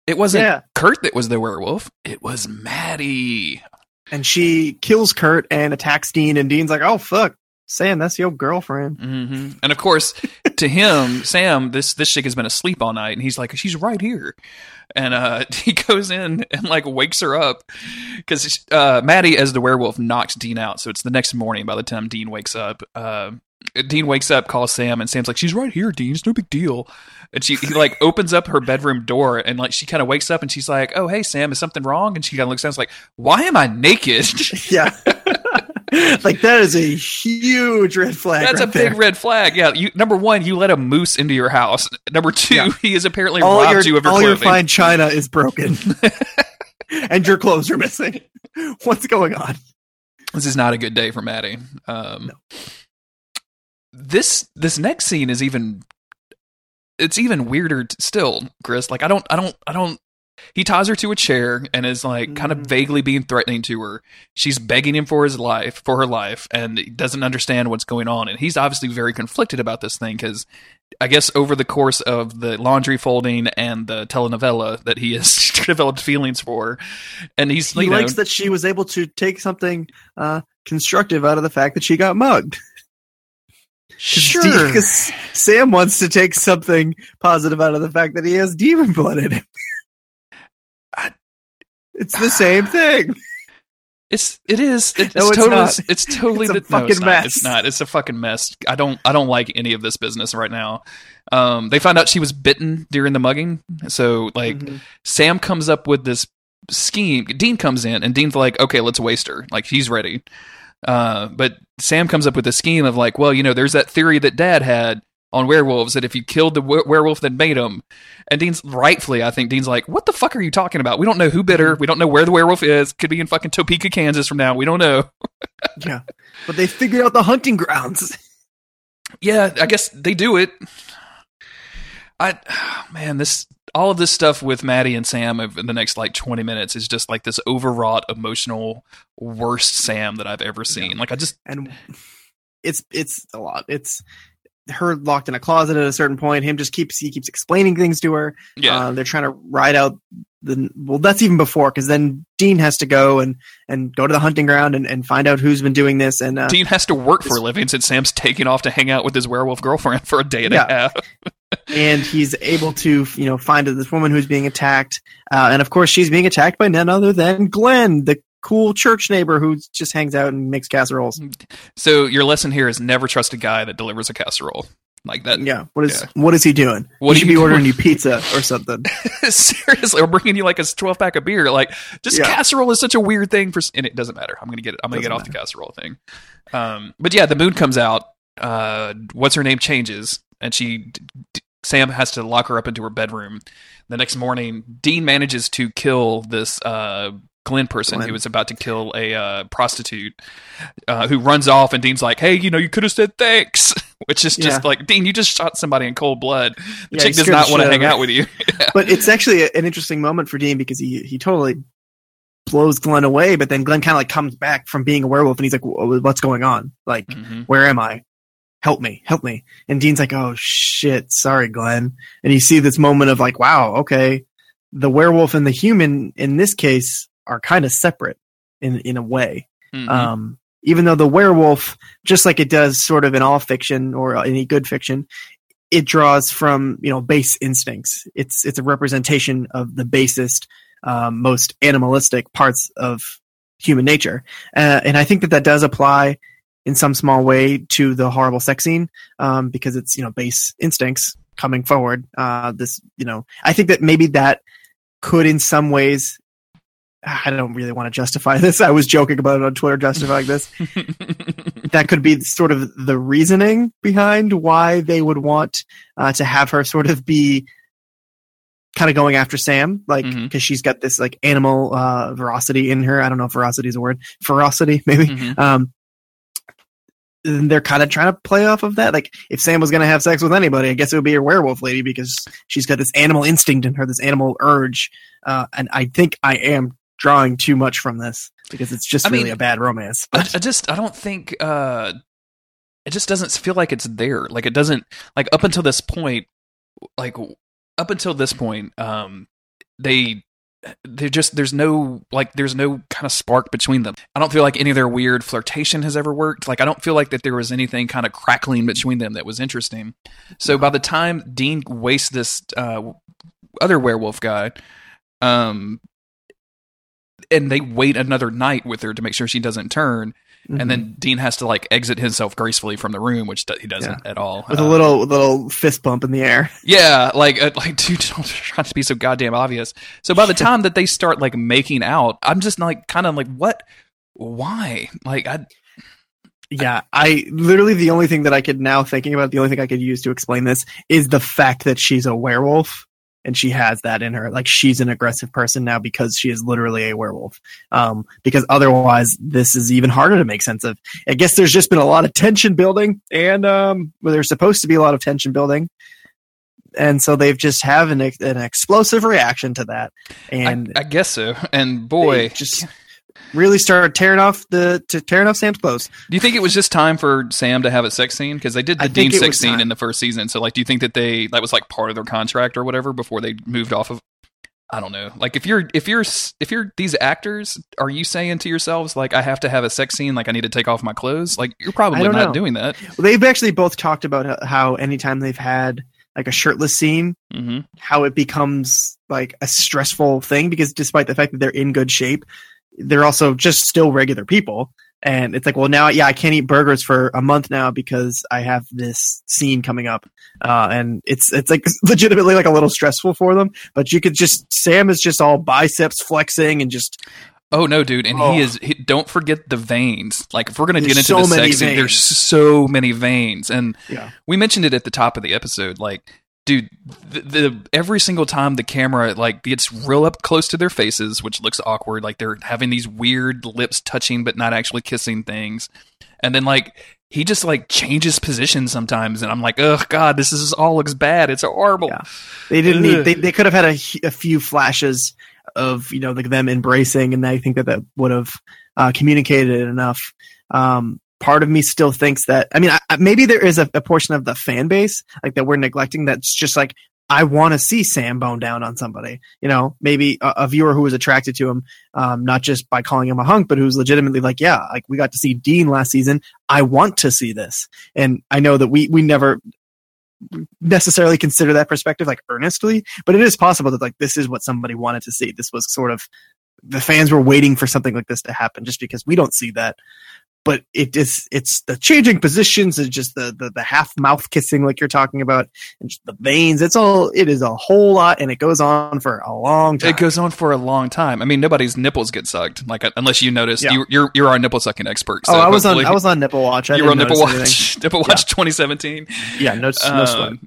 [SPEAKER 1] It wasn't
[SPEAKER 3] Yeah.
[SPEAKER 1] Kurt that was the werewolf. It was Maddie.
[SPEAKER 3] And she kills Kurt and attacks Dean, and Dean's like, "Oh fuck, Sam, that's your girlfriend."
[SPEAKER 1] hmm And of course, to him, Sam, this this chick has been asleep all night, and he's like, she's right here. And uh, *laughs* he goes in and like wakes her up because uh, Maddie, as the werewolf, knocks Dean out. So it's the next morning by the time Dean wakes up. Uh, Dean wakes up, calls Sam, and Sam's like, "She's right here, Dean. It's no big deal." And she he like opens up her bedroom door, and like she kind of wakes up, and she's like, "Oh, hey, Sam, is something wrong?" And she kind of looks down, and is like, "Why am I naked?" *laughs*
[SPEAKER 3] Yeah, *laughs* like that is a huge red flag.
[SPEAKER 1] That's
[SPEAKER 3] right
[SPEAKER 1] a big
[SPEAKER 3] there.
[SPEAKER 1] red flag. Yeah, you, number one, you let a moose into your house. Number two,
[SPEAKER 3] Yeah.
[SPEAKER 1] he has apparently
[SPEAKER 3] All
[SPEAKER 1] robbed
[SPEAKER 3] your
[SPEAKER 1] you of your
[SPEAKER 3] all your fine china is broken, *laughs* and your clothes are missing. What's going on?
[SPEAKER 1] this is not a good day for Maddie. Um, This this next scene is even it's even weirder still, Chris. Like I don't I don't I don't. He ties her to a chair and is like kind of
[SPEAKER 3] Mhm.
[SPEAKER 1] vaguely being threatening to her. She's begging him for his life, for her life, and he doesn't understand what's going on. And he's obviously very conflicted about this thing because I guess over the course of the laundry folding and the telenovela that he has *laughs* developed feelings for, and he's
[SPEAKER 3] He
[SPEAKER 1] you know,
[SPEAKER 3] likes that she was able to take something uh, constructive out of the fact that she got mugged. *laughs*
[SPEAKER 1] sure.
[SPEAKER 3] because Sam wants to take something positive out of the fact that he has demon blood in him.
[SPEAKER 1] I- *laughs*
[SPEAKER 3] It's the same thing.
[SPEAKER 1] It's it is it, it's,
[SPEAKER 3] No, it's
[SPEAKER 1] totally
[SPEAKER 3] not.
[SPEAKER 1] it's totally
[SPEAKER 3] It's a
[SPEAKER 1] the, no, it's
[SPEAKER 3] fucking
[SPEAKER 1] not.
[SPEAKER 3] mess.
[SPEAKER 1] It's not. It's a fucking mess. I don't I don't like any of this business right now. Um, they found out she was bitten during the mugging, so like
[SPEAKER 3] Mhm.
[SPEAKER 1] Sam comes up with this scheme. Dean comes in and Dean's like, okay, let's waste her. Like he's ready. Uh, but Sam comes up with a scheme of like, well, you know, there's that theory that Dad had on werewolves that if you killed the we- werewolf that made them, and Dean's rightfully, I think Dean's like, what the fuck are you talking about? We don't know who bit her. We don't know where the werewolf is. Could be in fucking Topeka, Kansas from now. We don't know. *laughs*
[SPEAKER 3] Yeah, but they figured out the hunting grounds.
[SPEAKER 1] Yeah, I guess they do it. I *sighs* man, this all of this stuff with Maddie and Sam over the next like twenty minutes is just like this overwrought, emotional, worst Sam that I've ever seen. Like I just
[SPEAKER 3] and it's it's a lot. It's her locked in a closet at a certain point. Him just keeps he keeps explaining things to her.
[SPEAKER 1] yeah.
[SPEAKER 3] Uh, they're trying to ride out the well, that's even before because then Dean has to go and and go to the hunting ground and, and find out who's been doing this. And uh,
[SPEAKER 1] Dean has to work for a living since Sam's taking off to hang out with his werewolf girlfriend for a day and
[SPEAKER 3] Yeah.
[SPEAKER 1] a half.
[SPEAKER 3] And he's able to you know find this woman who's being attacked, uh, and of course she's being attacked by none other than Glenn, the cool church neighbor who just hangs out and makes casseroles.
[SPEAKER 1] So your lesson here is never trust a guy that delivers a casserole like that.
[SPEAKER 3] Yeah, what is
[SPEAKER 1] Yeah.
[SPEAKER 3] what is he doing?
[SPEAKER 1] What
[SPEAKER 3] he should be ordering
[SPEAKER 1] doing?
[SPEAKER 3] you pizza or something. *laughs*
[SPEAKER 1] Seriously, or bringing you like a twelve pack of beer. Like, just
[SPEAKER 3] Yeah.
[SPEAKER 1] casserole is such a weird thing for, and it doesn't matter. I'm gonna get it. I'm gonna
[SPEAKER 3] Doesn't
[SPEAKER 1] get off the casserole thing. Um, but yeah, the moon comes out. Uh, what's her name changes, and she Sam has to lock her up into her bedroom. The next morning, Dean manages to kill this uh, Glenn person
[SPEAKER 3] Glenn.
[SPEAKER 1] who was about to kill a uh, prostitute, uh, who runs off, and Dean's like, "Hey, you know, you could have said thanks," *laughs* which is just
[SPEAKER 3] Yeah.
[SPEAKER 1] like, Dean, you just shot somebody in cold blood. The
[SPEAKER 3] Yeah,
[SPEAKER 1] chick does not want to hang out with you. *laughs*
[SPEAKER 3] but it's actually a- an interesting moment for Dean because he he totally blows Glenn away, but then Glenn kind of like comes back from being a werewolf and he's like, "What's going on? Like,
[SPEAKER 1] Mhm.
[SPEAKER 3] where am I? Help me, help me!" And Dean's like, "Oh shit, sorry, Glenn." And you see this moment of like, "Wow, okay, the werewolf and the human in this case are kind of separate in in a way."
[SPEAKER 1] Mhm.
[SPEAKER 3] Um, even though the werewolf, just like it does sort of in all fiction or any good fiction, it draws from you know base instincts. It's it's a representation of the basest, um, most animalistic parts of human nature, uh, and I think that that does apply in some small way to the horrible sex scene um, because it's you know base instincts coming forward. Uh, this you know I think that maybe that could in some ways I don't really want to justify *laughs* this. I was joking about it on Twitter, justifying this. *laughs* That could be sort of the reasoning behind why they would want uh, to have her sort of be kind of going after Sam, like because
[SPEAKER 1] Mhm.
[SPEAKER 3] she's got this like animal uh, veracity in her. I don't know if veracity is a word. Ferocity, maybe.
[SPEAKER 1] Mhm.
[SPEAKER 3] Um, they're kind of trying to play off of that. Like, if Sam was going to have sex with anybody, I guess it would be a werewolf lady because she's got this animal instinct in her, this animal urge. Uh, and I think I am drawing too much from this because it's just
[SPEAKER 1] I
[SPEAKER 3] really
[SPEAKER 1] mean,
[SPEAKER 3] a bad romance.
[SPEAKER 1] I, *laughs* I just I don't think uh it just doesn't feel like it's there. Like it doesn't like up until this point like up until this point um they they just there's no like there's no kind of spark between them. I don't feel like any of their weird flirtation has ever worked. Like I don't feel like that there was anything kind of crackling between them that was interesting. So by the time Dean wastes this uh other werewolf guy um and they wait another night with her to make sure she doesn't turn
[SPEAKER 3] Mhm.
[SPEAKER 1] and then Dean has to like exit himself gracefully from the room, which he doesn't at all.
[SPEAKER 3] with a
[SPEAKER 1] Uh,
[SPEAKER 3] little little fist bump in the air. *laughs*
[SPEAKER 1] yeah, like uh, like *laughs* dude, don't try to be so goddamn obvious. So by the time that they start like making out, I'm just like kind of like what, why? Like I
[SPEAKER 3] Yeah, I literally the only thing that I could now thinking about the only thing I could use to explain this is the fact that she's a werewolf and she has that in her. Like she's an aggressive person now because she is literally a werewolf. Um, because otherwise this is even harder to make sense of. I guess there's just been a lot of tension building and um, well, there's supposed to be a lot of tension building. And so they've just have an, an explosive reaction to that, and
[SPEAKER 1] I, I guess so. And boy,
[SPEAKER 3] just really started tearing off the to tearing off Sam's clothes.
[SPEAKER 1] do you think it was just time for Sam to have a sex scene? Because they did the
[SPEAKER 3] I
[SPEAKER 1] Dean sex scene in the first season. So like, do you think that they that was like part of their contract or whatever before they moved off of? I don't know. Like if you're if you're if you're these actors, are you saying to yourselves like I have to have a sex scene? Like I need to take off my clothes? Like you're probably
[SPEAKER 3] don't know.
[SPEAKER 1] doing that.
[SPEAKER 3] Well, they've actually both talked about how- anytime they've had like a shirtless scene,
[SPEAKER 1] hmm
[SPEAKER 3] how it becomes like a stressful thing because despite the fact that they're in good shape, they're also just still regular people. And it's like, well, now, yeah, I can't eat burgers for a month now because I have this scene coming up, uh, and it's it's like *laughs* legitimately like a little stressful for them. But you could just Sam is just all biceps flexing and just
[SPEAKER 1] Oh no, dude! And
[SPEAKER 3] Oh.
[SPEAKER 1] he is. He, don't forget the veins. Like if we're gonna
[SPEAKER 3] There's
[SPEAKER 1] get into
[SPEAKER 3] so
[SPEAKER 1] the sex scene, there's so many veins, and
[SPEAKER 3] yeah,
[SPEAKER 1] we mentioned it at the top of the episode. Like, dude, the, the every single time the camera like gets real up close to their faces, which looks awkward, like they're having these weird lips touching but not actually kissing things, and then like he just like changes position sometimes, and I'm like, oh god, this is all looks bad. It's horrible.
[SPEAKER 3] Yeah. they didn't need they they could have had a, a few flashes of you know like them embracing, and I think that that would have uh, communicated enough. Um, part of me still thinks that I mean I, maybe there is a, a portion of the fan base like that we're neglecting that's just like I want to see Sam bone down on somebody. You know, maybe a, a viewer who was attracted to him, um, not just by calling him a hunk, but who's legitimately like, yeah, like we got to see Dean last season. I want to see this, and I know that we we never necessarily consider that perspective like earnestly, but it is possible that like this is what somebody wanted to see. This was sort of the fans were waiting for something like this to happen just because we don't see that but it is it's the changing positions and just the, the the half mouth kissing like you're talking about and the veins it's all it is a whole lot and it goes on for a long time
[SPEAKER 1] It goes on for a long time. I mean, nobody's nipples get sucked. Like unless you noticed,
[SPEAKER 3] Yeah.
[SPEAKER 1] you, you're you're our nipple sucking expert. So
[SPEAKER 3] oh i was on i was on nipple watch I
[SPEAKER 1] you were on nipple watch. *laughs* Nipple watch 2017.
[SPEAKER 3] yeah no, no sweat
[SPEAKER 1] Um,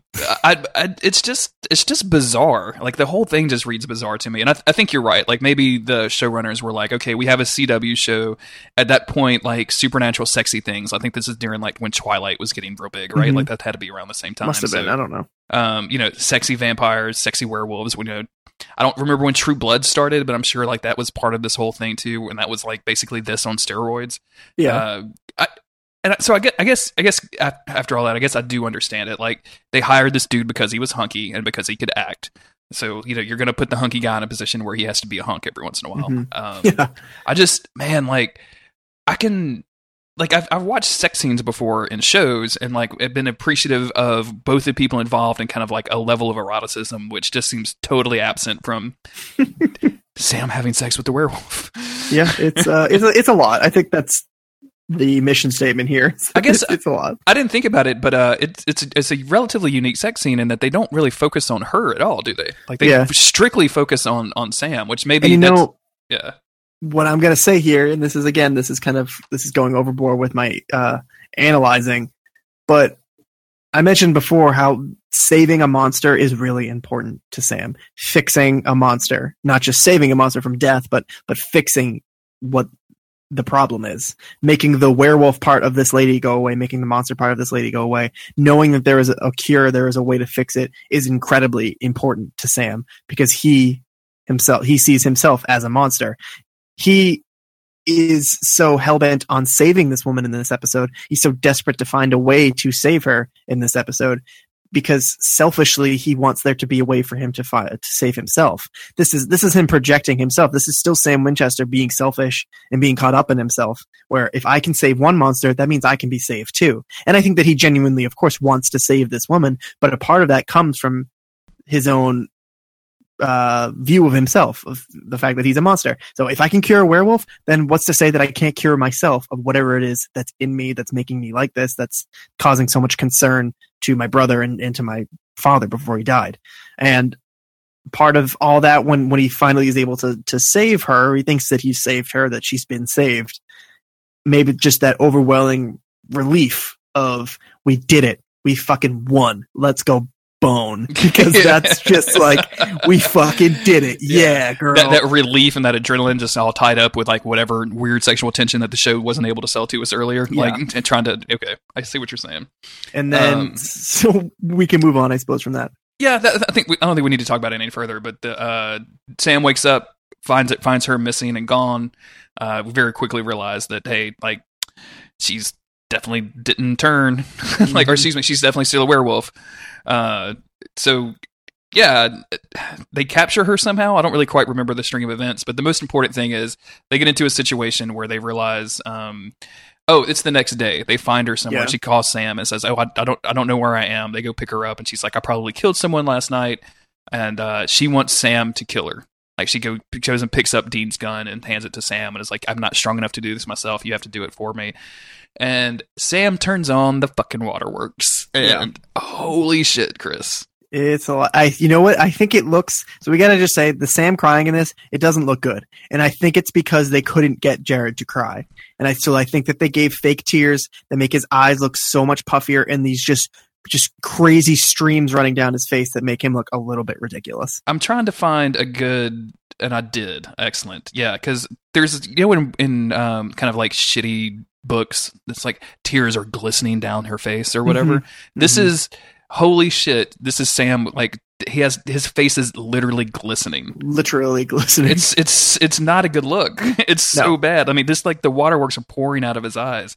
[SPEAKER 1] I, I, it's just it's just bizarre. Like the whole thing just reads bizarre to me. And I, I think you're right. Like maybe the showrunners were like, okay, we have a CW show at that point, like supernatural, sexy things. I think this is during like when Twilight was getting real big, right?
[SPEAKER 3] Mhm.
[SPEAKER 1] Like that had to be around the same time.
[SPEAKER 3] must have been i don't know
[SPEAKER 1] um, you know, sexy vampires, sexy werewolves. When you know, I don't remember when True Blood started, but I'm sure like that was part of this whole thing too, and that was like basically this on steroids.
[SPEAKER 3] yeah
[SPEAKER 1] Uh, I, and so I guess, I guess, I guess after all that, I guess I do understand it. Like they hired this dude because he was hunky and because he could act. So you know, you're gonna put the hunky guy in a position where he has to be a hunk every once in a while.
[SPEAKER 3] Mhm.
[SPEAKER 1] Um, *laughs*
[SPEAKER 3] yeah
[SPEAKER 1] I just, man, like I can. Like I've, I've watched sex scenes before in shows and like I've been appreciative of both the people involved and kind of like a level of eroticism which just seems totally absent from *laughs* Sam having sex with the werewolf.
[SPEAKER 3] yeah it's uh it's a, it's a lot i think that's the mission statement here *laughs*
[SPEAKER 1] I guess-
[SPEAKER 3] it's, it's a lot
[SPEAKER 1] I didn't think about it, but uh, it's it's it's a relatively unique sex scene in that they don't really focus on her at all, do they? Like they
[SPEAKER 3] Yeah.
[SPEAKER 1] strictly focus on on Sam, which maybe
[SPEAKER 3] and you
[SPEAKER 1] that's-
[SPEAKER 3] know
[SPEAKER 1] yeah,
[SPEAKER 3] what I'm going to say here, and this is again, this is kind of this is going overboard with my uh, analyzing, but I mentioned before how saving a monster is really important to Sam. Fixing a monster, not just saving a monster from death, but but fixing what the problem is, making the werewolf part of this lady go away, making the monster part of this lady go away, knowing that there is a, cure, there is a way to fix it, is incredibly important to Sam because he himself he sees himself as a monster he is so hell-bent on saving this woman in this episode. He's so desperate to find a way to save her in this episode because selfishly he wants there to be a way for him to fi- to save himself. This is this is him projecting himself. This is still sam winchester being selfish and being caught up in himself where if i can save one monster that means i can be saved too. And i think that he genuinely of course wants to save this woman but a part of that comes from his own uh, view of himself, of the fact that he's a monster. So if I can cure a werewolf, then what's to say that I can't cure myself of whatever it is that's in me that's making me like this, that's causing so much concern to my brother and, and to my father before he died. And part of all that when when he finally is able to to save her, he thinks that he's saved her, that she's been saved. Maybe just that overwhelming relief of we did it. We fucking won. Let's go bone. *laughs* Because that's just like we fucking did it. Yeah, girl.
[SPEAKER 1] that that relief and that adrenaline just all tied up with like whatever weird sexual tension that the show wasn't able to sell to us earlier.
[SPEAKER 3] Yeah.
[SPEAKER 1] Like and trying to okay, I see what you're saying.
[SPEAKER 3] and then
[SPEAKER 1] um, *laughs*
[SPEAKER 3] so we can move on, I suppose, from that.
[SPEAKER 1] Yeah, that, I think we, I don't think we need to talk about it any further. But the, uh, Sam wakes up, finds it, finds her missing and gone. Uh, we very quickly realize that hey, like she's definitely didn't turn, *laughs* like or excuse me, she's definitely still a werewolf. Uh, so yeah, they capture her somehow. I don't really quite remember the string of events, but the most important thing is they get into a situation where they realize, um, oh, it's the next day. They find her somewhere.
[SPEAKER 3] Yeah.
[SPEAKER 1] She calls Sam and says, "Oh, I, I don't, I don't know where I am." They go pick her up, and she's like, "I probably killed someone last night," and uh, she wants Sam to kill her. Like she go goes and picks up Dean's gun and hands it to Sam and is like, "I'm not strong enough to do this myself. You have to do it for me." And Sam turns on the fucking waterworks, and holy shit, Chris!
[SPEAKER 3] It's a lot. I, you know what? I think it looks. So we got to just say the Sam crying in this. It doesn't look good, and I think it's because they couldn't get Jared to cry. And I so I think that they gave fake tears that make his eyes look so much puffier, and these just just crazy streams running down his face that make him look a little bit ridiculous.
[SPEAKER 1] I'm trying to find a good, and I did excellent. Yeah, because there's you know in, in um, kind of like shitty books, it's like tears are glistening down her face or whatever. This
[SPEAKER 3] Mhm.
[SPEAKER 1] is holy shit. This is Sam. Like he has his face is literally glistening.
[SPEAKER 3] Literally glistening.
[SPEAKER 1] It's it's it's not a good look. *laughs* It's so
[SPEAKER 3] No.
[SPEAKER 1] bad. I mean, this like the waterworks are pouring out of his eyes.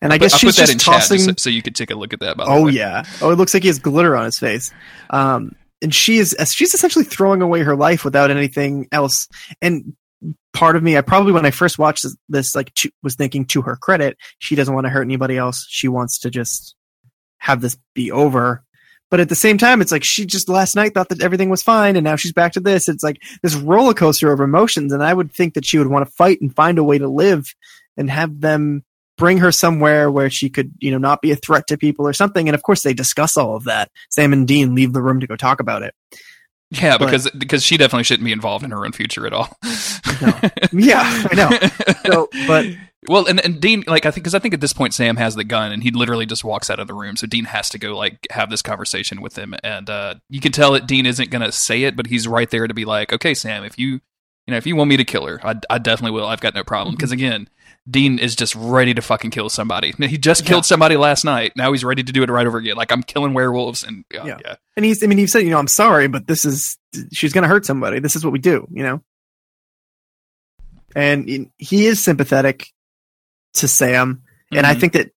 [SPEAKER 3] and I guess
[SPEAKER 1] I'll
[SPEAKER 3] she's
[SPEAKER 1] put that
[SPEAKER 3] just
[SPEAKER 1] in
[SPEAKER 3] tossing.
[SPEAKER 1] chat just so, so you could take a look at that. By the
[SPEAKER 3] oh yeah. Oh, it looks like he has glitter on his face. Um, and she is she's essentially throwing away her life without anything else. And part of me, I probably when I first watched this, like to, was thinking to her credit, she doesn't want to hurt anybody else. She wants to just have this be over. But at the same time, it's like she just last night thought that everything was fine, and now she's back to this. It's like this roller coaster of emotions, and I would think that she would want to fight and find a way to live, and have them bring her somewhere where she could, you know, not be a threat to people or something. And of course, they discuss all of that. Sam and Dean leave the room to go talk about it. *laughs*
[SPEAKER 1] Yeah,
[SPEAKER 3] But-
[SPEAKER 1] because because she definitely shouldn't be involved in her own future at all.
[SPEAKER 3] No. Yeah, I know. So, but *laughs*
[SPEAKER 1] well, and, and Dean, like I think, because I think at this point Sam has the gun, and he literally just walks out of the room. So Dean has to go like have this conversation with him, and uh, you can tell that Dean isn't going to say it, but he's right there to be like, okay, Sam, if you, you know, if you want me to kill her, I, I definitely will. I've got no problem. Because again, Dean is just ready to fucking kill somebody. He just killed somebody last night. Now he's ready to do it right over again. Like I'm killing werewolves, and yeah,
[SPEAKER 3] Yeah.
[SPEAKER 1] yeah.
[SPEAKER 3] and he's, I mean, he said, you know, I'm sorry, but this is she's going to hurt somebody. This is what we do, you know. And he- is sympathetic to Sam, and I
[SPEAKER 1] Mhm.
[SPEAKER 3] think that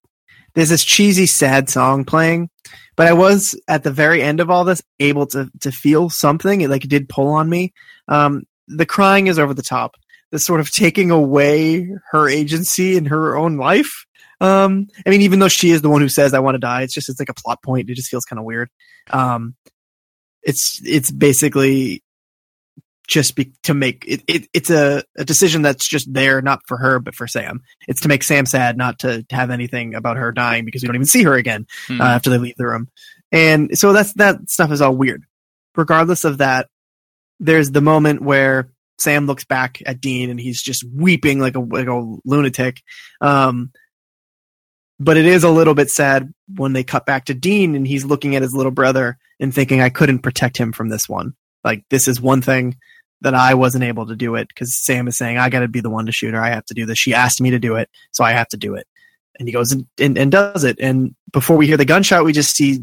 [SPEAKER 3] there's this cheesy, sad song playing. But I was at the very end of all this able to to feel something. It like did pull on me. Um, the crying is over the top. The sort of taking away her agency in her own life. Um, I mean, even though she is the one who says "I want to die," it's just it's like a plot point. It just feels kind of weird. Um, it's it's basically just be, to make it, it it's a, a decision that's just there not for her but for Sam. It's to make Sam sad, not to have anything about her dying because we don't even see her again uh, after they leave the room. And so that's that stuff is all weird. Regardless of that, there's the moment where Sam looks back at Dean and he's just weeping like a like a lunatic. Um, but it is a little bit sad when they cut back to Dean and he's looking at his little brother and thinking, "I couldn't protect him from this one. Like this is one thing that I wasn't able to do it because Sam is saying I got to be the one to shoot her. I have to do this. She asked me to do it, so I have to do it." And he goes and, and, and does it. And before we hear the gunshot, we just see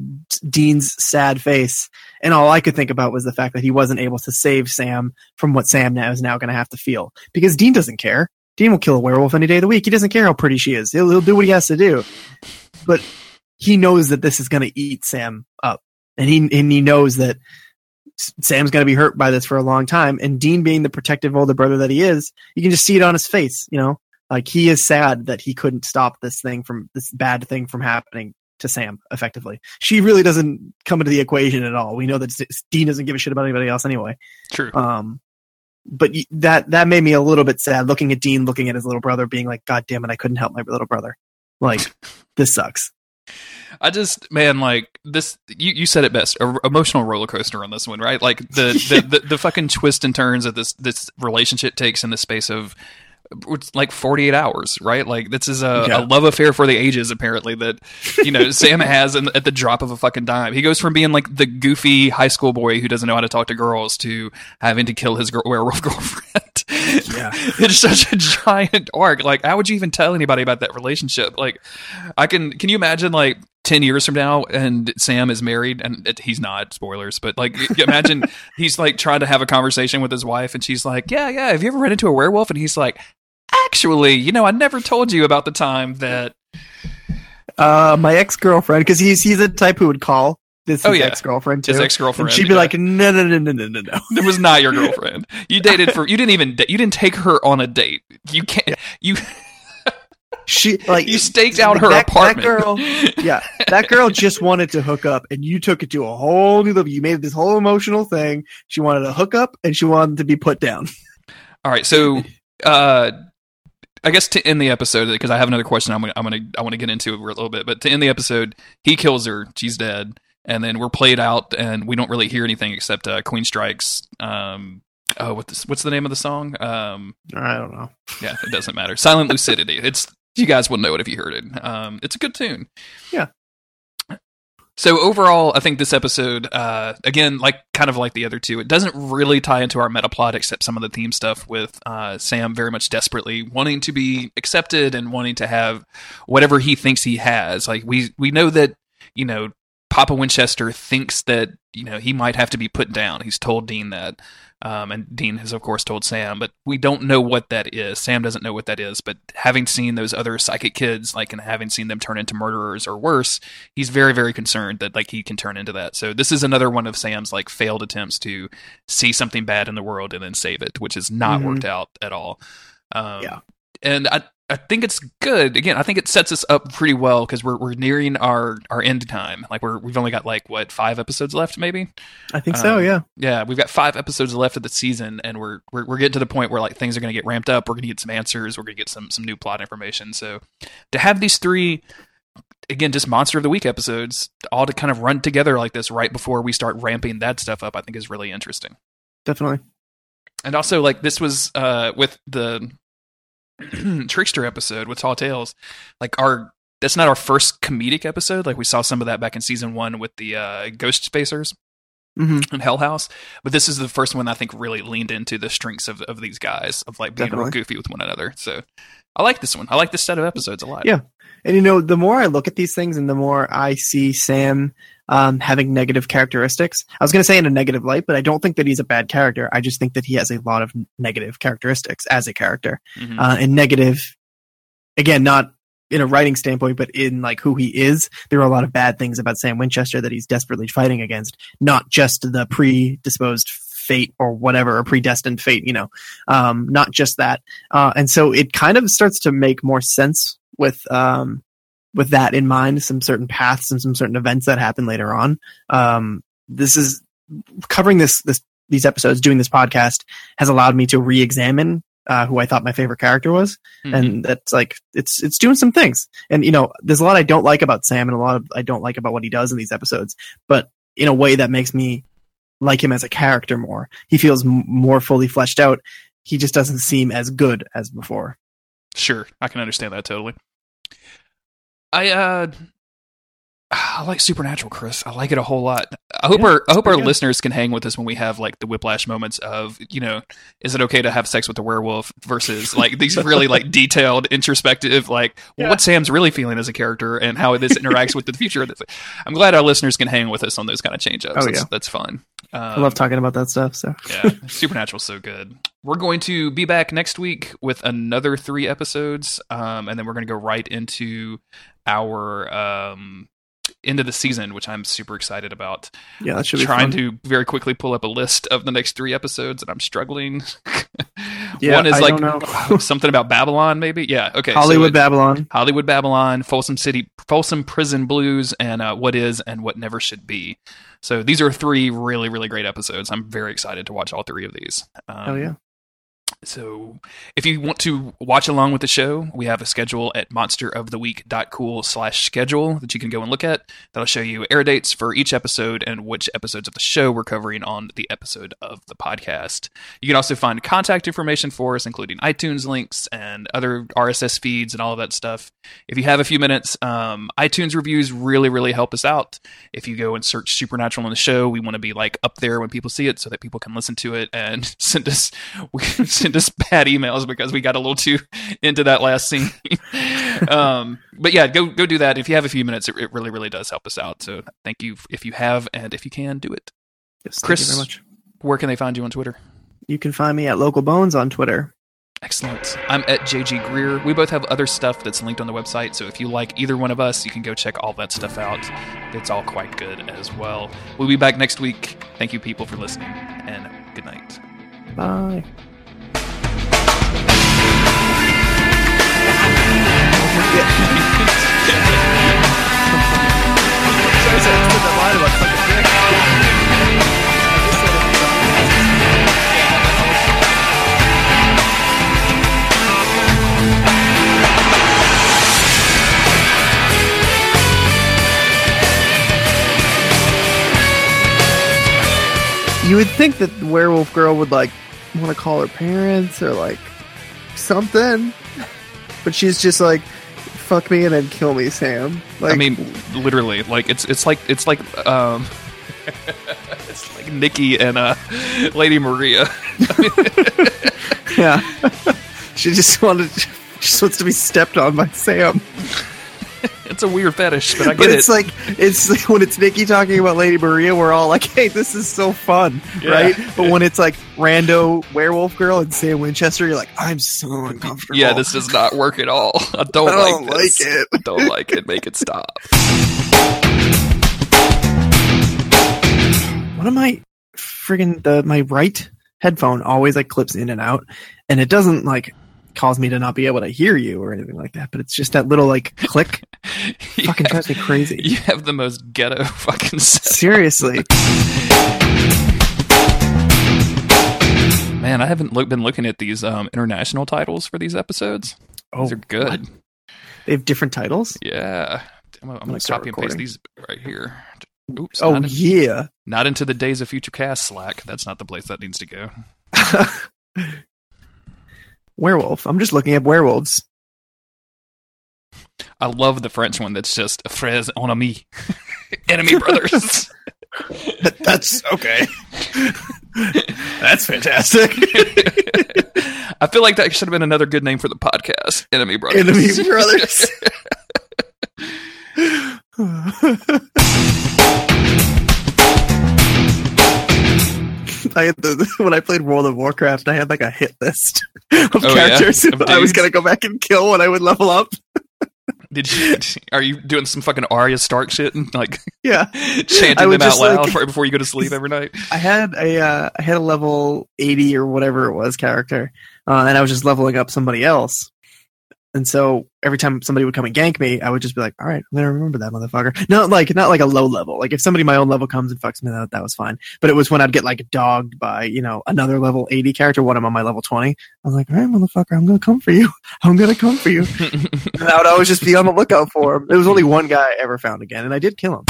[SPEAKER 3] Dean's sad face. And all I could think about was the fact that he wasn't able to save Sam from what Sam now is now going to have to feel. Because Dean doesn't care. Dean will kill a werewolf any day of the week. He doesn't care how pretty she is. He'll, he'll do what he has to do. But he knows that this is going to eat Sam up. And he, and he knows that Sam's going to be hurt by this for a long time. And Dean being the protective older brother that he is, you can just see it on his face, you know? Like he is sad that he couldn't stop this thing from this bad thing from happening to Sam effectively. She really doesn't come into the equation at all. We know that Dean doesn't give a shit about anybody else anyway.
[SPEAKER 1] True.
[SPEAKER 3] Um, but that that made me a little bit sad looking at Dean, looking at his little brother, being like, "God damn it, I couldn't help my little brother." Like *laughs* this sucks.
[SPEAKER 1] I just man, like this. You, you said it best. A emotional roller coaster on this one, right? Like the, the, *laughs* the the fucking twists and turns that this this relationship takes in the space of it's like 48 hours, right? Like this is a,
[SPEAKER 3] Yeah.
[SPEAKER 1] a love affair for the ages, apparently. That you know *laughs* Sam has in, at the drop of a fucking dime. He goes from being like the goofy high school boy who doesn't know how to talk to girls to having to kill his girl, werewolf *laughs* girlfriend.
[SPEAKER 3] Yeah.
[SPEAKER 1] it's such a giant arc. Like, how would you even tell anybody about that relationship? Like, I can. Can you imagine like? 10 years from now and Sam is married and it, he's not spoilers but like imagine *laughs* he's like trying to have a conversation with his wife and she's like yeah yeah have you ever run into a werewolf and he's like actually you know I never told you about the time that
[SPEAKER 3] Uh, my ex girlfriend, because he's he's the type who would call this
[SPEAKER 1] Oh, yeah.
[SPEAKER 3] ex girlfriend too.
[SPEAKER 1] his ex-girlfriend
[SPEAKER 3] and she'd be
[SPEAKER 1] yeah.
[SPEAKER 3] like, "No, no, no, no, no, no, no."
[SPEAKER 1] it was not your girlfriend *laughs* you dated for you didn't even you didn't take her on a date you can't you
[SPEAKER 3] She like *laughs*
[SPEAKER 1] you staked out her
[SPEAKER 3] that- that
[SPEAKER 1] apartment
[SPEAKER 3] girl- *laughs* yeah, that girl just wanted to hook up, and you took it to a whole new level. You made this whole emotional thing. She wanted to hook up, and she wanted to be put down.
[SPEAKER 1] All right, so uh, I guess to end the episode because I have another question I'm gonna I'm gonna I want to get into it a little bit, but to end the episode, he kills her, she's dead, and then we're played out, and we don't really hear anything except uh, Queensrÿche. Um, oh, what this, what's the name of the song? Um,
[SPEAKER 3] I don't know.
[SPEAKER 1] yeah, it doesn't matter. Silent Lucidity. It's you guys will know it if you heard it. Um, it's a good tune.
[SPEAKER 3] Yeah.
[SPEAKER 1] So overall, I think this episode, uh, again, like kind of like the other two, it doesn't really tie into our meta plot except some of the theme stuff with uh, Sam very much desperately wanting to be accepted and wanting to have whatever he thinks he has. Like we we know that you know Papa Winchester thinks that you know he might have to be put down. He's told Dean that, um, and Dean has of course told Sam, but we don't know what that is. Sam doesn't know what that is. But having seen those other psychic kids, like and having seen them turn into murderers or worse, he's very very concerned that like he can turn into that. So this is another one of Sam's like failed attempts to see something bad in the world and then save it, which has not
[SPEAKER 3] Mhm.
[SPEAKER 1] worked out at all. Um,
[SPEAKER 3] Yeah.
[SPEAKER 1] and I I think it's good. Again, I think it sets us up pretty well because we're we're nearing our our end time. Like we're we've only got like what five episodes left, maybe.
[SPEAKER 3] I think so.
[SPEAKER 1] Um,
[SPEAKER 3] Yeah.
[SPEAKER 1] Yeah, we've got five episodes left of the season, and we're we're, we're getting to the point where like things are going to get ramped up. We're going to get some answers. We're going to get some some new plot information. So to have these three. Again, just monster of the week episodes, all to kind of run together like this right before we start ramping that stuff up, I think is really interesting
[SPEAKER 3] Definitely.
[SPEAKER 1] and also like this was uh with the *clears throat* trickster episode with tall tales. Like our that's not our first comedic episode. Like we saw some of that back in season one with the uh Ghostfacers
[SPEAKER 3] hmm
[SPEAKER 1] and hell house. But this is the first one i think really leaned into the strengths of, of these guys of like being real goofy with one another. So i like this one i like this set of episodes a lot
[SPEAKER 3] Yeah. And you know, the more I look at these things, and the more I see Sam um, having negative characteristics. I was going to say in a negative light, but I don't think that he's a bad character. I just think that he has a lot of negative characteristics as a character,
[SPEAKER 1] Mhm.
[SPEAKER 3] uh, and negative. Again, not in a writing standpoint, but in like who he is. There are a lot of bad things about Sam Winchester that he's desperately fighting against, not just the predisposed fate or whatever, or predestined fate. You know, um, not just that. Uh, and so it kind of starts to make more sense with um, with that in mind, some certain paths and some certain events that happen later on. Um, this is covering this this these episodes, doing this podcast has allowed me to re-examine uh, who I thought my favorite character was,
[SPEAKER 1] Mhm.
[SPEAKER 3] and that's like it's it's doing some things. And you know, there's a lot I don't like about Sam, and a lot of I don't like about what he does in these episodes, but in a way that makes me like him as a character more. He feels m- more fully fleshed out. He just doesn't seem as good as before.
[SPEAKER 1] Sure, I can understand that totally. I uh I like Supernatural, Chris. I like it a whole lot. I hope
[SPEAKER 3] Yeah,
[SPEAKER 1] our I hope our
[SPEAKER 3] good.
[SPEAKER 1] listeners can hang with us when we have like the whiplash moments of, you know, is it okay to have sex with the werewolf versus *laughs* like these really like detailed, introspective, like
[SPEAKER 3] Yeah.
[SPEAKER 1] what Sam's really feeling as a character and how this interacts with the future. *laughs* I'm glad our listeners can hang with us on those kind of change ups.
[SPEAKER 3] Oh,
[SPEAKER 1] that's,
[SPEAKER 3] yeah.
[SPEAKER 1] that's fun. Um,
[SPEAKER 3] I love talking about that stuff. So *laughs*
[SPEAKER 1] yeah, Supernatural's so good. We're going to be back next week with another three episodes, um, and then we're going to go right into our um, end of the season, which I'm super excited about.
[SPEAKER 3] yeah, that should be
[SPEAKER 1] Trying
[SPEAKER 3] fun.
[SPEAKER 1] to very quickly pull up a list of the next three episodes, and I'm struggling. *laughs*
[SPEAKER 3] Yeah,
[SPEAKER 1] One is
[SPEAKER 3] I
[SPEAKER 1] like
[SPEAKER 3] don't know. *laughs*
[SPEAKER 1] something about Babylon, maybe. Yeah, okay. so
[SPEAKER 3] Hollywood
[SPEAKER 1] it-
[SPEAKER 3] Babylon.
[SPEAKER 1] Hollywood Babylon, Folsom City, Folsom Prison Blues, and uh, What Is and What Never Should Be. So these are three really, really great episodes. I'm very excited to watch all three of these. Um,
[SPEAKER 3] Oh yeah.
[SPEAKER 1] So if you want to watch along with the show, we have a schedule at monsteroftheweek.cool slash schedule that you can go and look at. That'll show you air dates for each episode and which episodes of the show we're covering on the episode of the podcast. You can also find contact information for us, including iTunes links and other RSS feeds and all of that stuff. If you have a few minutes, um, iTunes reviews really, really help us out. If you go and search Supernatural on the show, we want to be like up there when people see it so that people can listen to it and *laughs* send us we *laughs* send us *laughs* bad emails because we got a little too *laughs* into that last scene. *laughs* um, but yeah, go go do that. If you have a few minutes, it, it really, really does help us out. So thank you if you have and if you can do it.
[SPEAKER 3] Yes,
[SPEAKER 1] Chris-
[SPEAKER 3] thank you very much.
[SPEAKER 1] Where can they find you on Twitter?
[SPEAKER 3] You can find me at Local Bones on Twitter.
[SPEAKER 1] Excellent. I'm at JG Greer. We both have other stuff that's linked on the website, so if you like either one of us, you can go check all that stuff out. It's all quite good as well. We'll be back next week. Thank you, people, for listening, and good night.
[SPEAKER 3] Bye. You would think that the werewolf girl would like want to call her parents or like something, but she's just like, "Fuck me and then kill me, Sam." Like,
[SPEAKER 1] I mean, literally, like it's it's like it's like um, *laughs* it's like Nikki and uh, Lady Maria. *laughs*
[SPEAKER 3] yeah, *laughs* she just wanted, she just wants to be stepped on by Sam.
[SPEAKER 1] It's a weird fetish, but I
[SPEAKER 3] But
[SPEAKER 1] get
[SPEAKER 3] it's
[SPEAKER 1] it.
[SPEAKER 3] like it's like *laughs* when it's Nikki talking about Lady Maria, we're all like, "Hey, this is so fun,
[SPEAKER 1] Yeah.
[SPEAKER 3] right?" But when it's like rando werewolf girl and Sam Winchester, you're like, "I'm so uncomfortable."
[SPEAKER 1] yeah, this does not work at all. *laughs* I don't,
[SPEAKER 3] I don't
[SPEAKER 1] like this.
[SPEAKER 3] like it.
[SPEAKER 1] I don't like it. Make it stop. *laughs*
[SPEAKER 3] one of my friggin' the my right headphone always like clips in and out, and it doesn't like cause me to not be able to hear you or anything like that. But it's just that little like click *laughs* fucking
[SPEAKER 1] have,
[SPEAKER 3] drives me crazy.
[SPEAKER 1] you have the most ghetto fucking *laughs* set.
[SPEAKER 3] Seriously,
[SPEAKER 1] Man, I haven't look, been looking at these um, international titles for these episodes.
[SPEAKER 3] oh,
[SPEAKER 1] These are good.
[SPEAKER 3] they have different titles.
[SPEAKER 1] Yeah. I'm, gonna- I'm
[SPEAKER 3] gonna
[SPEAKER 1] going to
[SPEAKER 3] start
[SPEAKER 1] copy and paste these right here. Oops.
[SPEAKER 3] Oh
[SPEAKER 1] not, in-
[SPEAKER 3] yeah.
[SPEAKER 1] not into the Days of Future Cast Slack. That's not the place that needs to go. *laughs*
[SPEAKER 3] Werewolf. I'm just looking at werewolves.
[SPEAKER 1] I love the French one that's just frères ennemis. *laughs* Enemy brothers. *laughs*
[SPEAKER 3] That's okay. *laughs* That's fantastic.
[SPEAKER 1] I feel like that should have been another good name for the podcast. Enemy brothers.
[SPEAKER 3] Enemy brothers. *laughs* I had the *laughs* when I played World of Warcraft, I had like a hit list *laughs* of
[SPEAKER 1] Oh, yeah?
[SPEAKER 3] characters
[SPEAKER 1] Of
[SPEAKER 3] I was gonna go back and kill when I would level up.
[SPEAKER 1] Did you? Are you doing some fucking Arya Stark shit and like
[SPEAKER 3] Yeah,
[SPEAKER 1] chanting them out loud
[SPEAKER 3] like-
[SPEAKER 1] right before you go to sleep every night?
[SPEAKER 3] I had a uh, I had a level eighty or whatever it was character, uh, and I was just leveling up somebody else. And so every time somebody would come and gank me, I would just be like, "All right, I'm gonna remember that motherfucker." No, like not like a low level. Like if somebody my own level comes and fucks me, that that was fine. But it was when I'd get like dogged by you know another level eighty character when I'm on my level twenty. I was like, "All right, motherfucker, I'm gonna come for you. *laughs* I'm gonna come for you." *laughs* and I would always just be on the lookout for him. There was only one guy I ever found again, and I did kill him.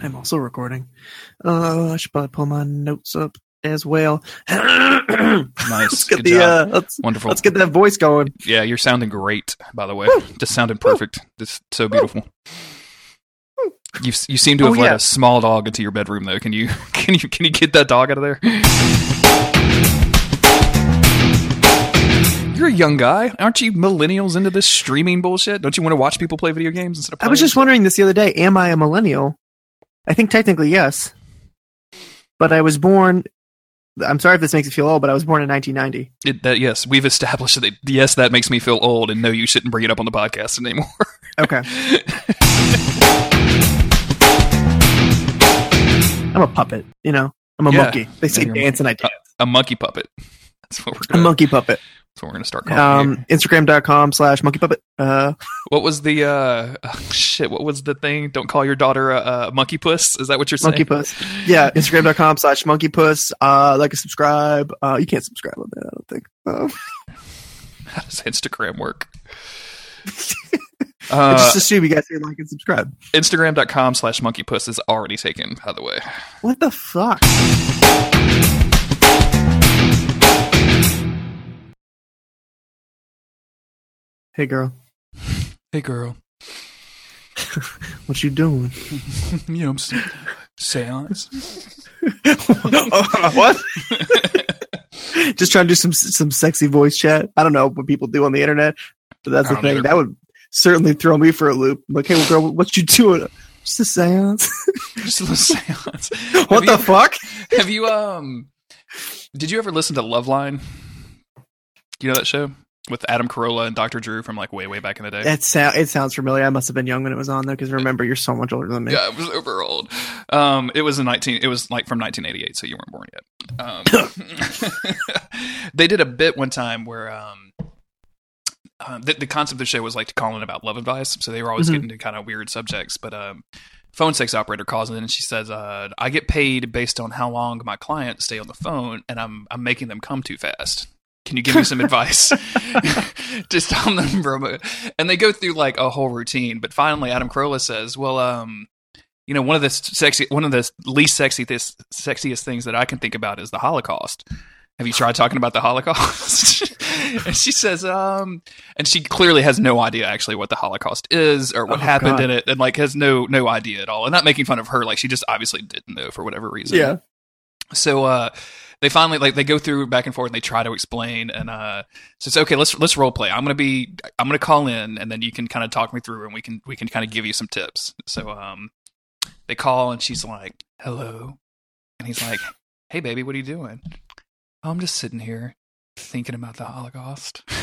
[SPEAKER 3] I'm also recording. Uh, I should probably pull my notes up as well. *clears throat*
[SPEAKER 1] nice.
[SPEAKER 3] let's get
[SPEAKER 1] Good
[SPEAKER 3] the
[SPEAKER 1] job.
[SPEAKER 3] uh, let's
[SPEAKER 1] Wonderful.
[SPEAKER 3] let's get that voice going.
[SPEAKER 1] Yeah, you're sounding great, by the way. Just sounding perfect. Just so beautiful. You you seem to
[SPEAKER 3] Oh,
[SPEAKER 1] have let
[SPEAKER 3] yeah.
[SPEAKER 1] a small dog into your bedroom though. Can you *laughs* can you can you get that dog out of there? You're a young guy, aren't you? Millennials into this streaming bullshit? Don't you want to watch people play video games instead of?
[SPEAKER 3] I was just wondering this the other day. Am I a millennial? I think technically yes, but I was born. I'm sorry if this makes you feel old, but I was born in 1990.
[SPEAKER 1] It, that, yes, we've established that. Yes, that makes me feel old, and no, you shouldn't bring it up on the podcast anymore. *laughs*
[SPEAKER 3] Okay, I'm a puppet. You know, I'm a
[SPEAKER 1] Yeah.
[SPEAKER 3] monkey. They say
[SPEAKER 1] a
[SPEAKER 3] dance and I dance.
[SPEAKER 1] a monkey puppet. *laughs* That's what we're
[SPEAKER 3] A monkey puppet.
[SPEAKER 1] What we're gonna start calling.
[SPEAKER 3] Um, Instagram.com slash monkey puppet. Uh,
[SPEAKER 1] What was the uh *laughs* oh, shit? What was the thing? Don't call your daughter a, a monkey puss. Is that what you're saying?
[SPEAKER 3] monkey puss. Yeah, *laughs* Instagram.com slash monkey puss. Uh, like and subscribe. Uh, you can't subscribe on that, I don't think. Um,
[SPEAKER 1] How does Instagram work? *laughs*
[SPEAKER 3] I
[SPEAKER 1] uh,
[SPEAKER 3] just assume you guys like and subscribe.
[SPEAKER 1] Instagram.com slash monkey puss is already taken, by the way.
[SPEAKER 3] What the fuck? Hey girl,
[SPEAKER 1] Hey girl, *laughs*
[SPEAKER 3] what you doing? *laughs*
[SPEAKER 1] you know, s- seance. *laughs*
[SPEAKER 3] what? Just trying to do some some sexy voice chat. I don't know what people do on the internet, but that's the thing.
[SPEAKER 1] either.
[SPEAKER 3] That would certainly throw me for a loop. Like, hey, well, girl, what you doing? Just a seance.
[SPEAKER 1] Just a little seance.
[SPEAKER 3] what
[SPEAKER 1] Have
[SPEAKER 3] the fuck?
[SPEAKER 1] Have you um? Did you ever listen to Loveline? Do you know that show with Adam Carolla and Dr. Drew from like way way back in the day?
[SPEAKER 3] It, sound, it sounds familiar. I must have been young when it was on though, because remember, you're so much older than me.
[SPEAKER 1] Yeah, it was over old. Um, it was in nineteen. It was like from 1988, so you weren't born yet. Um, *laughs* they did a bit one time where um, uh, the, the concept of the show was like to call in about love advice. So they were always
[SPEAKER 3] Mhm.
[SPEAKER 1] getting to kind of weird subjects. But um, phone sex operator calls in and she says, uh, "I get paid based on how long my clients stay on the phone, and I'm I'm making them come too fast." Can you give me some advice? *laughs* Just tell them, bro. And they go through like a whole routine, but finally, Adam Carolla says, "Well, um, you know, one of the sexy, one of the least sexy, this sexiest things that I can think about is the Holocaust. Have you tried talking about the Holocaust?" *laughs* and she says, "Um," and she clearly has no idea actually what the Holocaust is or what
[SPEAKER 3] Oh,
[SPEAKER 1] happened
[SPEAKER 3] God.
[SPEAKER 1] in it, and like has no no idea at all. And not making fun of her, like she just obviously didn't know for whatever reason.
[SPEAKER 3] Yeah.
[SPEAKER 1] So uh they finally like they go through back and forth and they try to explain and uh so it's okay let's let's role play. I'm gonna be i'm gonna call in and then you can kind of talk me through and we can we can kind of give you some tips. So um they call and she's like hello. And he's like *laughs* hey baby what are you doing? "Oh, i'm just sitting here thinking about the holocaust *laughs*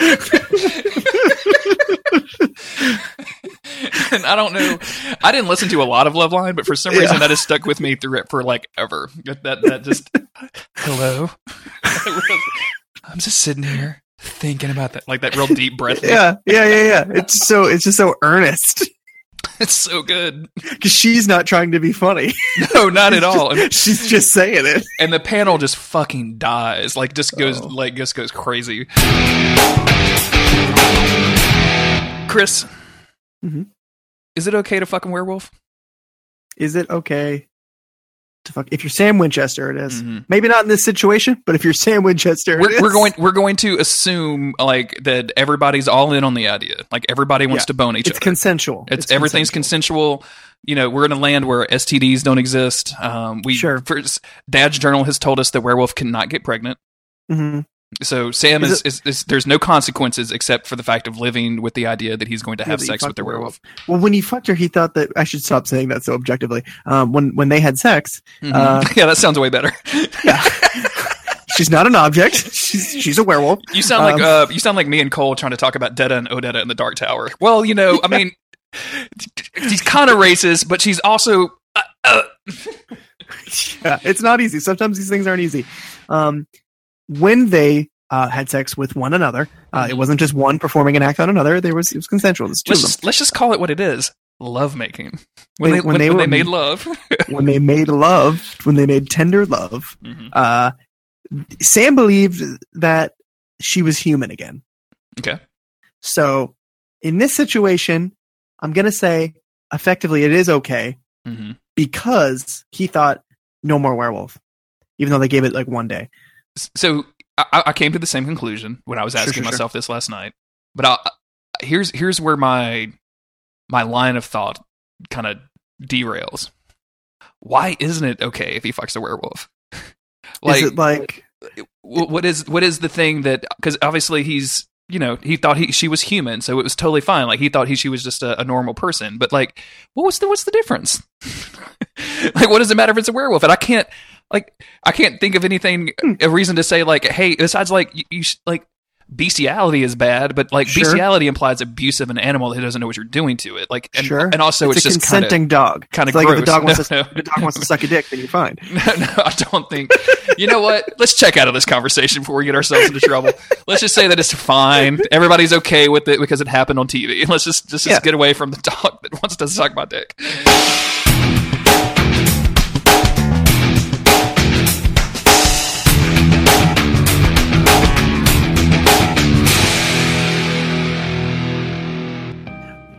[SPEAKER 1] *laughs* *laughs* and I don't know. I didn't listen to a lot of Loveline, but for some reason
[SPEAKER 3] Yeah.
[SPEAKER 1] that has stuck with me through it for like ever. That that, just *laughs* hello. *laughs* I'm just sitting here thinking about that, like that real deep breath.
[SPEAKER 3] yeah, yeah, yeah, yeah. It's so it's just so earnest
[SPEAKER 1] It's so good.
[SPEAKER 3] because she's not trying to be funny.
[SPEAKER 1] No, not at all. And,
[SPEAKER 3] she's just saying it.
[SPEAKER 1] and the panel just fucking dies. Like just goes
[SPEAKER 3] Oh.
[SPEAKER 1] like just goes crazy. Chris,
[SPEAKER 3] Mhm.
[SPEAKER 1] is it okay to fucking werewolf?
[SPEAKER 3] Is it okay to fuck? If you're Sam Winchester, it is.
[SPEAKER 1] Mhm.
[SPEAKER 3] Maybe not in this situation, but if you're Sam Winchester,
[SPEAKER 1] we're,
[SPEAKER 3] is.
[SPEAKER 1] we're going we're going to assume like that everybody's all in on the idea like everybody wants
[SPEAKER 3] Yeah.
[SPEAKER 1] to bone each other.
[SPEAKER 3] It's
[SPEAKER 1] other
[SPEAKER 3] consensual.
[SPEAKER 1] it's, everything's consensual. you know we're in a land where stds don't exist um we
[SPEAKER 3] Sure.
[SPEAKER 1] first, dad's journal has told us that werewolf cannot get pregnant
[SPEAKER 3] hmm
[SPEAKER 1] so sam
[SPEAKER 3] Is
[SPEAKER 1] is, is, is there's no consequences except for the fact of living with the idea that he's going to have
[SPEAKER 3] he
[SPEAKER 1] sex with the werewolf
[SPEAKER 3] Well, when he fucked her, he thought that I should stop saying that so objectively. Um, when when they had sex,
[SPEAKER 1] Mhm.
[SPEAKER 3] Uh, *laughs*
[SPEAKER 1] yeah that sounds way better *laughs*
[SPEAKER 3] yeah, she's not an object. She's she's a werewolf.
[SPEAKER 1] You sound like
[SPEAKER 3] Um,
[SPEAKER 1] uh, you sound like me and Cole trying to talk about Detta and Odetta in the Dark Tower. Well, you know, I mean, she's kind of racist, but she's also. Uh, uh, *laughs*
[SPEAKER 3] yeah, it's not easy. Sometimes these things aren't easy. Um, when they uh, had sex with one another, uh, it wasn't just one performing an act on another. There was it was consensual.
[SPEAKER 1] Let's just, let's just call it what it is: love making. When
[SPEAKER 3] They-
[SPEAKER 1] they,
[SPEAKER 3] when
[SPEAKER 1] when,
[SPEAKER 3] they
[SPEAKER 1] when they made love. *laughs*
[SPEAKER 3] when they made love, when they made tender love.
[SPEAKER 1] Mhm.
[SPEAKER 3] Uh, Sam believed that she was human again.
[SPEAKER 1] Okay.
[SPEAKER 3] So in this situation, I'm gonna say effectively it is okay
[SPEAKER 1] hmm
[SPEAKER 3] because he thought no more werewolf, even though they gave it like one day.
[SPEAKER 1] So I, I came to the same conclusion when I was asking
[SPEAKER 3] sure, sure.
[SPEAKER 1] myself this last night. But I, here's here's where my my line of thought kind of derails. Why isn't it okay if he fucks a werewolf?
[SPEAKER 3] is it like
[SPEAKER 1] what is what is the thing that because obviously he's you know he thought he she was human so it was totally fine like he thought he she was just a, a normal person but like what was the what's the difference *laughs* like what does it matter if it's a werewolf and i can't like i can't think of anything hmm. a reason to say like hey besides like you, you sh- like bestiality is bad but like
[SPEAKER 3] Sure.
[SPEAKER 1] bestiality implies abuse of an animal that doesn't know what you're doing to it like and,
[SPEAKER 3] Sure.
[SPEAKER 1] and also it's,
[SPEAKER 3] it's, a
[SPEAKER 1] just kind of
[SPEAKER 3] consenting dog.
[SPEAKER 1] kinda
[SPEAKER 3] It's like if the dog wants to
[SPEAKER 1] no.
[SPEAKER 3] the dog wants to suck a dick, then you're fine. *laughs*
[SPEAKER 1] No, no, I don't think. You know what? Let's check out of this conversation before we get ourselves into trouble. Let's just say that it's fine. Everybody's okay with it because it happened on TV. Let's just just, just
[SPEAKER 3] Yeah.
[SPEAKER 1] get away from the dog that wants to suck my dick.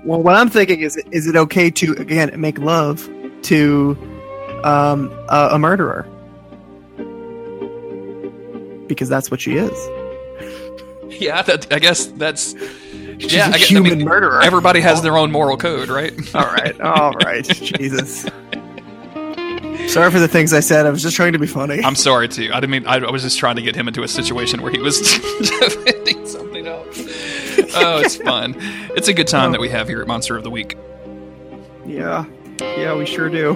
[SPEAKER 3] Well, what I'm thinking is, is it okay to again make love to um, a, a murderer? Because that's what she is. *laughs*
[SPEAKER 1] Yeah, that, I guess that's.
[SPEAKER 3] She's
[SPEAKER 1] yeah,
[SPEAKER 3] a
[SPEAKER 1] I guess,
[SPEAKER 3] human
[SPEAKER 1] I mean,
[SPEAKER 3] murderer.
[SPEAKER 1] Everybody has their own moral code, right? *laughs*
[SPEAKER 3] all right, all right, *laughs* Jesus. Sorry for the things I said. I was just trying to be funny.
[SPEAKER 1] I'm sorry too. I didn't mean. I, I was just trying to get him into a situation where he was defending something else. *laughs* Oh, it's fun. It's a good time that we have here at Monster of the Week.
[SPEAKER 3] yeah, yeah, we sure do.